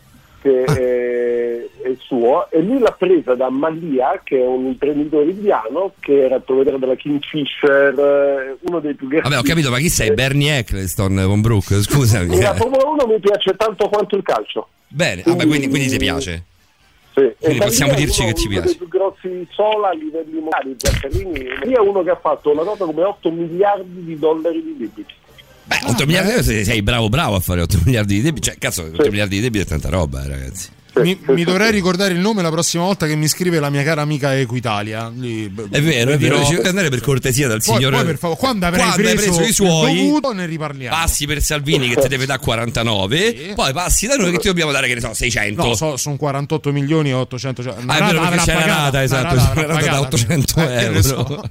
che Ah. è, è suo, e lui l'ha presa da Malia, che è un imprenditore indiano, che era il proprietario della Kingfisher, eh, uno dei più grandi. Vabbè, ho capito, ma chi sei? Bernie Eccleston, von Brook? [LAUGHS] Scusami. La eh. Formula 1 mi piace tanto quanto il calcio. Bene, vabbè, quindi, quindi ti piace. Sì. Quindi possiamo dirci uno- che ci uno piace. dei più grossi sola a livelli mondiali, Zaccarini. Malia è uno che ha fatto una nota come 8 miliardi di dollari di debiti. Beh, 8 miliardi sei, sei bravo bravo a fare 8 [LAUGHS] miliardi di debiti. Cioè, cazzo, 8 miliardi di debiti è tanta roba, eh, ragazzi. Mi, mi dovrei ricordare il nome la prossima volta che mi scrive la mia cara amica Equitalia. Lì, b- È vero, è vero. dirò- Ci devi andare per cortesia dal Poi, signore. poi per favore, quando avrai Quando hai preso, preso i suoi, dovuto, ne riparliamo. passi per Salvini che ti deve dare 49, poi passi da noi che ti dobbiamo dare, che ne so, 600. No, so- sono 48 milioni e 800. Cioè, Ah, è vero perché c'è la rata, esatto, c'è la rata da 800 Eh, euro. so.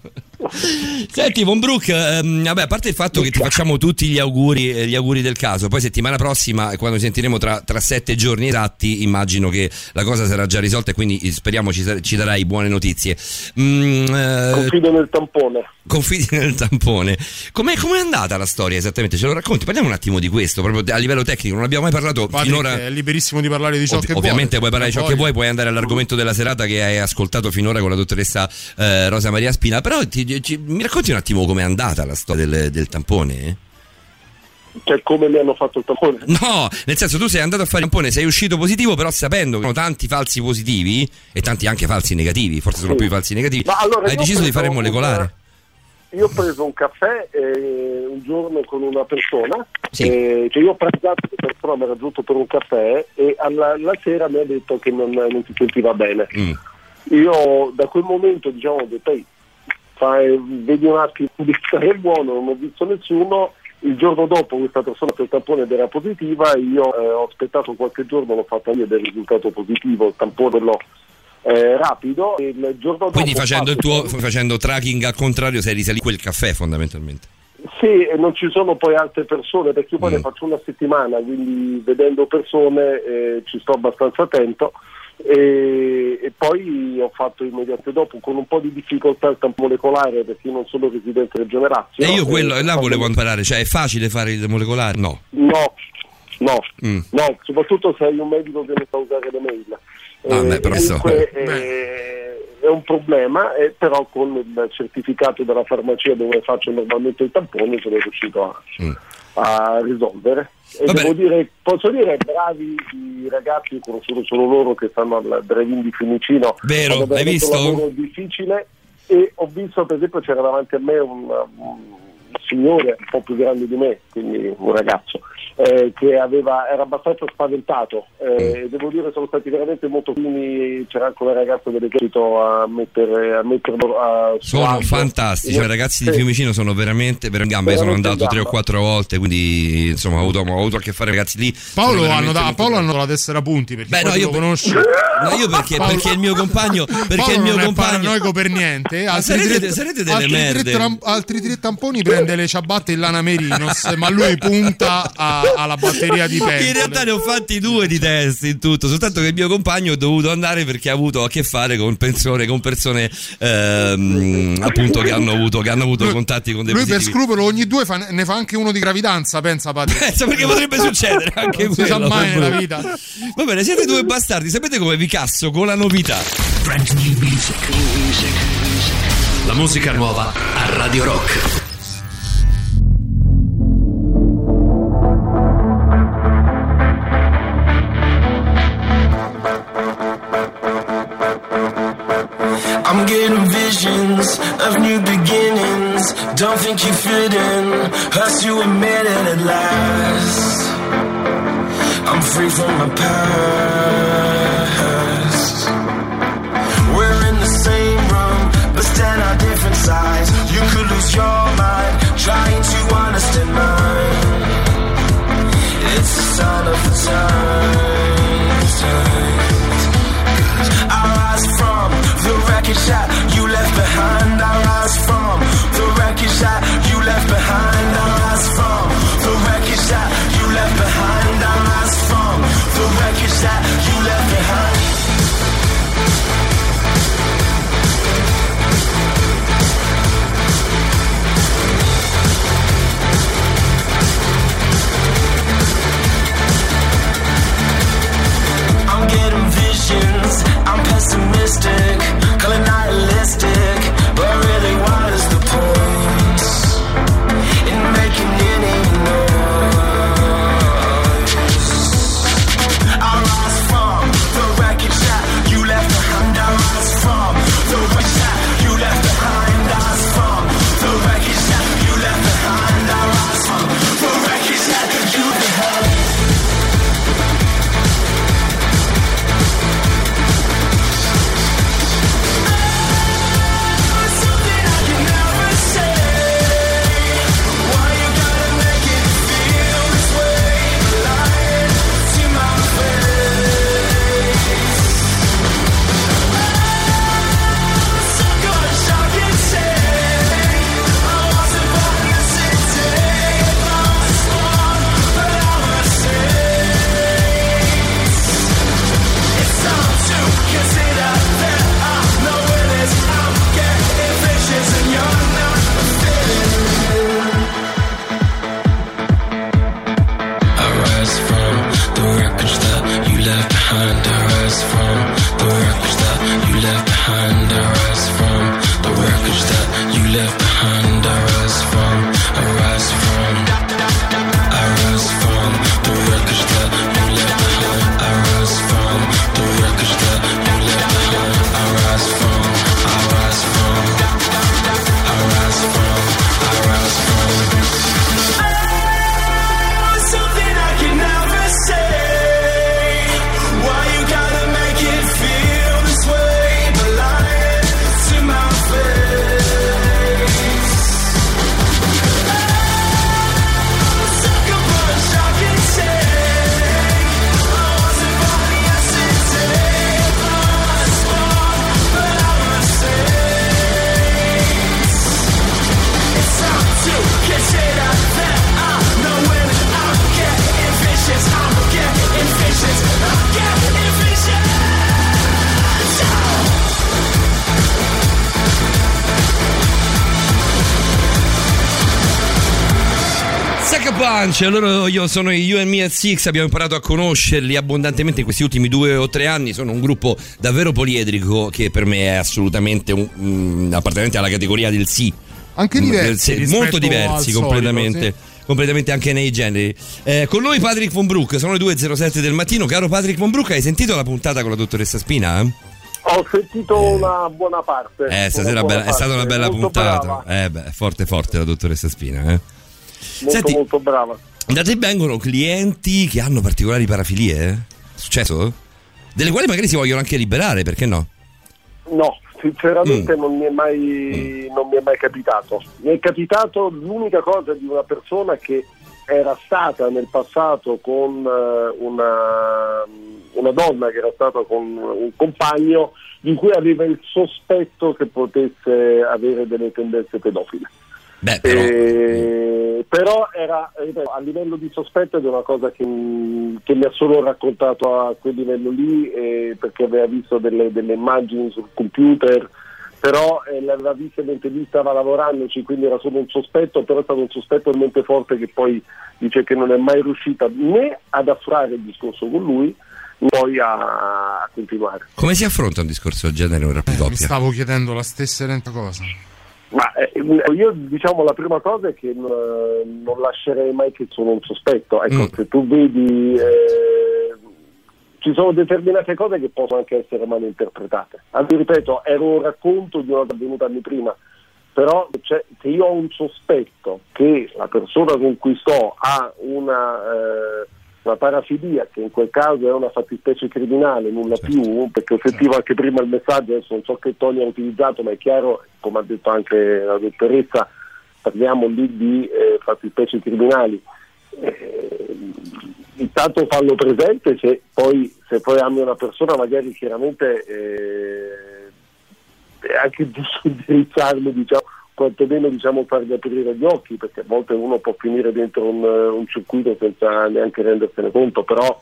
[LAUGHS] Senti, Von Brook, ehm, vabbè, a parte il fatto che ti facciamo tutti gli auguri, eh, gli auguri del caso, poi settimana prossima, quando sentiremo tra, tra sette giorni esatti, immagino che la cosa sarà già risolta e quindi speriamo ci, ci darai buone notizie. Mm, eh, Confido nel tampone. confidi [LAUGHS] nel tampone. Com'è, com'è andata la storia esattamente? Ce lo racconti? Parliamo un attimo di questo, proprio a livello tecnico, non abbiamo mai parlato Patrick finora. è liberissimo di parlare di ciò Ovvi- che ovviamente vuole. puoi parlare di ciò Voglio. che vuoi, puoi andare all'argomento della serata che hai ascoltato finora con la dottoressa eh, Rosa Maria Spina, però ti- ci- mi racconti un attimo com'è andata la storia del, del tampone? Cioè, come mi hanno fatto il tampone? [LAUGHS] No, nel senso tu sei andato a fare il tampone, sei uscito positivo, però sapendo che sono tanti falsi positivi e tanti anche falsi negativi, forse sono Sì. più i falsi negativi, Ma allora, hai deciso di fare il molecolare. Io ho preso un caffè eh, un giorno con una persona, Sì. eh, cioè io ho pranzato questa persona mi ha raggiunto per un caffè e alla, la sera mi ha detto che non, non si sentiva bene. Mm. Io da quel momento diciamo ho detto "Ehi, fai- vedi un attimo [LAUGHS] di stare buono, non ho visto nessuno. Il giorno dopo questa persona per il tampone ed era positiva, io eh, ho aspettato qualche giorno, l'ho fatta io è risultato positivo, il tampone l'ho eh, rapido e il giorno dopo Quindi facendo il fatto- tuo facendo tracking al contrario sei risalito quel caffè fondamentalmente. Sì, e non ci sono poi altre persone perché io poi Mm. ne faccio una settimana, quindi vedendo persone eh, ci sto abbastanza attento. E, e poi ho fatto immediatamente dopo con un po' di difficoltà il campo molecolare perché io non sono residente del Generazio. E io quello, Eh, e là volevo imparare, cioè è facile fare il molecolare? No. No, no, Mm. no, soprattutto se hai un medico che ne sa usare le mail. Ah, beh, però so- comunque, eh, è un problema, eh, però con il certificato della farmacia dove faccio normalmente il tampone sono riuscito a, Mm. A risolvere. E dire, posso dire, bravi i ragazzi, ho conosciuto solo loro che stanno al drive-in di Fiumicino. Vero, hai visto? Un lavoro difficile e ho visto per esempio c'era davanti a me un, un signore un po' più grande di me, quindi un ragazzo, eh, che aveva, era abbastanza spaventato eh, e devo dire sono stati veramente molto fini, c'era anche una ragazza dell'esercito a mettere a metterlo a Sono suo agio. fantastici, i ragazzi di. Fiumicino sono veramente per in gamba. Io sono andato tre o quattro volte, quindi insomma ho avuto, ho avuto a che fare ragazzi lì. Paolo, hanno da- Paolo hanno la tessera punti perché Beh, no, io lo per- conosci. [LAUGHS] No, io perché, Paolo- perché il mio compagno. [LAUGHS] Perché Paolo il mio non è compagno. paranoico per niente. Altri, sarete- tre, sarete delle altri, tre merde. tram- altri tre tamponi prende le ciabatte in lana merinos, ma lui punta a- alla batteria di pentole. In realtà ne ho fatti due di test in tutto, soltanto che il mio compagno è dovuto andare perché ha avuto a che fare con persone, con persone ehm, appunto che hanno avuto, che hanno avuto contatti con dei Lui per scrupolo ogni due fa- ne fa anche uno di gravidanza, pensa Patri. Pensa perché potrebbe succedere [LAUGHS] anche Non si quello. sa mai nella vita. Va bene, siete due bastardi, sapete come vi casso con la novità? La musica nuova a Radio Rock. Don't think you fit in. Hurts to admit it at last. I'm free from my past. We're in the same room, but stand on different sides. You could lose your mind trying to understand mine. It's the sign of the times. I rise from the wreckage that you left behind. I rise from optimistic Punch, loro io sono i You and Me at Six, abbiamo imparato a conoscerli abbondantemente in questi ultimi due o tre anni, sono un gruppo davvero poliedrico che per me è assolutamente un, mm, appartenente alla categoria del sì. Anche Mm, diversi del molto diversi al solito, completamente. sì. completamente anche nei generi. Eh, con noi Patrick Von Broek, sono le 2.07 del mattino. Caro Patrick Von Broek, hai sentito la puntata con la dottoressa Spina? Ho sentito una buona parte. Eh, stasera bella- è stata una parte, bella molto puntata. brava, Eh, beh, forte forte la dottoressa Spina, eh. molto, Senti- molto brava. Da te vengono clienti che hanno particolari parafilie? successo? Delle quali magari si vogliono anche liberare, perché no? No, Mm. sinceramente non, mi è mai, non mi è mai capitato. Mi è capitato l'unica cosa di una persona che era stata nel passato con eh, una, una donna che era stata con un compagno di cui aveva il sospetto che potesse avere delle tendenze pedofile. Beh, però, Eh, però era ripeto, a livello di sospetto ed è una cosa che, che mi ha solo raccontato a quel livello lì eh, perché aveva visto delle, delle immagini sul computer però eh, l'aveva vista mentre lui stava lavorandoci quindi era solo un sospetto però è stato un sospetto talmente forte che poi dice che non è mai riuscita né ad affrare il discorso con lui né poi a, continuare come si affronta un discorso del genere in una Mi coppia? stavo chiedendo la stessa identica cosa. Ma eh, io diciamo la prima cosa è che eh, non lascerei mai che sono un sospetto. Ecco, se tu vedi eh, ci sono determinate cose che possono anche essere mal interpretate. Anzi, ripeto, era un racconto di una avvenuta anni prima. Però cioè, se io ho un sospetto che la persona con cui sto ha una, eh, una parafilia, che in quel caso è una fattispecie criminale, nulla più, perché ho sentito anche prima il messaggio, adesso non so che Tony ha utilizzato, ma è chiaro, come ha detto anche la dottoressa, parliamo lì di eh, fattispecie criminali. Eh, intanto fallo presente se poi, se poi ami una persona magari chiaramente eh, è anche giusto [LAUGHS] indirizzarlo diciamo quantomeno diciamo fargli aprire gli occhi perché a volte uno può finire dentro un, eh, un circuito senza neanche rendersene conto però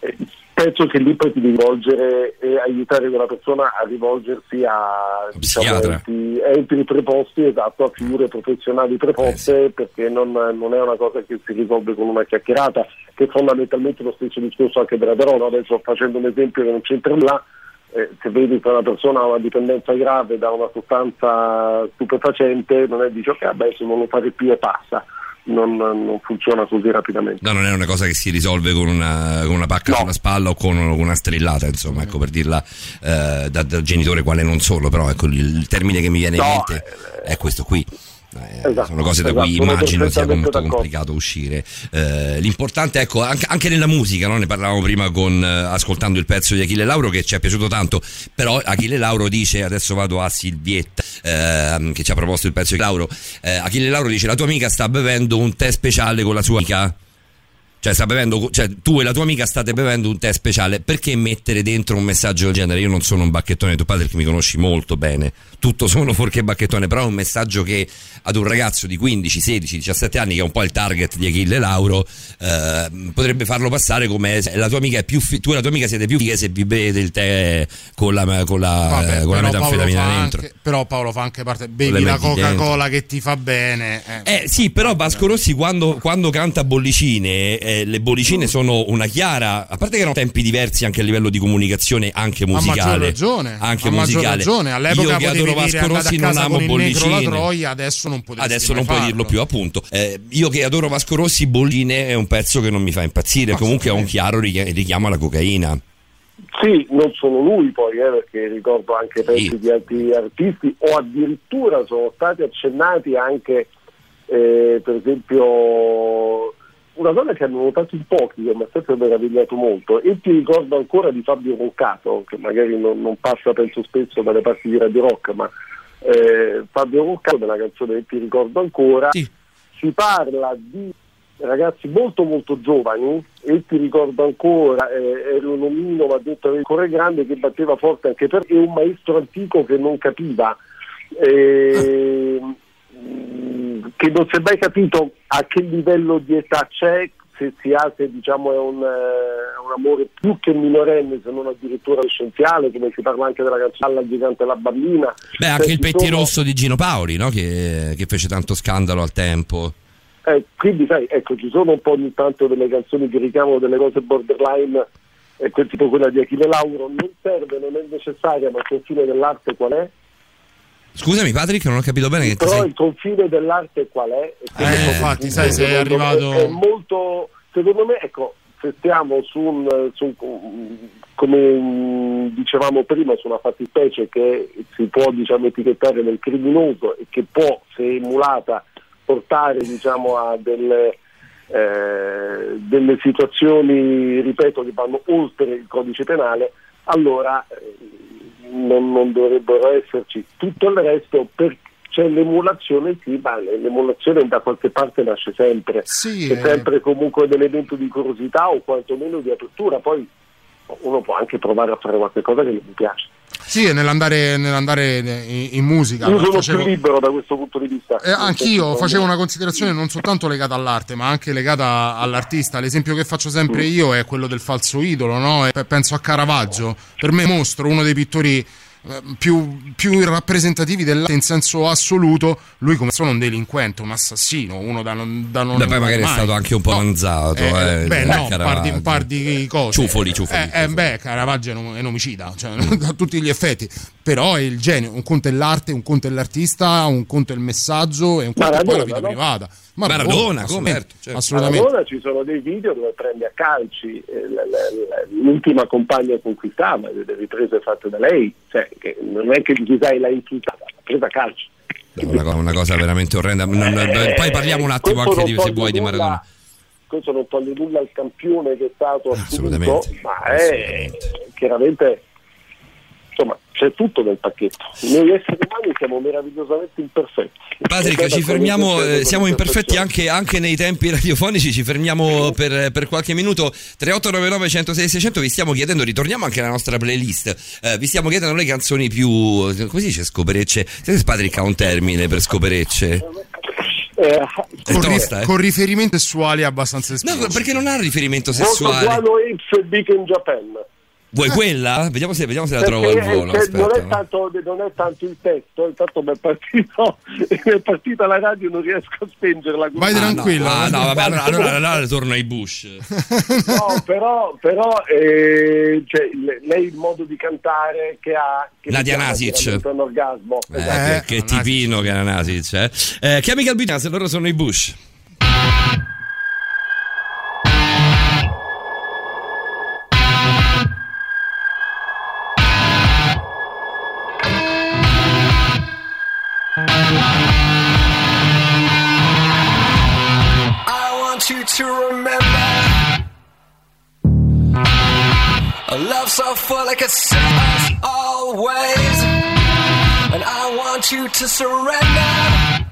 eh, penso che lì devi rivolgere e aiutare quella persona a rivolgersi a diciamo, enti, enti preposti esatto a figure professionali preposte perché non, non è una cosa che si risolve con una chiacchierata che è fondamentalmente lo stesso discorso anche per Aderona adesso facendo un esempio che non c'entra nulla eh, se vedi che una persona ha una dipendenza grave da una sostanza stupefacente non è dici ok se non lo fare più e passa. Non, non funziona così rapidamente. No, non è una cosa che si risolve con una, con una pacca sulla spalla o con una strillata, insomma, ecco per dirla eh, da, da genitore quale non solo, però ecco il, il termine che mi viene in No, mente è questo qui. Eh, Esatto, sono cose da esatto, cui immagino sia molto d'accordo. complicato uscire. Eh, l'importante, ecco, anche, anche nella musica, no? ne parlavamo prima con, eh, ascoltando il pezzo di Achille Lauro che ci è piaciuto tanto, però Achille Lauro dice, adesso vado a Silvietta ehm, che ci ha proposto il pezzo di Lauro, eh, Achille Lauro dice la tua amica sta bevendo un tè speciale con la sua amica. Cioè, sta bevendo, cioè, tu e la tua amica state bevendo un tè speciale. Perché mettere dentro un messaggio del genere? Io non sono un bacchettone, tu padre che mi conosci molto bene. Tutto sono fuorché bacchettone, però è un messaggio che ad un ragazzo di 15, 16, 17 anni, che è un po' il target di Achille Lauro, eh, potrebbe farlo passare come la tua amica è più fi- tu e la tua amica siete più fighe se vi bevete il tè con la, con la, Vabbè, con la Paolo metanfetamina dentro. anche, però Paolo fa anche parte. Bevi la Coca-Cola che ti fa bene. eh. Eh sì, però Vasco Rossi quando, quando canta bollicine, eh, le bollicine sono una chiara, a parte che erano tempi diversi anche a livello di comunicazione, anche A maggior musicale. ragione, Anche a maggior musicale. ragione. All'epoca Io che adoro Vasco Rossi a non amo bollicine. troia, adesso non Adesso non puoi dirlo più, appunto. Eh, io che adoro Vasco Rossi, Bolline è un pezzo che non mi fa impazzire. Comunque è un chiaro richi- richiamo alla cocaina. Sì, non solo lui poi, eh, perché ricordo anche pezzi di altri artisti o addirittura sono stati accennati anche, eh, per esempio, una cosa che hanno notato in pochi, che mi ha sempre meravigliato molto, e ti ricordo ancora di Fabio Roncato, che magari non, non passa penso spesso dalle parti di Radio Rock, ma eh, Fabio Roncato nella canzone che ti ricordo ancora, si parla di ragazzi molto molto giovani e ti ricordo ancora eh, ero un omino ma detto aveva il cuore grande che batteva forte anche per e un maestro antico che non capiva. Eh, mm, che non si è mai capito a che livello di età c'è se si ha se diciamo è un, eh, un amore più che minorenne se non addirittura adolescenziale come si parla anche della canzone alla gigante la bambina Beh, anche Cioè, il petti sono- rosso di Gino Paoli, no? che, che fece tanto scandalo al tempo. Eh, quindi sai, ecco, ci sono un po' ogni tanto delle canzoni che richiamano delle cose borderline, eh, quel tipo quella di Achille Lauro, non serve, non è necessaria, ma il confine dell'arte qual è? Scusami Patrick, non ho capito bene Però sei... il confine dell'arte qual è? Eh, infatti, sai, sei arrivato- È molto, secondo me, ecco, se stiamo su un, su un- come mm, dicevamo prima, su una fattispecie che si può diciamo, etichettare nel criminoso e che può, se emulata, portare diciamo, a delle, eh, delle situazioni, ripeto, che vanno oltre il codice penale, allora eh, non, non dovrebbero esserci. Tutto il resto per- c'è l'emulazione, sì, ma l'emulazione da qualche parte nasce sempre, Sì, è eh. sempre comunque un elemento di curiosità o quantomeno di apertura, poi uno può anche provare a fare qualche cosa che mi piace. Sì, e nell'andare, nell'andare in, in musica. Io sono facevo- più libero da questo punto di vista. Eh, anch'io facevo una considerazione non soltanto legata all'arte, ma anche legata all'artista. L'esempio che faccio sempre Mm. io è quello del falso idolo, no? E pe- penso a Caravaggio, per me mostro uno dei pittori più, più rappresentativi dell'arte in senso assoluto. Lui come solo un delinquente, un assassino, uno da non, da non Beh, poi magari è mai. stato anche un po' manzato. Eh, eh, beh, no, par, di, par di cose. Ciufoli, ciufoli, Eh, eh, beh, Caravaggio è un, è un omicida, cioè, [LAUGHS] a tutti gli effetti. Però è il genio. Un conto è l'arte, un conto è l'artista, un conto è il messaggio e un conto è poi la vita Maradona, no? privata. Maradona, come? assolutamente, Certo, certo. assolutamente. Allora ci sono dei video dove prende a calci eh, l'ultima compagna con cui stava, delle riprese fatte da lei, cioè, che non è che dici sai l'ha insultata, l'ha presa a calci. Una, una cosa veramente orrenda. Non- non- poi parliamo un attimo anche di, se vuoi, di nulla- Maradona. Questo non toglie nulla al campione che è stato assunto, Assolutamente. ma è chiaramente insomma c'è tutto nel pacchetto. Noi esseri umani siamo meravigliosamente imperfetti. Patrick, ci fermiamo, eh, siamo imperfetti anche, anche nei tempi radiofonici, ci fermiamo per, per qualche minuto. 3899 106 600, vi stiamo chiedendo, ritorniamo anche alla nostra playlist, eh, vi stiamo chiedendo le canzoni più, come si dice scoperecce? Se Patrick ha un termine per scoperecce? Eh, È Con, ri- tosta, eh? con riferimenti sessuali abbastanza No, espliciti. perché non ha riferimento Molto sessuale. Guano Apes e Big in Japan. Vuoi quella? Vediamo se, vediamo se la Perché trovo al è- volo. cioè, non, Aspetta. è tanto, non è tanto il testo, intanto mi è partito, [LAUGHS] mi è partita la radio non riesco a spengerla. Vai Ah, tranquillo. No, ah, eh. no, vabbè, allora, allora, [LAUGHS] allora torno ai Bush. [LAUGHS] No, però, però eh, cioè, le- lei il modo di cantare che ha che Nadia mi chiama Nasic. veramente un orgasmo. Eh, Esatto. che, che tipino che era Nasic, eh. eh Chemical Beatles, loro sono i Bush. A love so full like it serves always. And I want you to surrender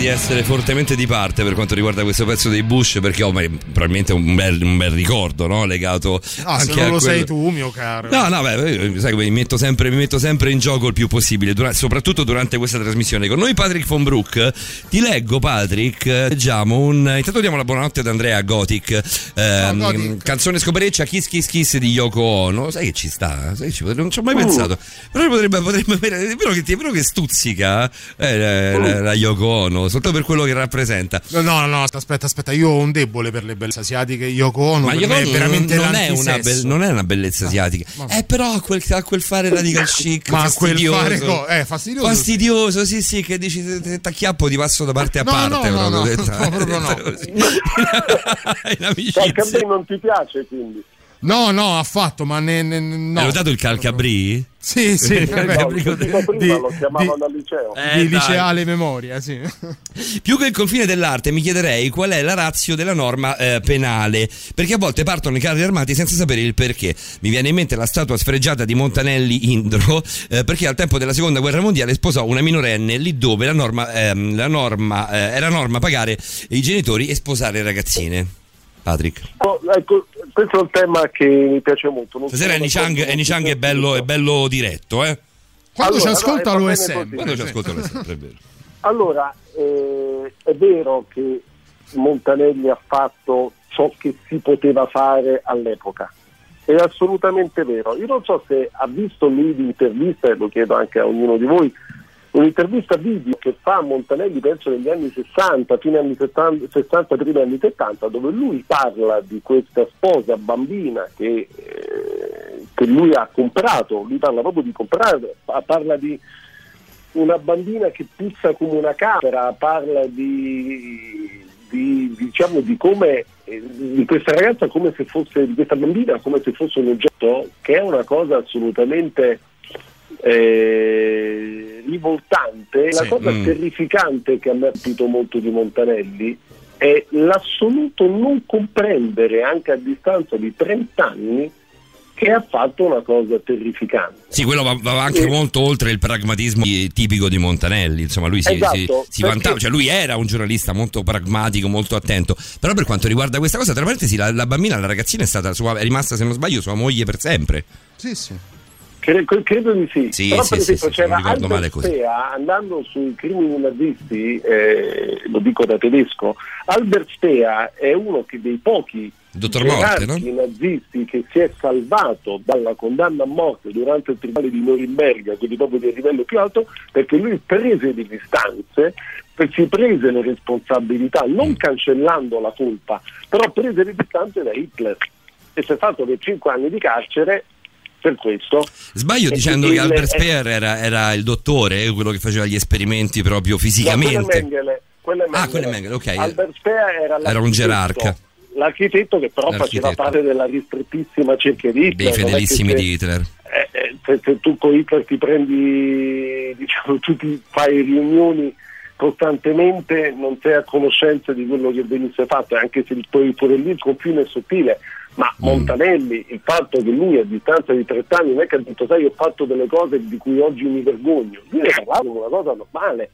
di essere fortemente di parte per quanto riguarda questo pezzo dei Bush, perché ho ma- probabilmente un bel, un bel ricordo, no? Legato Ah, anche se non a lo quello- sei tu, mio caro. No, no, beh, sai mi metto sempre, mi metto sempre in gioco il più possibile, dura- soprattutto durante questa trasmissione. Con noi Patrick von Broek, ti leggo Patrick, eh, leggiamo un... Intanto diamo la buonanotte ad Andrea Gothic, ehm, Gothic. canzone scopereccia Kiss Kiss Kiss di Yoko Ono, sai che ci sta? Sai che ci potrebbe- non ci ho mai Uh. pensato, però potrebbe, potrebbe avere, è vero che, ti- è vero che stuzzica eh, la, la- la Yoko Ono, soltanto per quello che rappresenta. No, no, no, aspetta, aspetta, io ho un debole per le bellezze asiatiche. Yoko Ono Ma Yoko me è veramente non, è una be- non è una bellezza asiatica, eh, però ha quel, ha quel fare radical chic, Ma quel fastidioso. fare co- eh, fastidioso. Fastidioso, sì, sì, che dici te- t'acchiappo ti passo da parte a [LAUGHS] No, parte. no, no, proprio, no, no, [LAUGHS] proprio no. detta [LAUGHS] così. In amicizia. Qualche a me non ti piace quindi? No, no, affatto, ma ne, ne- no. Hai notato il calcabrì? Sì, sì, [LAUGHS] Il vabbè. calcabrì Lo con- dico prima, di- lo chiamavano al liceo. Eh, di dai. liceale memoria, sì. [LAUGHS] Più che il confine dell'arte mi chiederei qual è la razio della norma eh, penale, perché a volte partono i carri armati senza sapere il perché. Mi viene in mente la statua sfregiata di Montanelli Indro, eh, perché al tempo della seconda guerra mondiale sposò una minorenne lì dove la norma, ehm, la norma, eh, era norma pagare i genitori e sposare ragazzine. Patrick. Oh, ecco, questo è un tema che mi piace molto. Non Stasera Eni Chang, con Chang è bello, è bello diretto, eh? Quando Allora, ci ascolta no, lo va è bene sempre. così. Quando ci sì. ascoltano è vero. Allora, eh, è vero che Montanelli ha fatto ciò che si poteva fare all'epoca. È assolutamente vero. Io non so se ha visto lui l'intervista, e lo chiedo anche a ognuno di voi, un'intervista video che fa Montanelli, penso negli anni 60, fine anni 70, 60, primi anni 70, dove lui parla di questa sposa bambina che, eh, che lui ha comprato, lui parla proprio di comprare, parla di una bambina che puzza come una capra, parla di, di- diciamo di come eh, di questa ragazza come se fosse di questa bambina come se fosse un oggetto che è una cosa assolutamente eh, rivoltante la Sì, cosa mm. terrificante che a me ha capito molto di Montanelli è l'assoluto non comprendere anche a distanza di 30 anni che ha fatto una cosa terrificante Sì, quello va, va anche Sì. molto oltre il pragmatismo tipico di Montanelli. Insomma, lui si, Esatto, si- si perché- vantava, cioè lui era un giornalista molto pragmatico, molto attento. Però per quanto riguarda questa cosa, tra parentesi, la, la bambina, la ragazzina è stata sua, è rimasta, se non sbaglio, sua moglie per sempre. Sì, sì. Cre- cre- credo di sì. Sì, Però sì, per esempio sì, c'era così. Speer, andando sui crimini nazisti, eh, lo dico da tedesco, Albert Speer è uno che dei pochi Dottor Morte, no? nazisti che si è salvato dalla condanna a morte durante il tribunale di Norimberga, quindi proprio del livello più alto, perché lui prese le distanze, si prese le responsabilità, Mm. non cancellando la colpa, però prese le distanze da Hitler e si è fatto per 5 anni di carcere per questo. Sbaglio dicendo che Albert eh, Speer era, era il dottore, eh, quello che faceva gli esperimenti proprio No, quello è fisicamente. Mengele, Ah, quello è Mengele, ok. Albert Speer era, Era un gerarca. L'architetto che però faceva L'architetto. parte della ristrettissima cerchia di Hitler. Dei fedelissimi se- di Hitler. eh, eh, se, se tu con Hitler ti prendi, [LAUGHS] diciamo, tu ti fai riunioni costantemente, non sei a conoscenza di quello che venisse fatto, anche se poi pure lì il confine è sottile. Ma Mm. Montanelli, il fatto che lui a distanza di 30 anni non è che ha detto sai ho fatto delle cose di cui oggi mi vergogno, lui ne parlava come una cosa normale.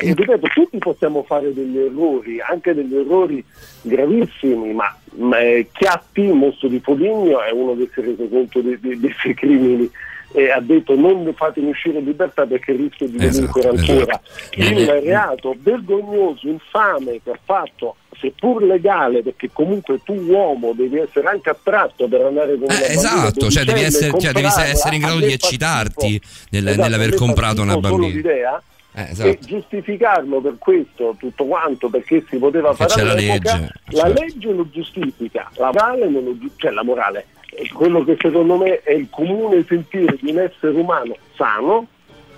Eh, ripeto, tutti possiamo fare degli errori, anche degli errori gravissimi, ma, ma eh, Chiatti, mostro di Foligno, è uno che si è reso conto dei, dei- dei suoi crimini e ha detto non fatemi uscire in libertà perché rischio di Esatto, delinquere ancora. esatto. Il reato vergognoso, infame che ha fatto, seppur legale, perché comunque tu uomo devi essere anche attratto per andare con una Eh, esatto, cioè devi essere, cioè devi essere in grado di eccitarti nel- Esatto, nell'aver comprato una bambina. Eh, e esatto. giustificarlo per questo tutto quanto perché si poteva Perché fare la legge, la certo. legge lo giustifica la morale non lo cioè la morale quello che secondo me è il comune sentire di un essere umano sano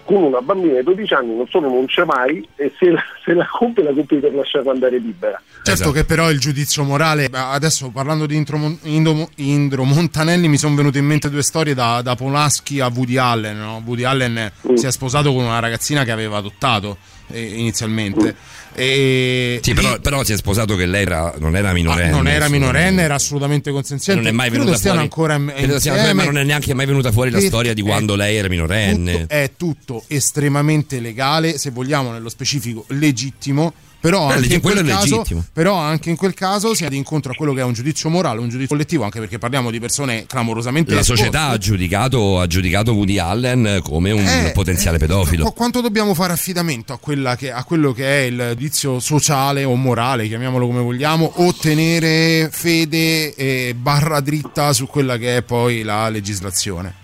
con una bambina di 12 anni non solo non c'è mai e se la, se la compie la compie per lasciarla andare libera Certo Esatto. che però il giudizio morale, adesso parlando di Intro, Mon- Indo- Indro Montanelli mi sono venute in mente due storie da, da Polaschi a Woody Allen. no? Woody Allen Mm. si è sposato con una ragazzina che aveva adottato eh, inizialmente. E, Sì, però, però si è sposato che lei era- non era minorenne. Ah, non era minorenne, era assolutamente consenziente. Non è mai venuta fuori. ancora credo insieme. ma non è neanche mai venuta fuori la storia di quando lei era minorenne. tutto- è tutto estremamente legale, se vogliamo nello specifico legittimo. Però Beh, anche, in quel caso, però anche in quel caso si è incontro a quello che è un giudizio morale, un giudizio collettivo, anche perché parliamo di persone clamorosamente La esposte. società ha giudicato, ha giudicato Woody Allen come un Eh, potenziale pedofilo. Qu- quanto dobbiamo fare affidamento a, quella che- a quello che è il giudizio sociale o morale, chiamiamolo come vogliamo, o tenere fede e barra dritta su quella che è poi la legislazione?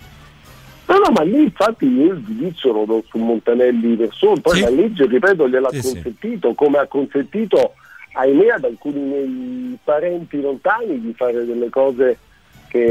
No, no, ma lì infatti io il giudizio lo su Montanelli persone, poi Sì. la legge, ripeto, gliel'ha Sì, sì. consentito, come ha consentito, ahimè, ad alcuni miei parenti lontani di fare delle cose che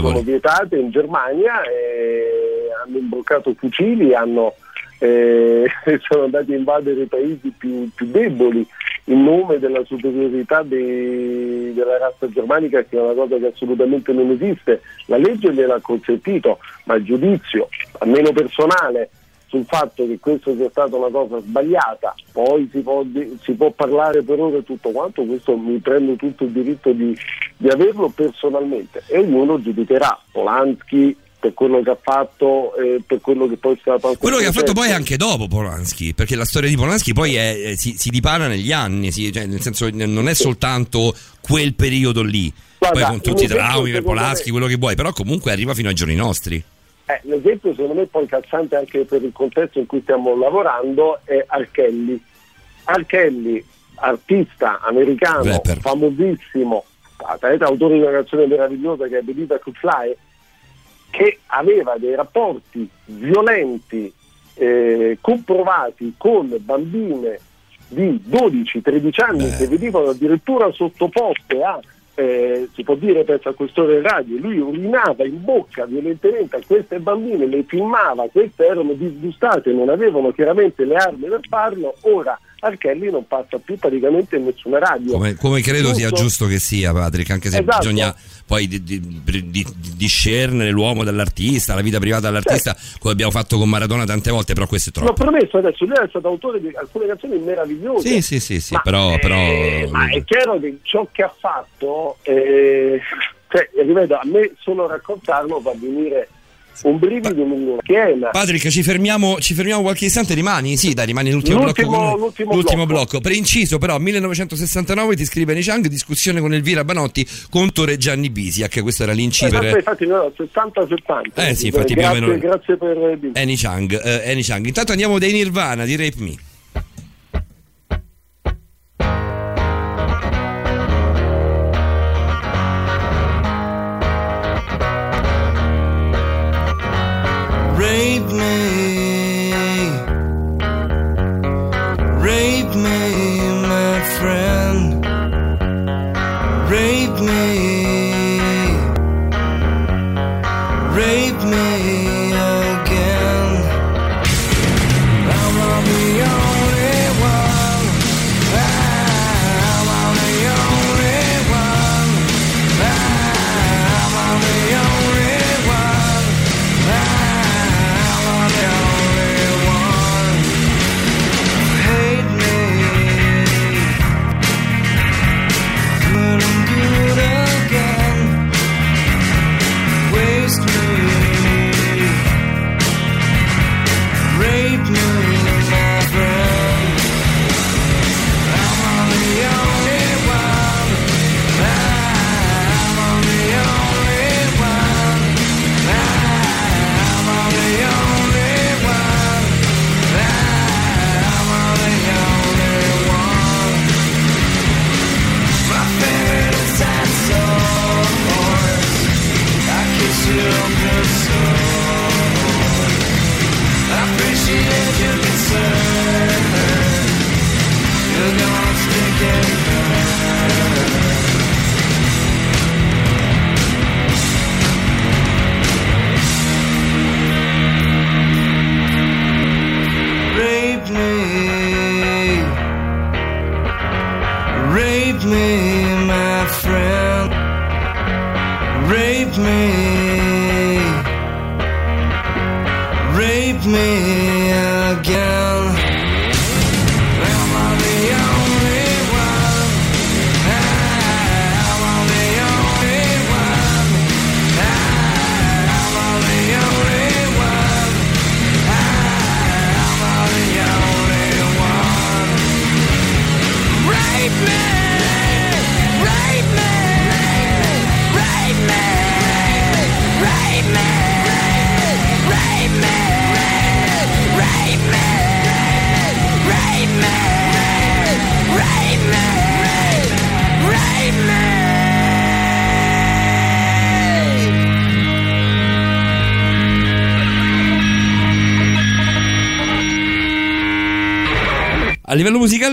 sono vietate in Germania, e hanno imboccato fucili, hanno, eh, [LAUGHS] sono andati a invadere i paesi più, più deboli in nome della superiorità dei- della razza germanica che è una cosa che assolutamente non esiste. La legge gliel'ha consentito, ma il giudizio, almeno personale, sul fatto che questo sia stata una cosa sbagliata, poi si può, si può parlare per ore tutto quanto, questo mi prendo tutto il diritto di, di averlo personalmente e ognuno giudicherà. Polanski per quello che ha fatto e per quello che poi è stato Quello che ha fatto poi anche dopo Polanski, perché la storia di Polanski poi è- è- si, si dipana negli anni, si- cioè, nel senso non è soltanto quel periodo lì, Guarda, poi con tutti i traumi per Polanski, me- quello che vuoi, però comunque arriva fino ai giorni nostri. Eh, l'esempio secondo me poi calzante anche per il contesto in cui stiamo lavorando è Archelli. Archelli, artista americano, Rapper. famosissimo, autore di una canzone meravigliosa che è I Could Fly, che aveva dei rapporti violenti eh, comprovati con bambine di 12-13 anni che venivano addirittura sottoposte a eh, si può dire penso a quest'ora in radio, lui urinava in bocca violentemente a queste bambine, le filmava, queste erano disgustate, non avevano chiaramente le armi per farlo, ora Archelli non passa più praticamente in nessuna radio. Come, come credo sia Giusto? giusto che sia, Patrick, anche se Esatto. bisogna poi di- di- di- di- discernere l'uomo dall'artista, la vita privata dall'artista, come abbiamo fatto con Maradona tante volte, però questo è L'ho troppo. promesso adesso, lui è stato autore di alcune canzoni meravigliose. Sì, sì, sì, sì, Ma, però, eh, però ma è chiaro che ciò che ha fatto, eh, cioè, ripeto, a me solo raccontarlo fa venire un brivido in schiena. Patrick, ci fermiamo, ci fermiamo qualche istante, rimani? Sì, dai, rimani l'ultimo, L'ultimo- blocco. l'ultimo L'ultimo blocco. blocco. Per inciso, però, 1969 ti scrive Niciang, discussione con Elvira Banotti contro Re Gianni Bisiak. Questo era l'inci Esatto, per infatti noi 60-70. Eh sì, infatti più o grazie, meno- grazie per Annie Chang. eh, Annie Chang. Intanto andiamo dai Nirvana di Rape Me.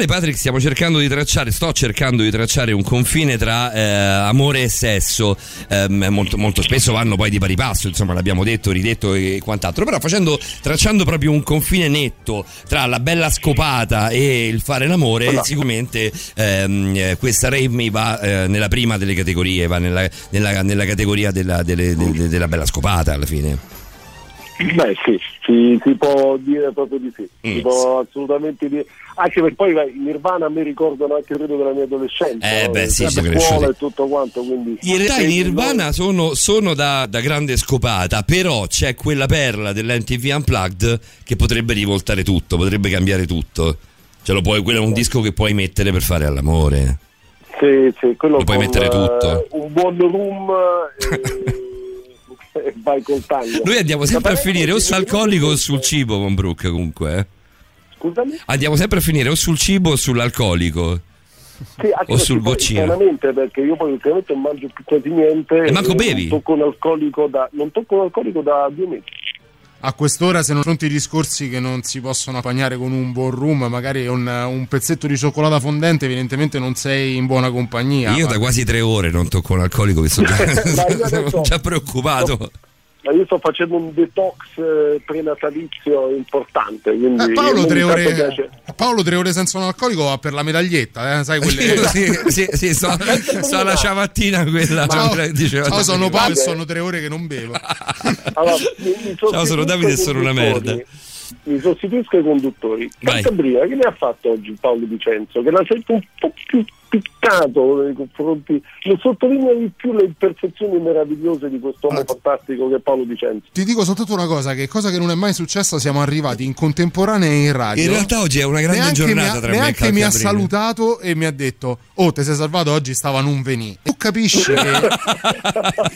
Musicale, Patrick, stiamo cercando di tracciare, sto cercando di tracciare un confine tra eh, amore e sesso. Ehm, molto, molto spesso vanno poi di pari passo, insomma, l'abbiamo detto, ridetto e quant'altro. Però facendo, tracciando proprio un confine netto tra la bella scopata e il fare l'amore, Esatto. sicuramente ehm, eh, questa Rave va eh, nella prima delle categorie, va nella, nella- nella categoria della, delle- de- de- della bella scopata alla fine. Beh sì, si, si può dire proprio di sì, Mm. si può assolutamente dire, anche perché poi vai, Nirvana mi ricordano anche il periodo della mia adolescenza, Eh, no? beh, sì, sono scuola e tutto quanto, quindi... In realtà Sì, i Nirvana sono, sono da, da grande scopata, però c'è quella perla dell'MTV Unplugged che potrebbe rivoltare tutto, potrebbe cambiare tutto. Cioè, lo puoi, quello è un disco che puoi mettere per fare all'amore. Sì, sì, quello Lo puoi con, mettere eh, tutto. un buon room [LAUGHS] e, e vai col tango. Noi andiamo sempre a finire o parenti- sull'alcolico o sul cibo con Brooke, comunque. eh. Scusami? Andiamo sempre a finire o sul cibo o sull'alcolico. Sì, O sul goccino. Chiaramente perché io poi ultimamente non mangio più quasi niente E manco e bevi? Non tocco un alcolico da, non tocco un alcolico da due mesi. A quest'ora, se non affronti i discorsi che non si possono appagnare con un buon rum, magari un, un pezzetto di cioccolata fondente, evidentemente non sei in buona compagnia. Io da quasi tre ore non tocco un alcolico, mi sono [LAUGHS] già, Ma sono [LAUGHS] già preoccupato. Ma io sto facendo un detox eh, prenatalizio importante. Quindi Eh, Paolo, tre ore, Paolo tre ore senza un alcolico va per la medaglietta, eh? sai quelle... [LAUGHS] [LAUGHS] sì, sì, sì, so, so la ciabattina quella. Ciao, che diceva- ciao, sono Paolo e sono tre ore che non bevo. [LAUGHS] Allora, Ciao, sono Davide e sono una merda. Mi sostituisco ai conduttori. Vai. Calabria, che ne ha fatto oggi Paolo Vicenzo? Che l'ha sento un po' più piccato nei confronti, non sottolinea di più le imperfezioni meravigliose di quest'uomo fantastico che è Paolo Vicenzo. Ti dico soltanto una cosa, che cosa che non è mai successa, siamo arrivati in contemporanea in radio. In realtà oggi è una grande neanche giornata mi ha, tra me e neanche mi ha salutato e mi ha detto oh ti sei salvato oggi stava non venì. Tu capisci che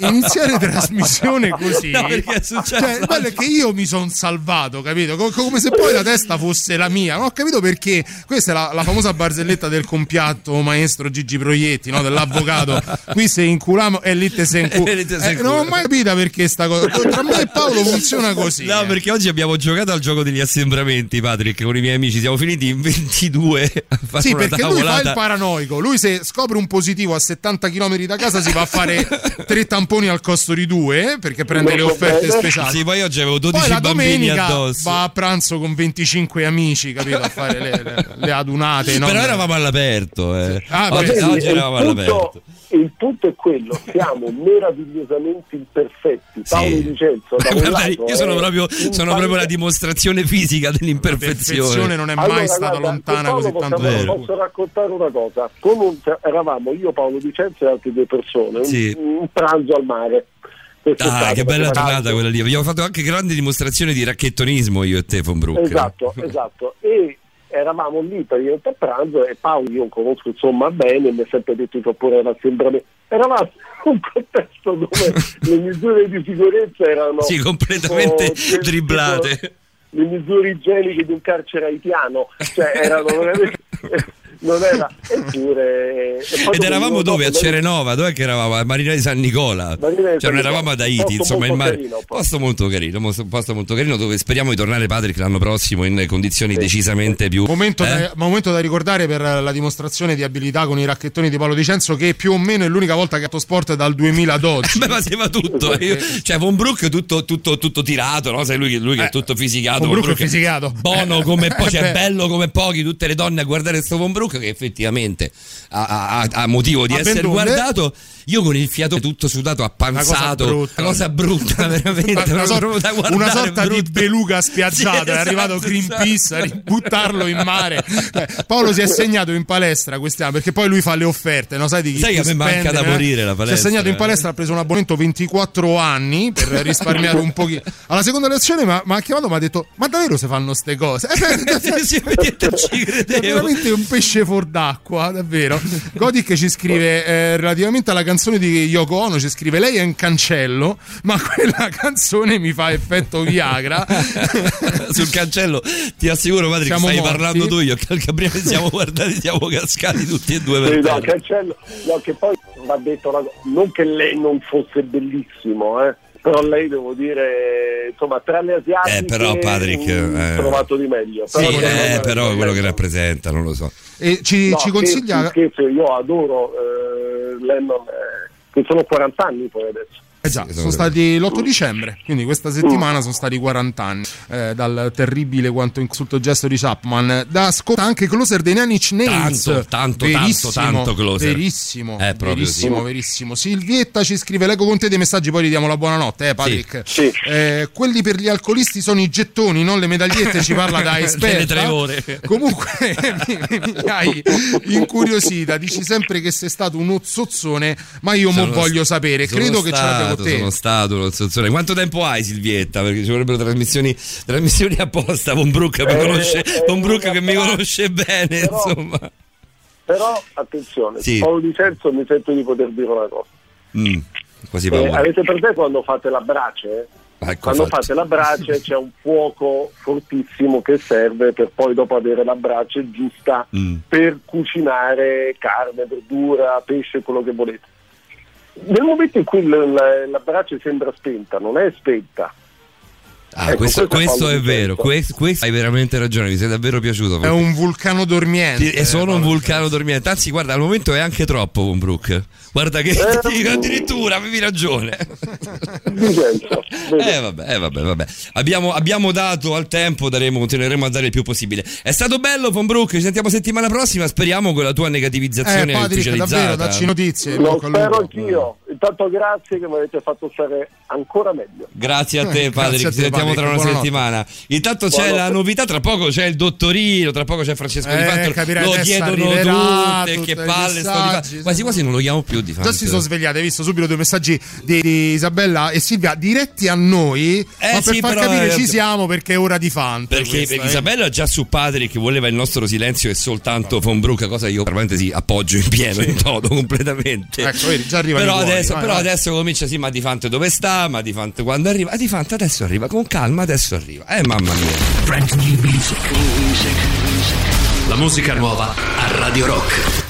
[LAUGHS] iniziare trasmissione così No, perché è successo. cioè, bello è che io mi sono salvato capito? Co- come se poi la testa fosse la mia. Non ho capito perché. Questa è la, la famosa barzelletta del compiatto maestro Gigi Proietti no? dell'avvocato [LAUGHS] qui se inculamo e lì te se incu- [LAUGHS] lì te se Eh, non ho mai capito perché sta cosa tra me e Paolo funziona così No, eh. perché oggi abbiamo giocato al gioco degli assembramenti, Patrick, con i miei amici. Siamo finiti in 22 a fare Sì, una perché lui fa tavolata. il paranoico. Lui, se scopre un positivo a 70 km da casa, si va a fare [LAUGHS] tre tamponi al costo di due eh, perché prende le offerte speciali. Sì, poi oggi avevo 12 Poi la bambini domenica addosso. va a pranzo con 25 amici, capito? A fare le, le- le adunate. no? Però eravamo all'aperto. Eh. Ah, oggi, beh, oggi il, eravamo punto, all'aperto. il punto è quello, siamo meravigliosamente imperfetti. Paolo Sì. Vicenzo, da un lato, io sono proprio, sono proprio la dimostrazione fisica dell'imperfezione. perfezione non è mai Allora, stata guarda, lontana così tanto. Vero. Posso raccontare una cosa? Con un- cioè, eravamo io, Paolo Vicenzo e altre due persone, un- Sì. un, pranzo al mare. Ah, che bella giornata quella lì. Abbiamo fatto anche grandi dimostrazioni di racchettonismo io e te, von Brook. Esatto, [LAUGHS] esatto. E eravamo lì praticamente a pranzo e Paolo io conosco insomma bene, mi ha sempre detto che oppure era sempre. Eravamo in [LAUGHS] un contesto dove le misure di sicurezza erano Sì, completamente tipo- dribblate. tipo le misure igieniche di un carcere haitiano, cioè erano veramente [LAUGHS] non era eppure e poi Ed eravamo dove? A Cerenova, dove che eravamo? A Marina di San Nicola. Marina di Cioè, San non eravamo ad. Haiti, Posto insomma, il molto mare. carino. Posto molto carino, posto molto carino dove speriamo di tornare Patrick l'anno prossimo in condizioni decisamente più. Momento, eh? da, momento da ricordare per la dimostrazione di abilità con i racchettoni di Paolo Dicenzo che più o meno è l'unica volta che ha fatto sport dal 2000 ad oggi. Beh, ma sembra tutto. eh. Io- cioè, Von Brook tutto, tutto, tutto tirato, no? Sai lui, che- lui che è tutto fisicato. Von Brook è Brook fisicato. Buono come poi, [LAUGHS] Eh, cioè bello come pochi, tutte le donne a guardare sto Von Brook che effettivamente ha, ha- ha motivo di essere ben donne. guardato. Io con il fiato tutto sudato, appanzato, Una cosa brutta. una cosa brutta, veramente. una, sorta, da guardare, una sorta di beluga spiaggiata Sì, è arrivato esatto, Greenpeace a ributtarlo in mare Eh, Paolo si è segnato in palestra quest'anno perché poi lui fa le offerte no? sai di chi Sai che a me manca da eh? morire la si è palestra, segnato in eh. palestra ha preso un abbonamento 24 anni per risparmiare un pochino alla seconda lezione mi ha chiamato e mi ha detto ma davvero si fanno ste cose Eh, Sì, sì, effettivamente ci è credevo. veramente un pesce fuor d'acqua, davvero. [LAUGHS] Godic ci scrive eh, relativamente alla canzone di Yoko Ono, ci scrive lei è un cancello, ma quella canzone mi fa effetto Viagra. [LAUGHS] Sul cancello ti assicuro, Patrick, Siamo stai morti. parlando tu. Io e Cal Gabriele siamo guardati, siamo cascati tutti e due per Sì, no, cancello, no, che poi va detto non che lei non fosse bellissimo, eh, però lei devo dire, insomma, tra le asiatiche Eh, però, Patrick, eh. ho trovato di meglio. Sì, Però, eh, però quello che rappresenta, non lo so. E ci, No, ci consiglia... scherzi, scherzi, io adoro eh, Lennon, eh, che sono 40 anni poi adesso. Eh già, sono stati l'8 dicembre, quindi questa settimana sono stati 40 anni eh, dal terribile quanto insulto gesto di Chapman. Da ascoltare anche Closer dei Nine Inch Nails. Tanto, tanto, verissimo, tanto, tanto Closer. Verissimo, Eh, proprio verissimo, sì. verissimo. Silvietta ci scrive, leggo con te dei messaggi, poi ridiamo la buonanotte, eh Patrick. Sì. Eh, quelli per gli alcolisti sono i gettoni, non le medagliette, ci parla da [LAUGHS] esperta. Delle tre ore. Comunque [LAUGHS] mi, mi hai incuriosita, dici sempre che sei stato uno zozzone, ma io Sono- voglio sapere, credo che ce l'abbia stato, con te. Sono stato uno zozzone. Quanto tempo hai, Silvietta? Perché ci vorrebbero trasmissioni, trasmissioni [LAUGHS] apposta. Von Brook, mi Eh, conosce, eh, Von Brook che mi conosce bene, però- insomma. Però attenzione, Sì. Paolo Di Celso mi sento di poter dire una cosa. Mm, quasi Eh, paura. avete presente quando fate la brace? Ecco, quando fatto. fate la brace c'è un fuoco fortissimo che serve per poi dopo avere la brace giusta Mm. per cucinare carne, verdura, pesce, quello che volete. Nel momento in cui la, la- la brace sembra spenta, non è spenta. Ah, Ecco, questo, questo è vero, questo, questo hai veramente ragione, mi sei davvero piaciuto. È un vulcano dormiente. È solo un vulcano dormiente. Anzi, guarda, al momento è anche troppo Von Brook. Guarda che Eh, [LAUGHS] ti dico addirittura, avevi ragione. [LAUGHS] Eh vabbè, eh, vabbè, vabbè. Abbiamo, abbiamo dato al tempo, daremo, continueremo a dare il più possibile. È stato bello, Von Brook. Ci sentiamo settimana prossima. Speriamo con la tua Eh, negativizzazione Patrick, ufficializzata. davvero, dacci notizie. Lo spero anch'io. Intanto grazie che mi avete fatto stare ancora meglio. Grazie a te, Eh, Patrick. a Ci sentiamo tra una buonanotte. settimana. Intanto c'è Buonanotte. la novità, tra poco c'è il dottorino, tra poco c'è Francesco Di Eh, Fatto. capirai, Lo adesso chiedono tutte, tutti che palle sto di Fatto. Quasi quasi non lo chiamo più di Fatto. Già si sono svegliati, hai visto subito due messaggi di, di Isabella e Silvia diretti a noi, Eh, ma per sì, far però, capire eh, ci siamo perché è ora di Fante. Perché, questa, perché eh. Isabella già su Patrick voleva il nostro silenzio e soltanto Von Brook, cosa io per parentesi appoggio in pieno, in toto, completamente. Ecco, vedi, già arrivano però buoni, adesso, vai, però vai. adesso comincia, sì, ma Di Fante dove sta? Ma Di Fante quando arriva? Ah, Di Fante adesso arriva, con calma adesso arriva. Eh mamma mia. La musica nuova a Radio Rock.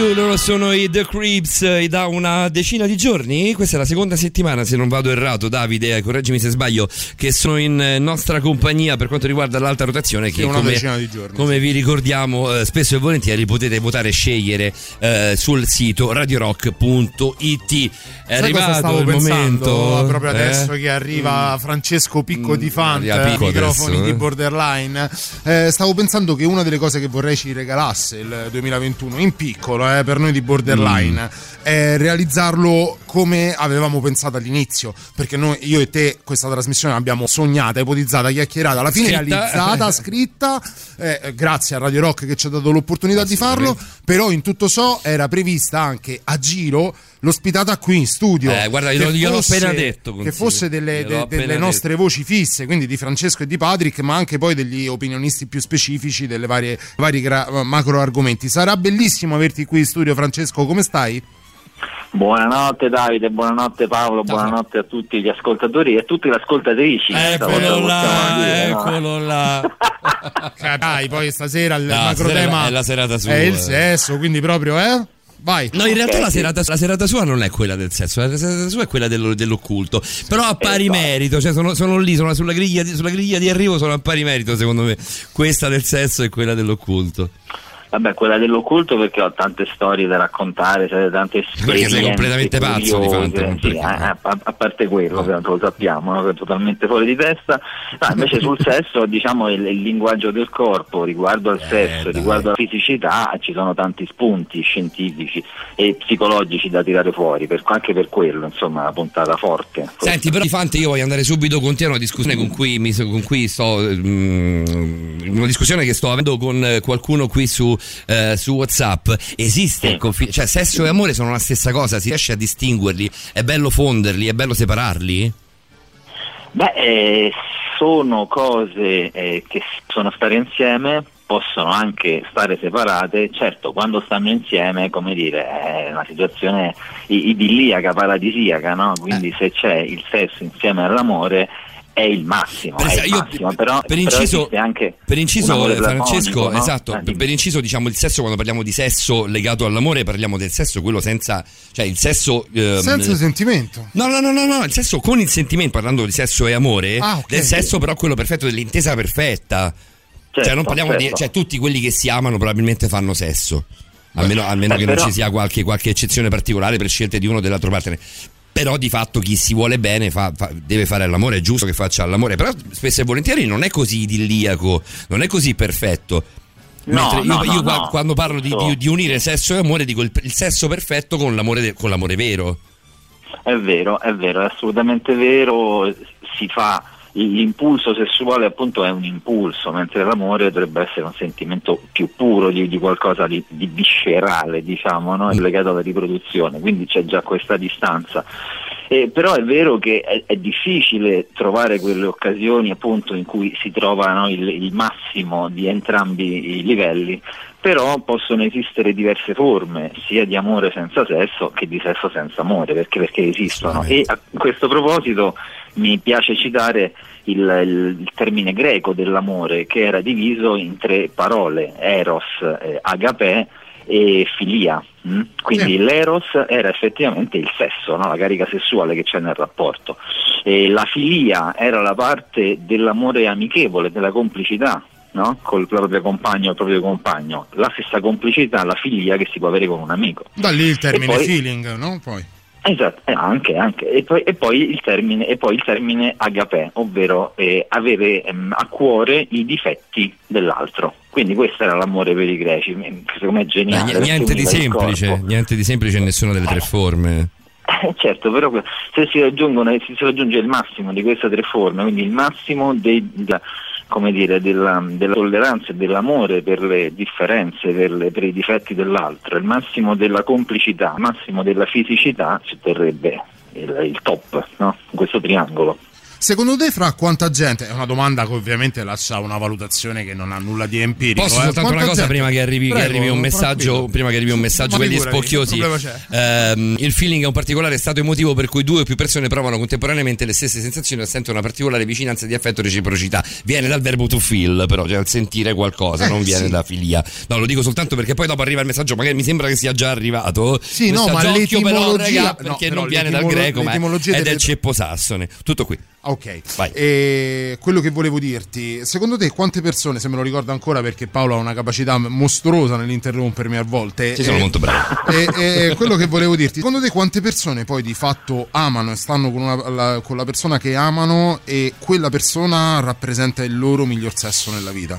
You, loro sono i The Creeps eh, da una decina di giorni, questa è la seconda settimana se non vado errato Davide, eh, correggimi se sbaglio, che sono in eh, nostra compagnia per quanto riguarda l'alta rotazione che Sì, una come, decina di giorni, come vi ricordiamo eh, spesso e volentieri potete votare e scegliere eh, sul sito radiorock.it. È Sai arrivato il momento proprio eh? adesso che arriva Francesco Picco di Fant Picco microfoni adesso, di eh. borderline eh, stavo pensando che una delle cose che vorrei ci regalasse il 2021 in piccolo eh, per noi di borderline Mm. È realizzarlo come avevamo pensato all'inizio perché noi io e te questa trasmissione l'abbiamo sognata ipotizzata chiacchierata alla fine Scritta. realizzata [LAUGHS] scritta eh, grazie a Radio Rock che ci ha dato l'opportunità di farlo però in tutto ciò era prevista anche a giro l'ospitata qui in studio Eh, guarda, Che glielo- gliel'ho fosse- appena detto, che consiglio. fosse delle, de- delle detto. nostre voci fisse quindi di Francesco e di Patrick ma anche poi degli opinionisti più specifici delle varie vari gra- macro argomenti sarà bellissimo averti qui in studio Francesco come stai? Buonanotte Davide, buonanotte Paolo, buonanotte a tutti gli ascoltatori e a tutte le ascoltatrici. Eccolo là, dire, no? eccolo là. [LAUGHS] Dai, poi stasera il No, macro stasera tema è la serata sua, è il eh. sesso quindi proprio eh? vai No, in realtà Ok, la, sì. serata, la serata sua non è quella del sesso, la serata sua è quella dello- dell'occulto. Però a pari Esatto. merito, cioè sono, sono lì, sono sulla griglia, di, sulla griglia di arrivo, sono a pari merito secondo me. Questa del sesso e quella dell'occulto. Vabbè, quella dell'occulto perché ho tante storie da raccontare, cioè, tante Perché sei esperienze completamente pazzo di curiose, non sì, perché- a, a- a parte quello, ovviamente lo sappiamo, no? che è totalmente fuori di testa. No, invece sul [LAUGHS] sesso, diciamo, il, il linguaggio del corpo riguardo Eh, al sesso, riguardo alla fisicità, ci sono tanti spunti scientifici e psicologici da tirare fuori, per- anche per quello, insomma, la puntata forte. Senti, però Fante, io voglio andare subito con te a una discussione con cui, mi, con cui sto. mm, una discussione che sto avendo con eh, qualcuno qui su, eh, su WhatsApp. Esiste il confine, cioè sesso e amore sono la stessa cosa, si riesce a distinguerli? È bello fonderli, è bello separarli? Beh, eh, sono cose eh, che sono stare insieme, possono anche stare separate, certo quando stanno insieme, come dire, è una situazione idilliaca, paradisiaca, no? quindi se c'è il sesso insieme all'amore è il massimo, Per è il io- massimo, però, per però inciso- esiste anche Per inciso, amore Francesco, no? esatto, Eh, per, inciso diciamo il sesso, quando parliamo di sesso legato all'amore, parliamo del sesso, quello senza, cioè il sesso... ehm, senza sentimento No, no, no, no, no, il sesso con il sentimento, parlando di sesso e amore, Ah, ok. del sesso però quello perfetto, dell'intesa perfetta. cioè Certo, non parliamo di... certo. Cioè tutti quelli che si amano probabilmente fanno sesso. Almeno, almeno Beh, che però- non ci sia qualche, qualche eccezione particolare per scelte di uno o dell'altro partner. Però di fatto chi si vuole bene fa- fa- deve fare l'amore, è giusto che faccia l'amore. Però spesso e volentieri non è così idilliaco, non è così perfetto. No, io, no, io qua- no. quando parlo di, di- di unire sesso e amore, dico il, il sesso perfetto con l'amore, de- con l'amore vero. È vero, è vero, è assolutamente vero, si fa l'impulso sessuale appunto è un impulso, mentre l'amore dovrebbe essere un sentimento più puro di, di qualcosa di, di viscerale, diciamo, no? È legato alla riproduzione, quindi c'è già questa distanza. Eh, però è vero che è, è difficile trovare quelle occasioni appunto in cui si trova no, il, il massimo di entrambi i livelli, però possono esistere diverse forme sia di amore senza sesso che di sesso senza amore, perché, perché esistono. E a questo proposito mi piace citare il, il- termine greco dell'amore che era diviso in tre parole, eros, eh, agape e filia. mm? Quindi l'eros era effettivamente il sesso, no? la carica sessuale che c'è nel rapporto. E la filia era la parte dell'amore amichevole, della complicità. No? Col proprio compagno o il proprio compagno, la stessa complicità, la filia che si può avere con un amico. da lì il termine poi- feeling no? poi Esatto, eh, anche, anche. E, poi, e poi il termine, e poi il termine agapè, ovvero eh, avere ehm, a cuore i difetti dell'altro. Quindi questo era l'amore per i greci, m- secondo me è geniale. ni- perché niente di semplice, niente di semplice in nessuna delle tre forme. Eh, certo, però se si, si raggiunge il massimo di queste tre forme, quindi il massimo dei- da- come dire, della, della tolleranza e dell'amore per le differenze, per, le- per i difetti dell'altro, il massimo della complicità, il massimo della fisicità, si otterrebbe il, il top, no? questo triangolo. Secondo te, fra quanta gente? È una domanda che ovviamente lascia una valutazione che non ha nulla di empirico. Posso eh. soltanto Quanta una cosa gente? prima che arrivi, che Prego, arrivi un messaggio, tranquillo. prima che arrivi un messaggio per gli spocchiosi. che Ehm, il feeling è un particolare stato emotivo per cui due o più persone provano contemporaneamente le stesse sensazioni e sentono una particolare vicinanza di affetto e reciprocità. Viene dal verbo to feel, però, cioè al sentire qualcosa, Eh, non viene sì. da filia. No, lo dico soltanto perché poi dopo arriva il messaggio, magari mi sembra che sia già arrivato. Sì, no, ma occhio però, l'etimologia- raga, no, perché però non viene dal greco, ma è, l'etimologia del ceppo sassone. Tutto qui. Ok, Vai. E quello che volevo dirti, secondo te quante persone, se me lo ricordo ancora perché Paolo ha una capacità mostruosa nell'interrompermi a volte, Sì, sono [LAUGHS] e- molto bravo. E, e quello che volevo dirti, secondo te quante persone poi di fatto amano e stanno con, una- la, con la persona che amano e quella persona rappresenta il loro miglior sesso nella vita?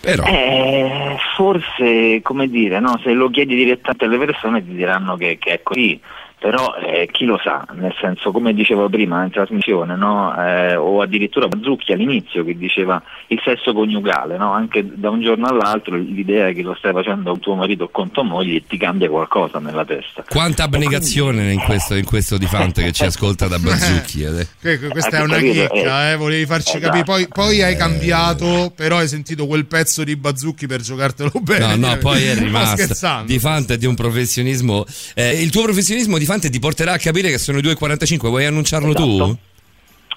Però. Eh, forse, come dire, no? se lo chiedi direttamente alle persone ti diranno che, che è così, però eh, chi lo sa, nel senso, come dicevo prima in trasmissione, no? Eh, o addirittura Bazzucchi all'inizio che diceva il sesso coniugale, no? anche da un giorno all'altro l'idea che lo stai facendo con tuo marito o con tua moglie ti cambia qualcosa nella testa. Quanta abnegazione in questo, in questo di Fante che ci ascolta da Bazzucchi. eh. [LAUGHS] Que- que- Questa Ah, è una chicca, eh, volevi farci esatto. capire. Poi, poi hai cambiato, però hai sentito quel pezzo di Bazzucchi per giocartelo bene. No, no, poi è [LAUGHS] Sto rimasto. Di Fante è di un professionismo. eh, il tuo professionismo di Fante ti porterà a capire che sono i 2.45. Vuoi annunciarlo tu? Esatto.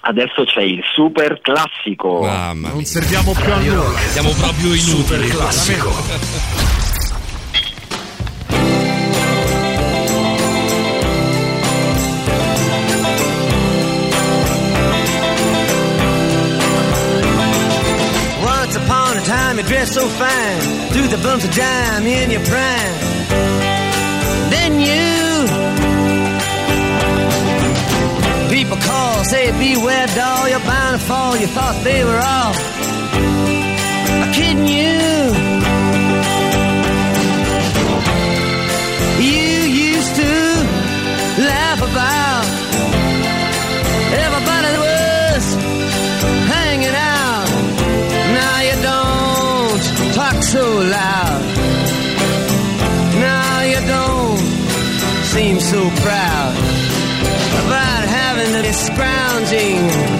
Adesso c'è il super classico. Mamma Non serviamo più a nulla. Siamo proprio inutili. Once upon a time you dressed so fine, threw the bumps of dime in your prime. Call, say beware doll, you're bound to fall. You thought they were all kidding. You grounding.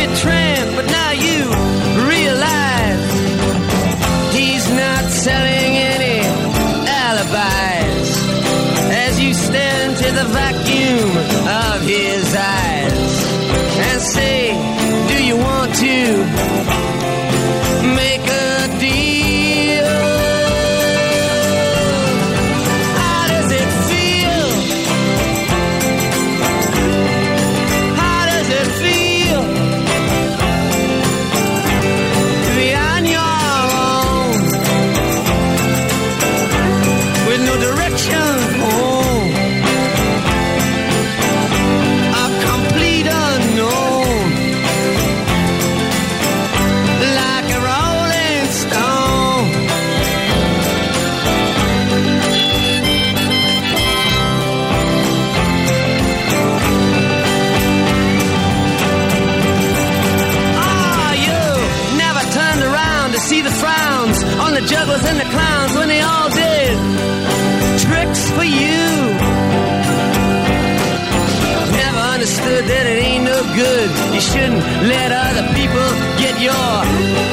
let other people get your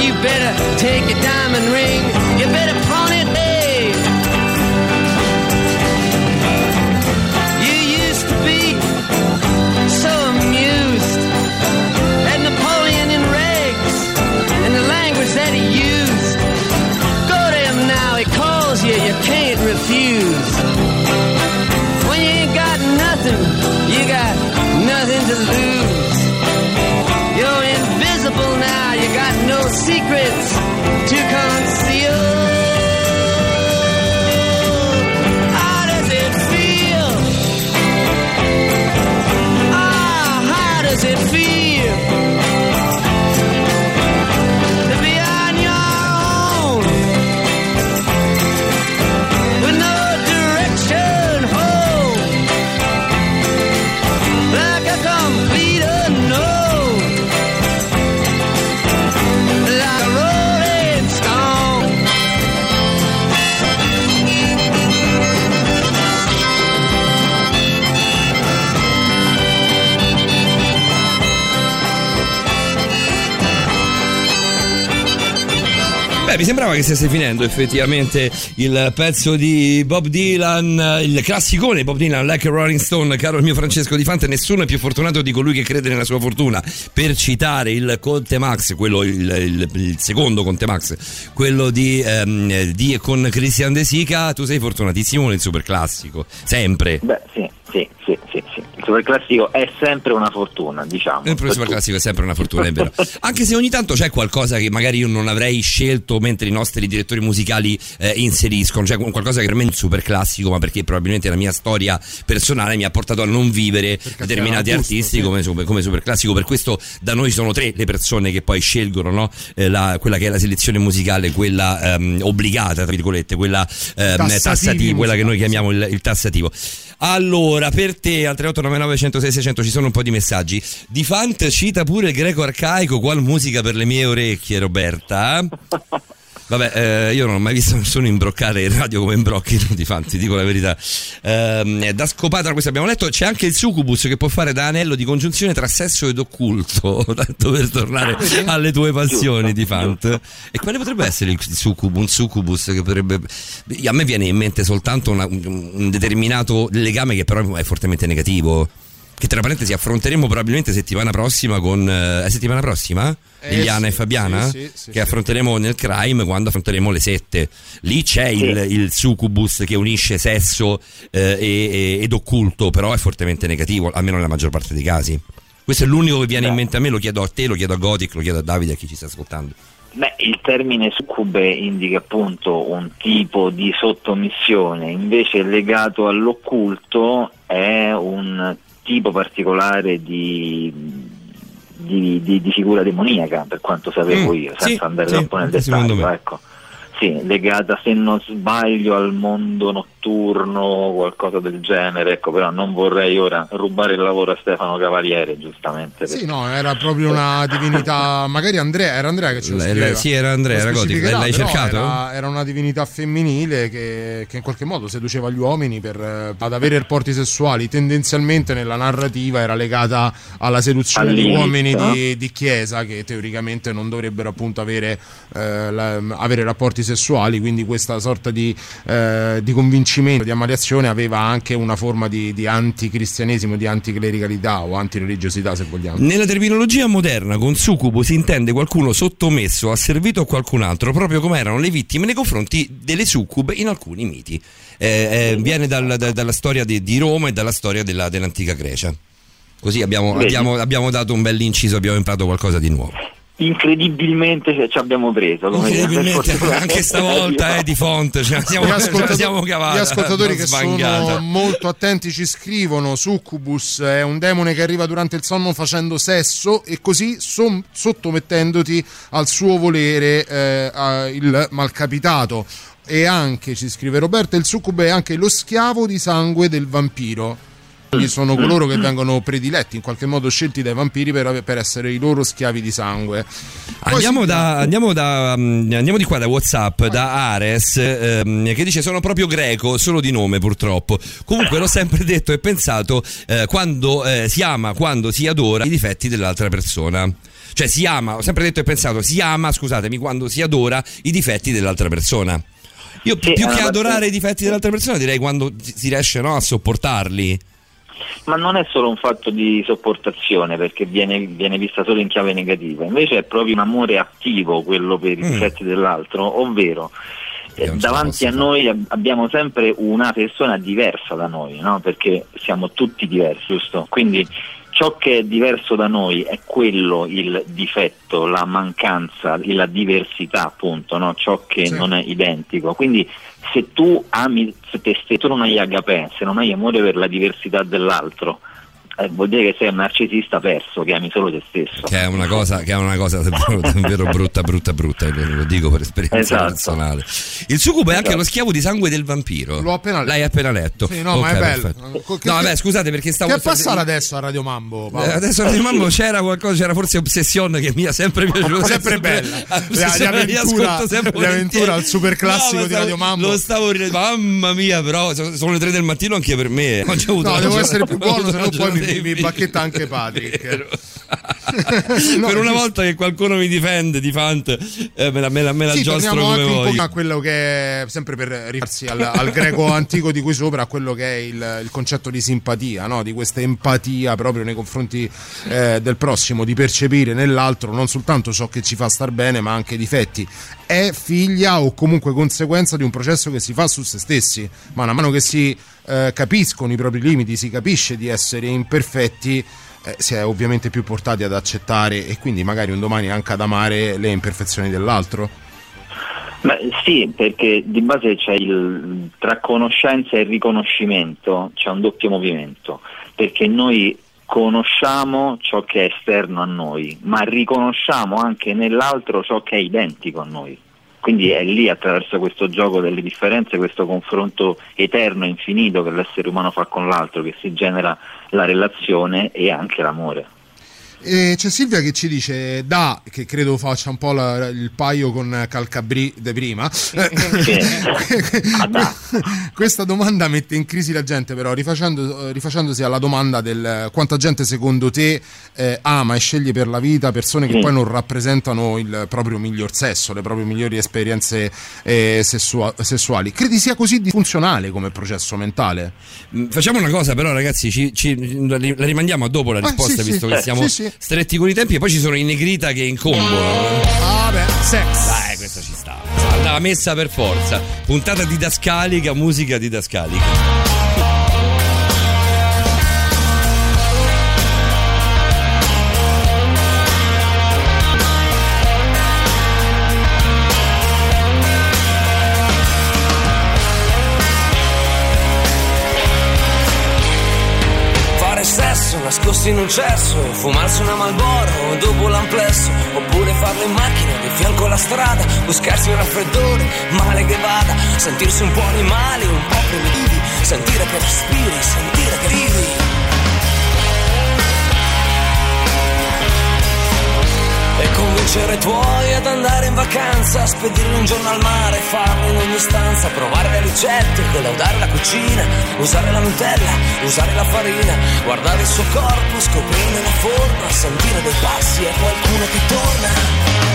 you better take a diamond ring. You better got no secrets to conceal. Beh, mi sembrava che stesse finendo effettivamente il pezzo di Bob Dylan, il classicone Bob Dylan, Like a Rolling Stone, caro il mio Francesco Di Fante, nessuno è più fortunato di colui che crede nella sua fortuna. Per citare il Conte Max, quello, il, il- il secondo Conte Max, quello di, ehm, di e con Christian De Sica, tu sei fortunatissimo nel super classico, sempre. Beh, sì, sì, sì, superclassico è sempre una fortuna, diciamo. Il super classico è sempre una fortuna, è vero. [LAUGHS] Anche se ogni tanto c'è qualcosa che magari io non avrei scelto mentre i nostri direttori musicali eh, inseriscono, cioè qualcosa che per me è un super classico, ma perché probabilmente la mia storia personale mi ha portato a non vivere determinati era gusto, artisti sì. come, super- come super classico. Per questo da noi sono tre le persone che poi scelgono no? Eh, la- quella che è la selezione musicale, quella ehm, obbligata, tra virgolette, quella ehm, tassativa, quella che noi chiamiamo il, il tassativo. Allora, per te al 3899 106 600 ci sono un po' di messaggi. Di Fant cita pure il greco arcaico, qual musica per le mie orecchie, Roberta? [LAUGHS] Vabbè, eh, io non ho mai visto [LAUGHS] nessuno imbroccare in radio come imbrocchi di Fant, ti dico la verità. Ehm, da scopata questo abbiamo letto, c'è anche il succubus che può fare da anello di congiunzione tra sesso ed occulto, [LAUGHS] tanto per tornare alle tue passioni di Fant. E quale potrebbe essere il succubus, un succubus che potrebbe... A me viene in mente soltanto una- un un determinato legame che però è fortemente negativo. Che tra parentesi affronteremo probabilmente settimana prossima con... eh, settimana prossima? Eh, Liliana sì, e Fabiana? sì, sì, sì, che sì. affronteremo nel crime quando affronteremo le sette. Lì c'è il, il succubus che unisce sesso eh, e- e- ed occulto, però è fortemente negativo, almeno nella maggior parte dei casi. Questo è l'unico che viene in mente a me, lo chiedo a te, lo chiedo a Gothic, lo chiedo a Davide, a chi ci sta ascoltando. Beh, il termine succube indica appunto un tipo di sottomissione, invece legato all'occulto è un tipo particolare di, di, di- di figura demoniaca, per quanto sapevo Mm, io, sì, senza andare sì, troppo nel dettaglio. Ecco. Sì, legata se non sbaglio al mondo notturno o qualcosa del genere, ecco, però non vorrei ora rubare il lavoro a Stefano Cavaliere, giustamente. Sì, no, era proprio una divinità. Magari Andrea, era Andrea che ce lo L- scriveva. sì, era Andrea, specificherà, L'hai però cercato? Era, era una divinità femminile che, che in qualche modo seduceva gli uomini per, eh, ad avere rapporti sessuali. Tendenzialmente nella narrativa era legata alla seduzione di All'inizio, uomini no? di, di chiesa che teoricamente non dovrebbero appunto avere, eh, la- avere rapporti sessuali. Quindi questa sorta di, eh, di convincimento di ammaliazione aveva anche una forma di, di anticristianesimo, di anticlericalità o antireligiosità se vogliamo. Nella terminologia moderna, con succubo si intende qualcuno sottomesso, asservito a qualcun altro, proprio come erano le vittime nei confronti delle succube in alcuni miti. Eh, eh, viene dal- da- dalla storia di, di Roma e dalla storia della- dell'antica Grecia. Così abbiamo, abbiamo- abbiamo dato un bel inciso, abbiamo imparato qualcosa di nuovo. Incredibilmente ci abbiamo preso. Incredibilmente, [LAUGHS] anche stavolta eh, di fonte, la siamo, ascoltatori, siamo cavata. gli ascoltatori che sono molto attenti ci scrivono Succubus è un demone che arriva durante il sonno facendo sesso e così som- sottomettendoti al suo volere eh, a- il malcapitato e anche ci scrive Roberto il succubo è anche lo schiavo di sangue del vampiro quindi sono coloro che vengono prediletti in qualche modo scelti dai vampiri per, per essere i loro schiavi di sangue. Andiamo, si- da, andiamo, da, mm, andiamo di qua da Whatsapp da Ares ehm, che dice sono proprio greco solo di nome purtroppo. Comunque l'ho sempre detto e pensato eh, quando eh, si ama quando si adora i difetti dell'altra persona. Cioè si ama ho sempre detto e pensato si ama scusatemi quando si adora i difetti dell'altra persona. Io Sì, più è che adorare parte- i difetti dell'altra persona direi quando si si riesce no, a sopportarli Ma non è solo un fatto di sopportazione perché viene, viene vista solo in chiave negativa, invece è proprio un amore attivo quello per i Mm. difetti dell'altro, ovvero eh, davanti a noi ab- abbiamo sempre una persona diversa da noi, no? perché siamo tutti diversi, giusto? Quindi ciò che è diverso da noi è quello il difetto, la mancanza, la diversità appunto, no? ciò che Sì. non è identico. Quindi se tu ami se te stesso, tu non hai agapè, se non hai amore per la diversità dell'altro, eh, vuol dire che sei un narcisista perso, che ami solo te stesso. che è una cosa, che è una cosa [LAUGHS] davvero, davvero brutta, brutta, brutta. Lo dico per esperienza Esatto. personale. Il succubo è anche Esatto. lo schiavo di sangue del vampiro. L'ho appena letto. L'hai appena letto. Sì, no, ma Ok, è bello. Che- no, vabbè, scusate perché stavo. che è passato adesso a Radio Mambo Paolo? Eh, Adesso di [LAUGHS] mamma c'era qualcosa, c'era forse Obsession che mi ha sempre piaciuto. Sempre bella. Obsession Le- le li avventura- ascolto sempre volentieri. al super classico No, ma di Radio Mambo. Lo stavo ridendo, mamma mia, però so- sono le tre del mattino anche per me. Oggi ho avuto No, devo essere [LAUGHS] più buono, avuto se no poi mi, mi difficile. bacchetta anche Patrick. [LAUGHS] No, per una volta che qualcuno mi difende di Fant, eh, me la, me la, me la Sì, giostro come anche un po' a quello che è sempre per rifarsi al, al greco antico di cui sopra, a quello che è il, il concetto di simpatia, no? di questa empatia proprio nei confronti eh, del prossimo, di percepire nell'altro non soltanto ciò che ci fa star bene, ma anche i difetti. È figlia o comunque conseguenza di un processo che si fa su se stessi, ma man mano che si eh, capiscono i propri limiti, si capisce di essere imperfetti. eh, si è ovviamente più portati ad accettare e quindi magari un domani anche ad amare le imperfezioni dell'altro. Beh, sì, perché di base c'è il tra conoscenza e riconoscimento c'è un doppio movimento, perché noi conosciamo ciò che è esterno a noi, ma riconosciamo anche nell'altro ciò che è identico a noi. Quindi è lì attraverso questo gioco delle differenze, questo confronto eterno infinito che l'essere umano fa con l'altro, che si genera la relazione e anche l'amore. E c'è Silvia che ci dice da che credo faccia un po' la- il paio con Calcabri de prima [LAUGHS] questa domanda mette in crisi la gente però rifacendo- rifacendosi alla domanda del quanta gente secondo te eh, ama e sceglie per la vita persone che Mm. poi non rappresentano il proprio miglior sesso le proprie migliori esperienze eh, sessua- sessuali credi sia così disfunzionale come processo mentale? Mm, Facciamo una cosa, però, ragazzi, ci, ci- la ri- la rimandiamo a dopo la Ah, risposta, sì, visto sì. che Eh, siamo sì, sì. Stretti con i tempi. E poi ci sono i Negrita che incombono. ah beh sex Dai, questa ci sta. Andava messa per forza. Puntata didascalica, musica didascalica. Nascosto in un cesso, fumarsi una Malboro dopo l'amplesso, oppure farlo in macchina di fianco alla strada, buscarsi un raffreddore, male che vada, sentirsi un po' animali, un po' primitivi, sentire che respiri, sentire che vivi. E i tuoi ad andare in vacanza, spedirli un giorno al mare, farlo in ogni stanza, provare le ricette, collaudare la cucina, usare la Nutella, usare la farina, guardare il suo corpo, scoprirne la forma, sentire dei passi e qualcuno che torna.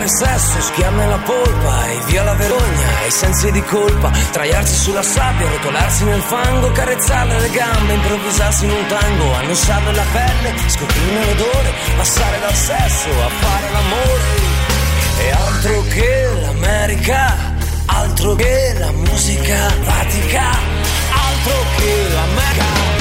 Fare sesso, schiamme la polpa e via la vergogna i sensi di colpa. Traiarsi sulla sabbia, rotolarsi nel fango, carezzarle le gambe, improvvisarsi in un tango, annusarle la pelle, scoprirne l'odore, passare dal sesso a fare l'amore. E altro che l'America, altro che la musica vatica, altro che l'America.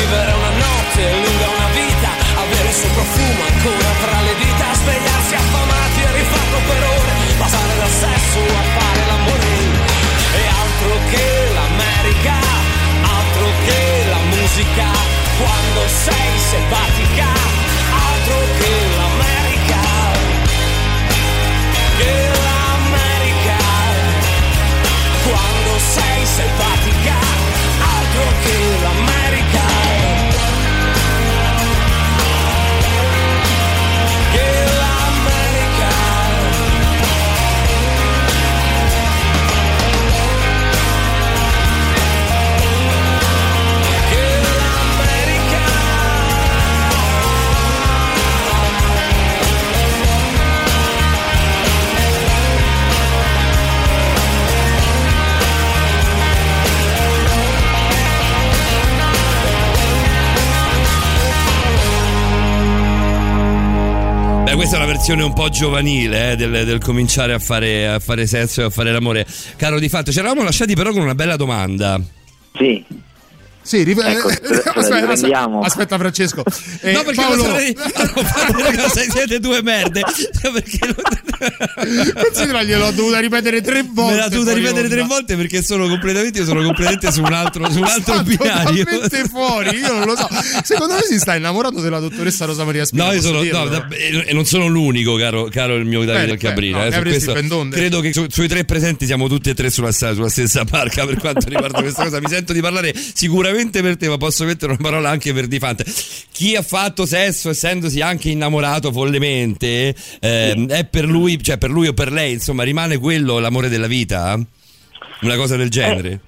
Vivere una notte lunga una vita, avere il suo profumo ancora tra le dita, svegliarsi affamati e rifatto per ore, passare dal sesso a fare l'amore. E altro che l'America, altro che la musica, quando sei selvatica, altro che l'America. Che l'America, quando sei selvatica, altro che l'America. Questa è una versione un po' giovanile eh, del, del cominciare a fare, a fare sesso e a fare l'amore. Caro di fatto, ci eravamo lasciati però con una bella domanda. Sì. Sì, rive- Ecco, [LAUGHS] aspetta, aspetta, aspetta, Francesco. [LAUGHS] Eh, no, perché Paolo, lo sarei- [LAUGHS] cosa, siete due merde. Considera gliel'ho dovuta ripetere tre volte. Me l'ha dovuta ripetere tre onda. volte perché sono completamente, io sono completamente su un altro, su un altro Sta binario. totalmente fuori, io non lo so. Secondo me si sta innamorando della dottoressa Rosa Maria Spina. No, io sono, no, da- e non sono l'unico, caro, caro il mio Davide Cabrina. beh, no, eh, questo credo che su- sui tre presenti siamo tutti e tre sulla, sulla stessa barca per quanto riguarda questa cosa. Mi sento di parlare sicuramente per te, ma posso mettere una parola anche per Difante. Chi ha fatto sesso essendosi anche innamorato follemente, ehm, è per lui, cioè per lui o per lei, insomma, rimane quello l'amore della vita? Una cosa del genere?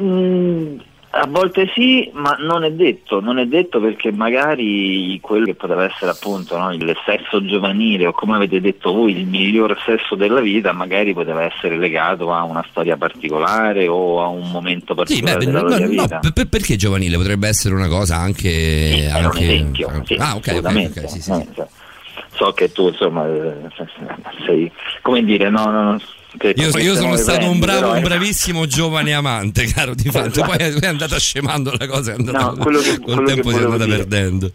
Mm, a volte sì, ma non è detto, non è detto perché magari quello che poteva essere appunto no, il sesso giovanile o come avete detto voi il miglior sesso della vita magari poteva essere legato a una storia particolare o a un momento Sì, particolare beh, della no, propria no, vita. per- per- perché giovanile potrebbe essere una cosa anche. Un anche- esempio, sì, ah, ok, ok, assolutamente. ok, sì, sì, Eh, So che tu insomma eh, sei come dire, no, no, no, Io, io sono stato un bravo, però, un eh, bravissimo giovane amante, caro di fatto. Poi è andata scemando la cosa, è andata, No, quello che- col quello tempo si è andata dire. perdendo.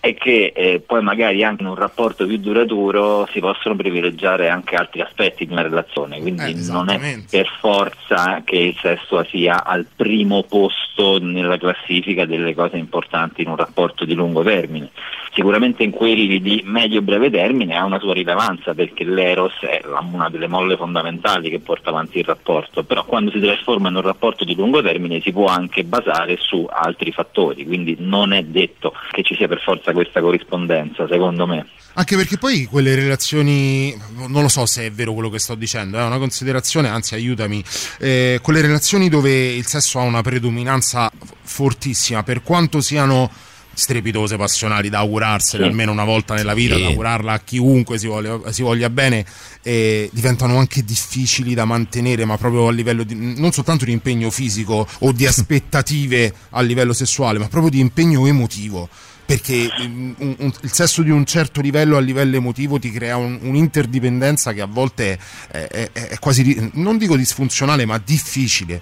È che eh, poi magari anche in un rapporto più duraturo si possono privilegiare anche altri aspetti di una relazione, quindi Eh, non è per forza che il sesso sia al primo posto nella classifica delle cose importanti in un rapporto di lungo termine. Sicuramente in quelli di medio-breve termine ha una sua rilevanza perché l'eros è una delle molle fondamentali che porta avanti il rapporto, però quando si trasforma in un rapporto di lungo termine si può anche basare su altri fattori, quindi non è detto che ci sia per forza questa corrispondenza, secondo me. Anche perché poi quelle relazioni, non lo so se è vero quello che sto dicendo, è una considerazione, anzi aiutami, eh, quelle relazioni dove il sesso ha una predominanza fortissima, per quanto siano strepitose, passionali, da augurarsene Sì. almeno una volta nella vita, Sì. da augurarla a chiunque si voglia, si voglia bene, eh, diventano anche difficili da mantenere, ma proprio a livello di, non soltanto di impegno fisico o di aspettative a livello sessuale, ma proprio di impegno emotivo. Perché un- un- il sesso di un certo livello a livello emotivo ti crea un- un'interdipendenza che a volte è, è- è quasi, non dico disfunzionale, ma difficile.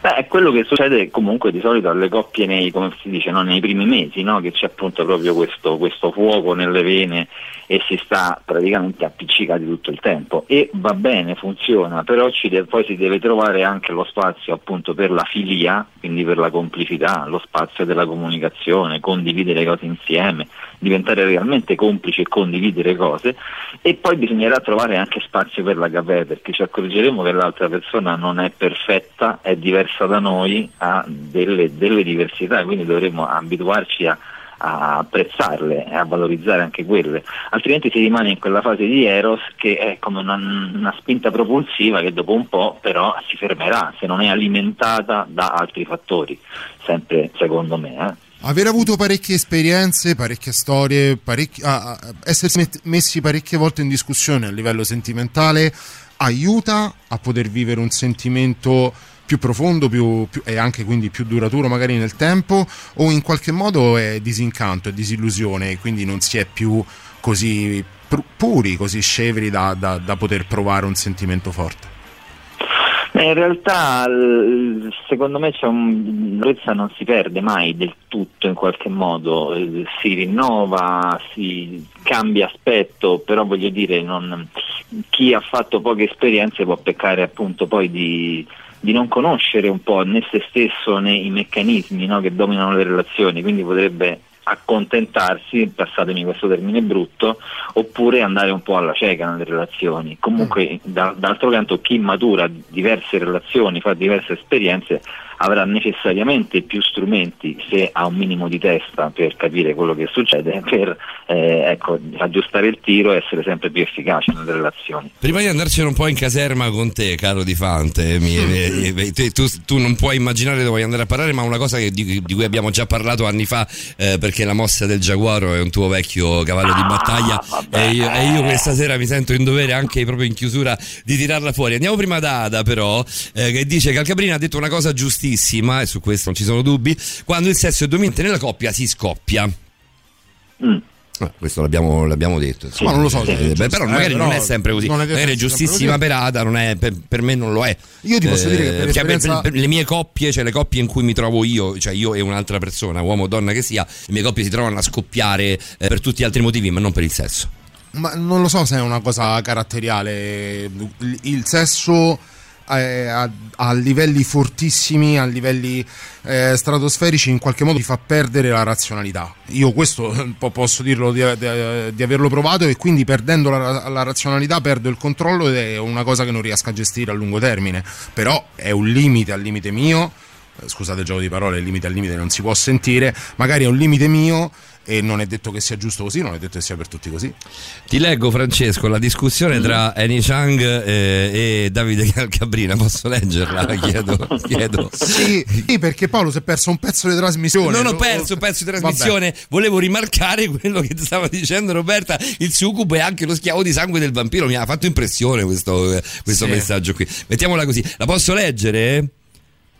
Beh, è quello che succede comunque di solito alle coppie nei, come si dice, no, nei primi mesi, no? che c'è appunto proprio questo, questo fuoco nelle vene e si sta praticamente appiccicati tutto il tempo. E va bene, funziona, però deve- poi si deve trovare anche lo spazio appunto per la filia, quindi per la complicità, lo spazio della comunicazione, condividere cose insieme, diventare realmente complici e condividere cose. E poi bisognerà trovare anche spazio per gavè perché ci accorgeremo che l'altra persona non è perfetta, è diversa da noi, ha delle, delle diversità, quindi dovremo abituarci a, a apprezzarle e a valorizzare anche quelle, altrimenti si rimane in quella fase di Eros che è come una, una spinta propulsiva che dopo un po' però si fermerà se non è alimentata da altri fattori, sempre secondo me. eh. Aver avuto parecchie esperienze, parecchie storie, parecchi- ah, ah, essersi messi parecchie volte in discussione a livello sentimentale aiuta a poter vivere un sentimento più profondo più- più- e anche quindi più duraturo magari nel tempo o in qualche modo è disincanto, è disillusione e quindi non si è più così puri, così scevri da, da- da poter provare un sentimento forte. Eh, In realtà secondo me c'è un Lorezza non si perde mai del tutto in qualche modo, si rinnova, si cambia aspetto, però voglio dire non- chi ha fatto poche esperienze può peccare appunto poi di, di non conoscere un po' né se stesso né i meccanismi no, che dominano le relazioni, quindi potrebbe accontentarsi, passatemi questo termine brutto, oppure andare un po' alla cieca nelle relazioni. Comunque, da- d'altro canto, chi matura diverse relazioni, fa diverse esperienze, avrà necessariamente più strumenti, se ha un minimo di testa, per capire quello che succede, [LAUGHS] per eh, ecco, aggiustare il tiro e essere sempre più efficace nelle relazioni. Prima di andarcene un po' in caserma con te, caro Di Fante, mi- mi- [LAUGHS] mi- te- tu, tu non puoi immaginare dove vuoi andare a parlare, ma una cosa che- di, di cui abbiamo già parlato anni fa, eh, perché la mossa del giaguaro è un tuo vecchio cavallo di battaglia e, io, e io questa sera mi sento in dovere anche proprio in chiusura di tirarla fuori. Andiamo prima da Ada però, eh, che dice che Alcabrina ha detto una cosa giustissima, e su questo non ci sono dubbi, quando il sesso è dominante nella coppia si scoppia. Ah, questo l'abbiamo, l'abbiamo detto. insomma. Ma non lo so Eh, beh, però eh, magari però non è sempre così. non è Magari è giustissima per non è- per, per me non lo è. Io ti posso dire che per cioè, esperienza- per- per le mie coppie, cioè le coppie in cui mi trovo io, cioè io e un'altra persona, uomo o donna che sia, le mie coppie si trovano a scoppiare eh, per tutti gli altri motivi, ma non per il sesso. Ma non lo so se è una cosa caratteriale. Il, sesso eh, a, a livelli fortissimi, a livelli eh, stratosferici, in qualche modo ti fa perdere la razionalità. Io questo eh, po- posso dirlo di, di- di averlo provato e quindi perdendo la, la razionalità perdo il controllo ed è una cosa che non riesco a gestire a lungo termine. Però è un limite al limite mio. eh, Scusate il gioco di parole, il limite al limite non si può sentire, magari è un limite mio e non è detto che sia giusto così, non è detto che sia per tutti così. Ti leggo, Francesco, la discussione tra Annie Chang eh, e Davide Calcabrina. Posso leggerla? [LAUGHS] Chiedo. chiedo. Sì, sì, perché Paolo si è perso un pezzo di trasmissione. Non ho perso un pezzo di trasmissione, volevo rimarcare quello che stava dicendo Roberta, il succubo è anche lo schiavo di sangue del vampiro, mi ha fatto impressione questo, eh, questo Sì. messaggio qui. Mettiamola così, la posso leggere?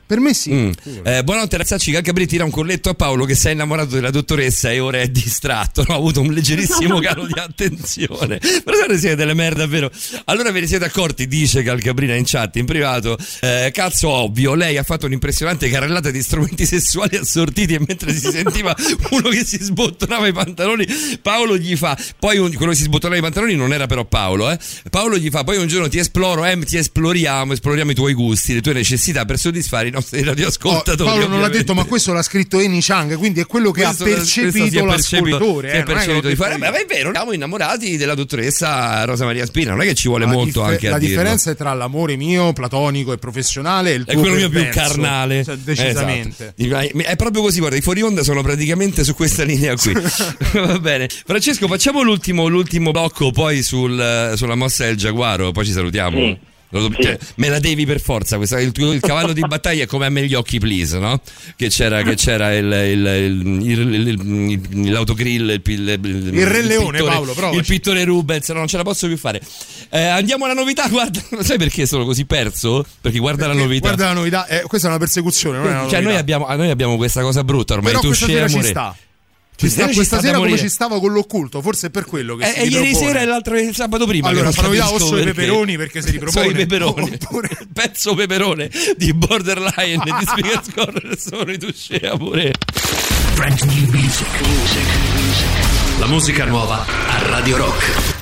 Per me sì. Mm. Eh, buonanotte ragazzi, Calcabri tira un colletto a Paolo che si è innamorato della dottoressa e ora è distratto. No, ha avuto un leggerissimo [LAUGHS] calo di attenzione. Però se ne siete delle merda, davvero. Allora ve ne siete accorti, dice Calcabrina in chat, in privato. eh, cazzo ovvio, lei ha fatto un'impressionante carrellata di strumenti [LAUGHS] sessuali assortiti e mentre si sentiva uno che si sbottonava i pantaloni, Paolo gli fa, poi un- quello che si sbottonava i pantaloni non era però Paolo, eh. Paolo gli fa, poi un giorno ti esploro, eh, ti esploriamo, esploriamo i tuoi gusti, le tue necessità per soddisfare nostri Oh, radioascoltatori. Paolo non l'ha detto, ma questo l'ha scritto Eni Chang, quindi è quello che Questo- ha questo si è percepito percepito- si è eh, è percepito di detto fare. Beh, ma è vero, siamo innamorati della dottoressa Rosa Maria Spina, non è che ci vuole La molto diffe- anche a la dirlo. differenza è tra l'amore mio platonico e professionale e il È tuo quello mio più carnale. Cioè, decisamente. Esatto. È proprio così, guarda, i fuori onda sono praticamente su questa [LAUGHS] linea qui. [LAUGHS] Va bene. Francesco, facciamo l'ultimo, l'ultimo blocco poi sul- sulla mossa del giaguaro, poi ci salutiamo. Sì. Lo- cioè, me la devi per forza, questa- il, il cavallo di [LAUGHS] battaglia è come a me gli occhi, please, no? Che c'era, che c'era il, il- il- il- il- il- l'autogrill, il, il, il, Il Re Leone, pittore- Paolo, provaci. il pittore Rubens, no, non ce la posso più fare. Eh, andiamo alla novità, [LAUGHS] guarda, sai perché sono così perso? Perché guarda la novità. Guarda la novità, eh, questa è una persecuzione, non è una Cioè, novità. noi abbiamo, noi abbiamo questa cosa brutta ormai. Però tu scemo, sta. Ci sta, questa sera come ci stava con l'occulto, forse è per quello che E si e Eh, ieri sera e l'altro il sabato prima. Allora, che non fa novità o solo i perché. peperoni perché si ripropone. Sono i peperoni. Oppure- Il [LAUGHS] pezzo peperone di Borderline di Speaker Score [LAUGHS] sono i Tuscea pure. La musica nuova a Radio Rock.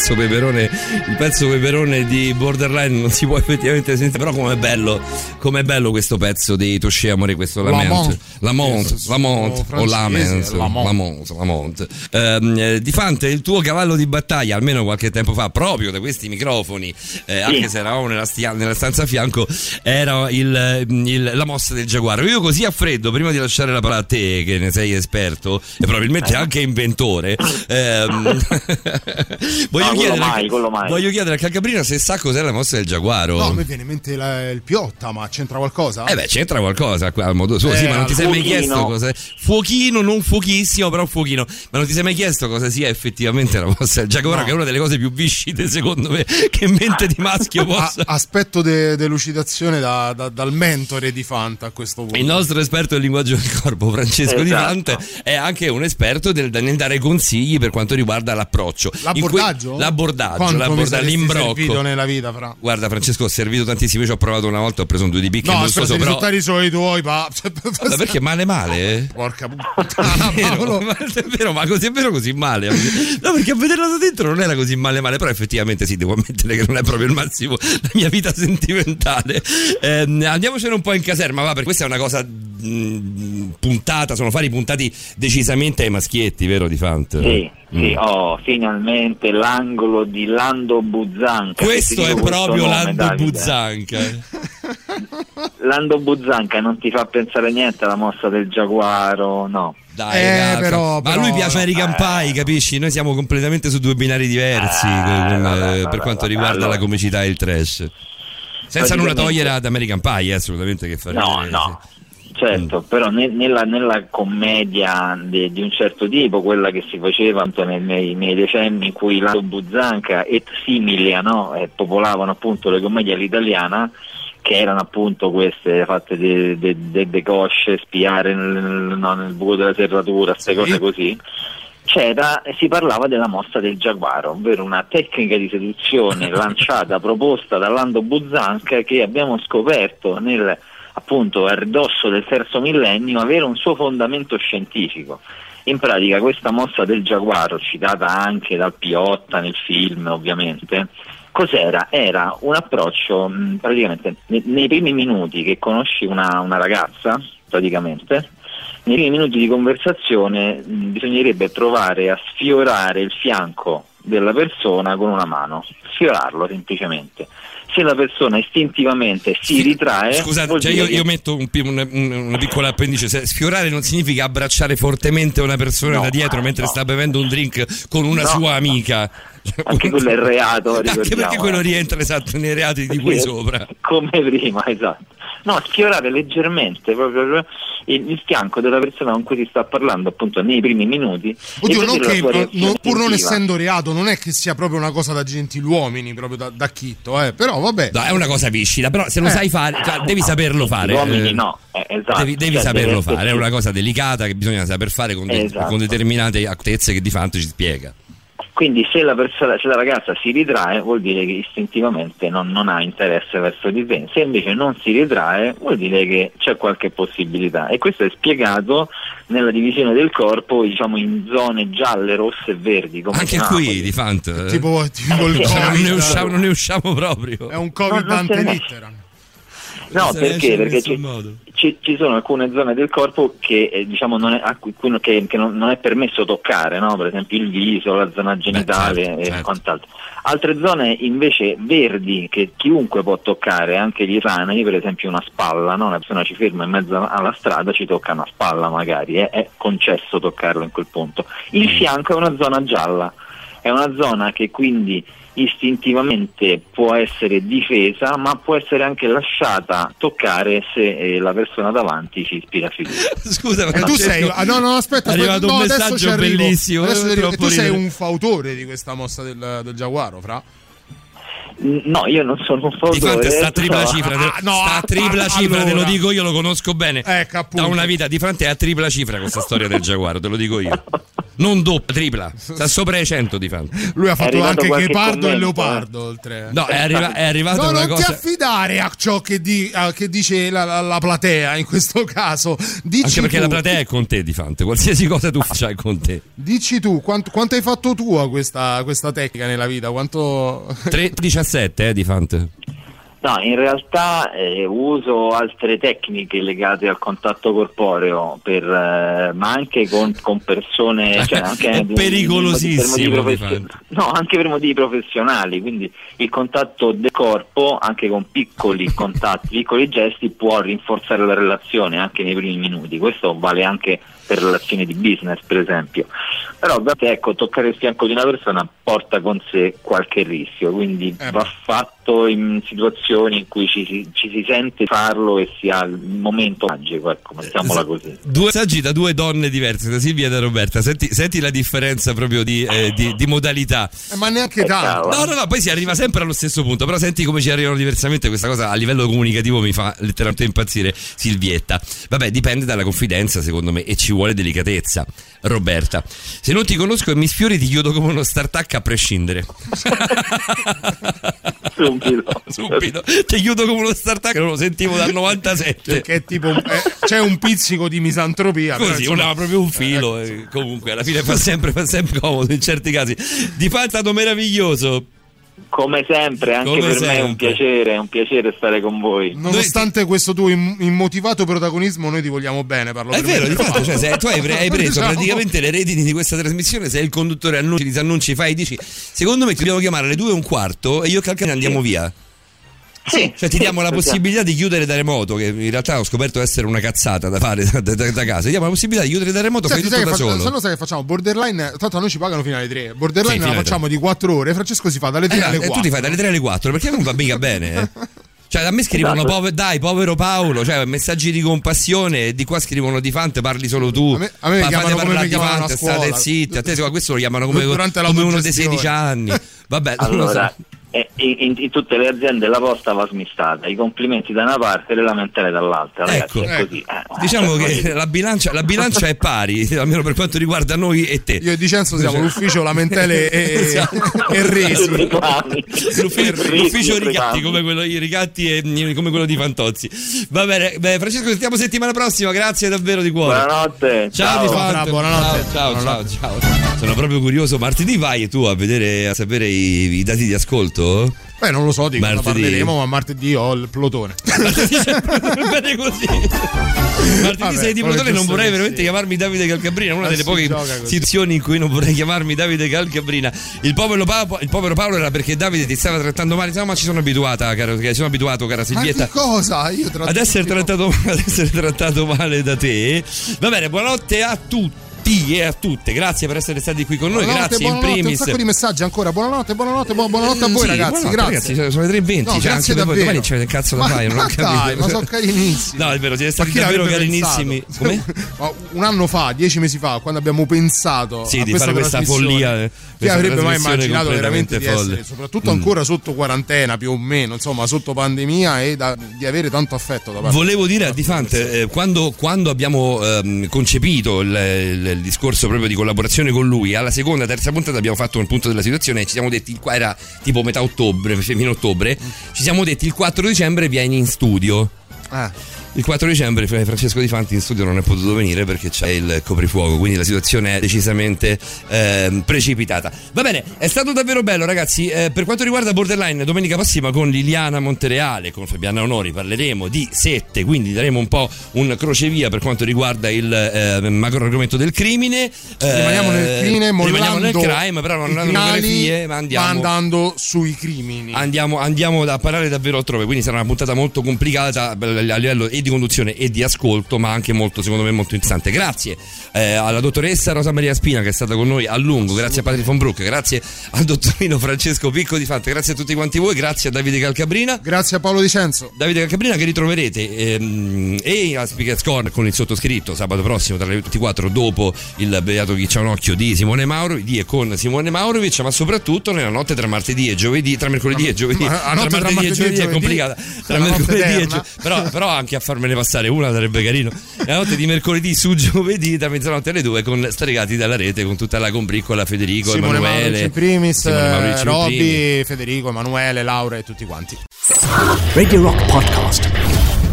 Pezzo peperone, il pezzo peperone di Borderline non si può effettivamente sentire, però com'è bello, com'è bello questo pezzo di Touché Amore, questo Lament, Lamont, Lamont, o Lament, Lamont, Lamont. Eh, Di Fante, il tuo cavallo di battaglia, almeno qualche tempo fa, proprio da questi microfoni, eh, anche se eravamo nella, stia- nella stanza a fianco, era il- il- la mossa del giaguaro. Io così a freddo, prima di lasciare la parola a te, che ne sei esperto e probabilmente anche inventore, ehm, [LAUGHS] voglio, Quello chiedere, mai, mai. voglio chiedere a Calcabrina se sa cos'è la mossa del giaguaro. No, a me viene in mente la- il piotta, ma c'entra qualcosa? Eh beh, c'entra qualcosa qua a modo suo, sì, Eh, ma non ti sei mai chiesto cosa Fuochino, non fuochissimo, però fuochino. Ma non ti sei mai chiesto cosa sia effettivamente la mossa del giaguaro, No. che è una delle cose più viscide, secondo me, che in mente di maschio [LAUGHS] A- possa. aspetto de- delucidazione da- da- dal mentore di Fanta a questo punto. Il nostro esperto del linguaggio del corpo, Francesco Di Esatto. Fante, è anche un esperto del, nel dare consigli per quanto riguarda l'approccio. L'abbordaggio? L'abbordaggio, l'abbordaggio, l'imbrocco. nella vita, fra? Guarda, Francesco, ho servito tantissimo. Io ci ho provato una volta, ho preso un due di picche No, non aspetta, so, i però. risultati sono i tuoi, pa. [LAUGHS] Ma perché male male? eh? Porca puttana, [LAUGHS] È vero, [LAUGHS] Paolo. ma è vero, ma così è vero così male. No, perché a vederlo da dentro non era così male male, però effettivamente sì, devo ammettere che non è proprio il massimo la mia vita sentimentale. Ehm, andiamocene un po' in caserma, va, perché questa è una cosa mh, puntata, sono fari puntati decisamente ai maschietti, vero Di Fant? Sì, sì, Mm. oh, finalmente l'angolo di Lando Buzzanca. Questo è dico questo proprio nome, Lando Davide. Buzzanca. [LAUGHS] Lando Buzzanca non ti fa pensare niente alla mossa del giaguaro, no. Dai, Eh, però- ma a però- lui piace American Pie, capisci? Noi siamo completamente su due binari diversi con- con, eh, per quanto riguarda la comicità e il trash. Senza nulla togliere ad American Pie, eh, assolutamente che farebbe. No, no. sì. Certo, però ne- nella, nella commedia de- di un certo tipo, quella che si faceva nei, nei- nei decenni in cui Lando Buzzanca et similia no? Eh, popolavano appunto le commedie all'italiana, che erano appunto queste fatte de, de, de- de cosce, spiare nel, no, nel buco della serratura, queste cose così. C'era e si parlava della mossa del giaguaro, ovvero una tecnica di seduzione [LAUGHS] lanciata, proposta da Lando Buzzanca che abbiamo scoperto nel appunto a ridosso del terzo millennio avere un suo fondamento scientifico. In pratica questa mossa del giaguaro, citata anche dal Piotta nel film ovviamente, cos'era? Era un approccio mh, praticamente ne- nei primi minuti che conosci una, una ragazza, praticamente, nei primi minuti di conversazione mh, bisognerebbe provare a sfiorare il fianco della persona con una mano, sfiorarlo semplicemente. Se la persona istintivamente si ritrae, Scusate, cioè io, io metto un un- un- una piccola appendice. Se- Sfiorare non significa abbracciare fortemente una persona No, da dietro mentre no. sta bevendo un drink con una No. sua amica. Anche quello è reato, Anche perché quello eh. rientra esatto nei reati di cui Sì, sopra. Come prima, esatto. No, sfiorare leggermente proprio il, il fianco della persona con cui si sta parlando appunto nei primi minuti. Oddio, non che, non- pur non essendo reato, non è che sia proprio una cosa da gentiluomini, proprio da, da chitto, eh. Però vabbè. No, è una cosa viscida, però se lo Eh. sai fare, cioè, devi saperlo fare. Uomini eh. no, eh, esatto. Devi, devi Cioè, saperlo deve fare, è una cosa delicata che bisogna saper fare con, de- Esatto. con determinate actezze che di fatto ci spiega. Quindi se la, persona, se la ragazza si ritrae vuol dire che istintivamente non, non ha interesse verso di te, se invece non si ritrae vuol dire che c'è qualche possibilità e questo è spiegato nella divisione del corpo diciamo in zone gialle, rosse e verdi. Come Anche qui di Fant. Tipo, tipo il sì, non, ne usciamo, non ne usciamo proprio. È un Covid se ne- antelitteram. No, perché? Perché ci, ci- ci sono alcune zone del corpo che, eh, diciamo, non è, cui- che- che non, non è permesso toccare, no? per esempio il viso, la zona genitale certo, e certo. quant'altro. Altre zone invece verdi che chiunque può toccare, anche gli estranei, per esempio una spalla, no? una persona ci ferma in mezzo alla strada, ci tocca una spalla magari, eh, è concesso toccarlo in quel punto. Il Mm. fianco è una zona gialla, è una zona che quindi istintivamente può essere difesa ma può essere anche lasciata toccare se eh, la persona davanti ci ispira fiducia. [LAUGHS] Scusa, E tu sei. ah, no, no, aspetta, È arrivato no, un messaggio bellissimo, Adesso eh, tu sei un fautore di questa mossa del, del giaguaro, fra? No, io non sono un Di fautore. Fante sta a tripla no. cifra, te- Ah, no, sta a ah, tripla ah, cifra, te lo allora. dico io, lo conosco bene. Ecco. Da una vita di Fante è a tripla cifra questa storia del giaguaro, te lo dico io. [LAUGHS] Non doppia, tripla. Sta sopra i 100 di fan. Lui ha fatto arrivato anche Ghepardo e Leopardo. Oltre. No, è, arriva- è arrivata No, una non ti cosa. affidare a ciò che, di- a- che dice la, la- la platea in questo [LAUGHS] caso. Dici Anche perché tu, la platea è con te di Fante, qualsiasi cosa tu faccia è con te. Dici tu, quanto, quanto hai fatto tu a questa, questa tecnica nella vita? Quanto... 3,17 eh, di Fante. No, in realtà eh, uso altre tecniche legate al contatto corporeo, per, eh, ma anche con, con persone. [LAUGHS] Cioè anche È pericolosissimo, per fa. No, anche per motivi professionali, quindi il contatto del corpo, anche con piccoli [LAUGHS] contatti, piccoli gesti, può rinforzare la relazione anche nei primi minuti. Questo vale anche per relazioni di business, per esempio. Però ovviamente, ecco, toccare il fianco di una persona porta con sé qualche rischio, quindi va fatto in situazioni in cui ci si, ci si sente farlo e si ha il momento magico, ecco, mettiamola così. Due messaggi da due donne diverse, da Silvia e da Roberta. Senti, senti la differenza proprio di, eh, di- di modalità. Eh, ma neanche tanto. No, no, no, poi si arriva sempre allo stesso punto. Però senti come ci arrivano diversamente. Questa cosa a livello comunicativo mi fa letteralmente impazzire Silvietta. Vabbè, dipende dalla confidenza, secondo me, e ci vuole delicatezza. Roberta, se non ti conosco e mi sfiori, ti chiudo come uno startup a prescindere. [LAUGHS] Subito. Subito. Ti chiudo come uno startup che non lo sentivo dal 97. Perché è tipo, eh, c'è un pizzico di misantropia. però, Così, insomma, una- proprio un filo. eh, comunque, alla fine fa sempre, fa sempre comodo in certi casi. Di fatto è stato meraviglioso. Come sempre, anche Come per me è un sempre. piacere, è un piacere stare con voi. Nonostante questo tuo im- immotivato protagonismo, noi ti vogliamo bene. Parlo È vero, me. di fatto, cioè, se tu hai, pre- hai preso Diciamo. praticamente le redini di questa trasmissione, sei il conduttore, annunci, disannunci, fai, dici, secondo me ti dobbiamo chiamare alle due e un quarto e io e Calcani andiamo via. Sì, Cioè ti sì, diamo la possibilità di chiudere da remoto, che in realtà ho scoperto essere una cazzata da fare [LAUGHS] da, da- da casa. Ti diamo la possibilità di chiudere da remoto, Senti, fai sai tutto che da fa- solo. se no sai che facciamo? Borderline, tanto a noi ci pagano fino alle 3. Borderline Sì, la facciamo di 4 ore. Francesco si fa dalle 3 Eh, alle e 4. tu ti fai dalle 3 alle 4 perché non va mica bene. eh. [LAUGHS] Cioè, a me scrivono, Esatto. "Pove- dai, povero Paolo, cioè, messaggi di compassione, e di qua scrivono di Fante, parli solo tu. A me- a me mi Ma chiamano fate come parlare mi Fante, state zitti. A te questo lo chiamano come, Durante come uno dei l'autogestione. 16 anni. Vabbè, non lo so. Eh, in, in- tutte le aziende la posta va smistata, i complimenti da una parte e le lamentele dall'altra, ragazzi, Ecco. è così. eh. Diciamo che la bilancia, la bilancia è pari, [LAUGHS] almeno per quanto riguarda noi e te. Io e Dicenzo siamo l'ufficio lamentele [LAUGHS] e, Esatto. [LAUGHS] e resi. L'ufficio, l'ufficio ricatti come quello, i ricatti e come quello di Fantozzi. Va bene, beh, Francesco, ci sentiamo settimana prossima. Grazie davvero di cuore. Buonanotte. Ciao, Ciao. di buonanotte. Ciao, ciao, ciao, ciao. Sono proprio curioso. Martedì vai tu a vedere, a sapere i, i dati di ascolto? Beh, non lo so di cosa Martedì. parleremo, ma martedì ho [LAUGHS] il plotone. bene così. Martedì Vabbè, sei di Plotone, non vorrei veramente sia. chiamarmi Davide Calcabrina, una Ma delle si poche situazioni in cui non vorrei chiamarmi Davide Calcabrina. Il povero, Paolo, il povero Paolo era perché Davide ti stava trattando male, no, ma ci sono abituata, caro, che sono abituato, cara Ma Silvietta. che cosa? Io Ad essere, trattato, [LAUGHS] ad essere trattato male da te. Va bene, buonanotte a tutti e a tutte. Grazie per essere stati qui con noi. Buonanotte, Grazie in buonanotte, un primis. sacco di messaggi ancora. Buonanotte, buonanotte, buon- buonanotte a voi Sì, ragazzi. Grazie. ragazzi, sono le 3.20. No, cioè, grazie anche davvero. domani c'è il cazzo da fare, ma dai, ma sono carinissimi. No, è vero, siete stati davvero carinissimi. [LAUGHS] Come? Un anno fa, dieci mesi fa, quando abbiamo pensato Sì, a di fare questa follia, eh, Chi questa avrebbe mai immaginato veramente di essere, soprattutto Mm. ancora sotto quarantena, più o meno, insomma, sotto pandemia e da- di avere tanto affetto da parte Volevo dire a Di Fante, eh, quando, quando abbiamo ehm, concepito il, il discorso proprio di collaborazione con lui, alla seconda, terza puntata abbiamo fatto un punto della situazione e ci siamo detti, qua era tipo metà ottobre, fine ottobre, ci siamo detti il 4 dicembre vieni in studio. Ah. Il 4 dicembre Francesco Di Fanti in studio non è potuto venire perché c'è il coprifuoco, quindi la situazione è decisamente ehm, precipitata. Va bene, è stato davvero bello ragazzi. Eh, per quanto riguarda Borderline, domenica prossima con Liliana Montereale, con Fabiana Onori parleremo di sette, quindi daremo un po' un crocevia per quanto riguarda il eh, macro argomento del crimine. Eh, Rimaniamo nel crimine, rimaniamo nel crime, però non andando nelle fie, ma andiamo andando sui crimini. Andiamo, andiamo a parlare davvero altrove, quindi sarà una puntata molto complicata eh, a livello e di conduzione e di ascolto, ma anche molto, secondo me, molto interessante. Grazie eh, alla dottoressa Rosa Maria Spina che è stata con noi a lungo, grazie a Patrick von Brook, grazie al dottorino Francesco Picco di Fante, grazie a tutti quanti voi, grazie a Davide Calcabrina. Grazie a Paolo Dicenzo. Davide Calcabrina che ritroverete ehm, e a Speakers Corner con il sottoscritto sabato prossimo tra le 24 dopo il Beato Chi c'ha un occhio di Simone Mauro, di e con Simone Maurovic, ma soprattutto nella notte tra martedì e giovedì, tra mercoledì e giovedì, Ma la notte tra martedì e martedì e giovedì è giovedì complicata, è tra la notte mercoledì e giovedì, però, però anche a farmene passare una sarebbe carino. La notte di mercoledì su giovedì da mezzanotte alle due con Stregati dalla rete con tutta la combriccola Federico, Simone Emanuele, primis, Simone Robby. Federico, Emanuele, Laura e tutti quanti. Radio Rock Podcast.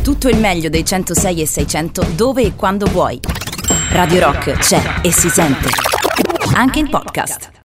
Tutto il meglio dei 106 e 600 dove e quando vuoi. Radio Rock c'è e si sente. Anche in podcast.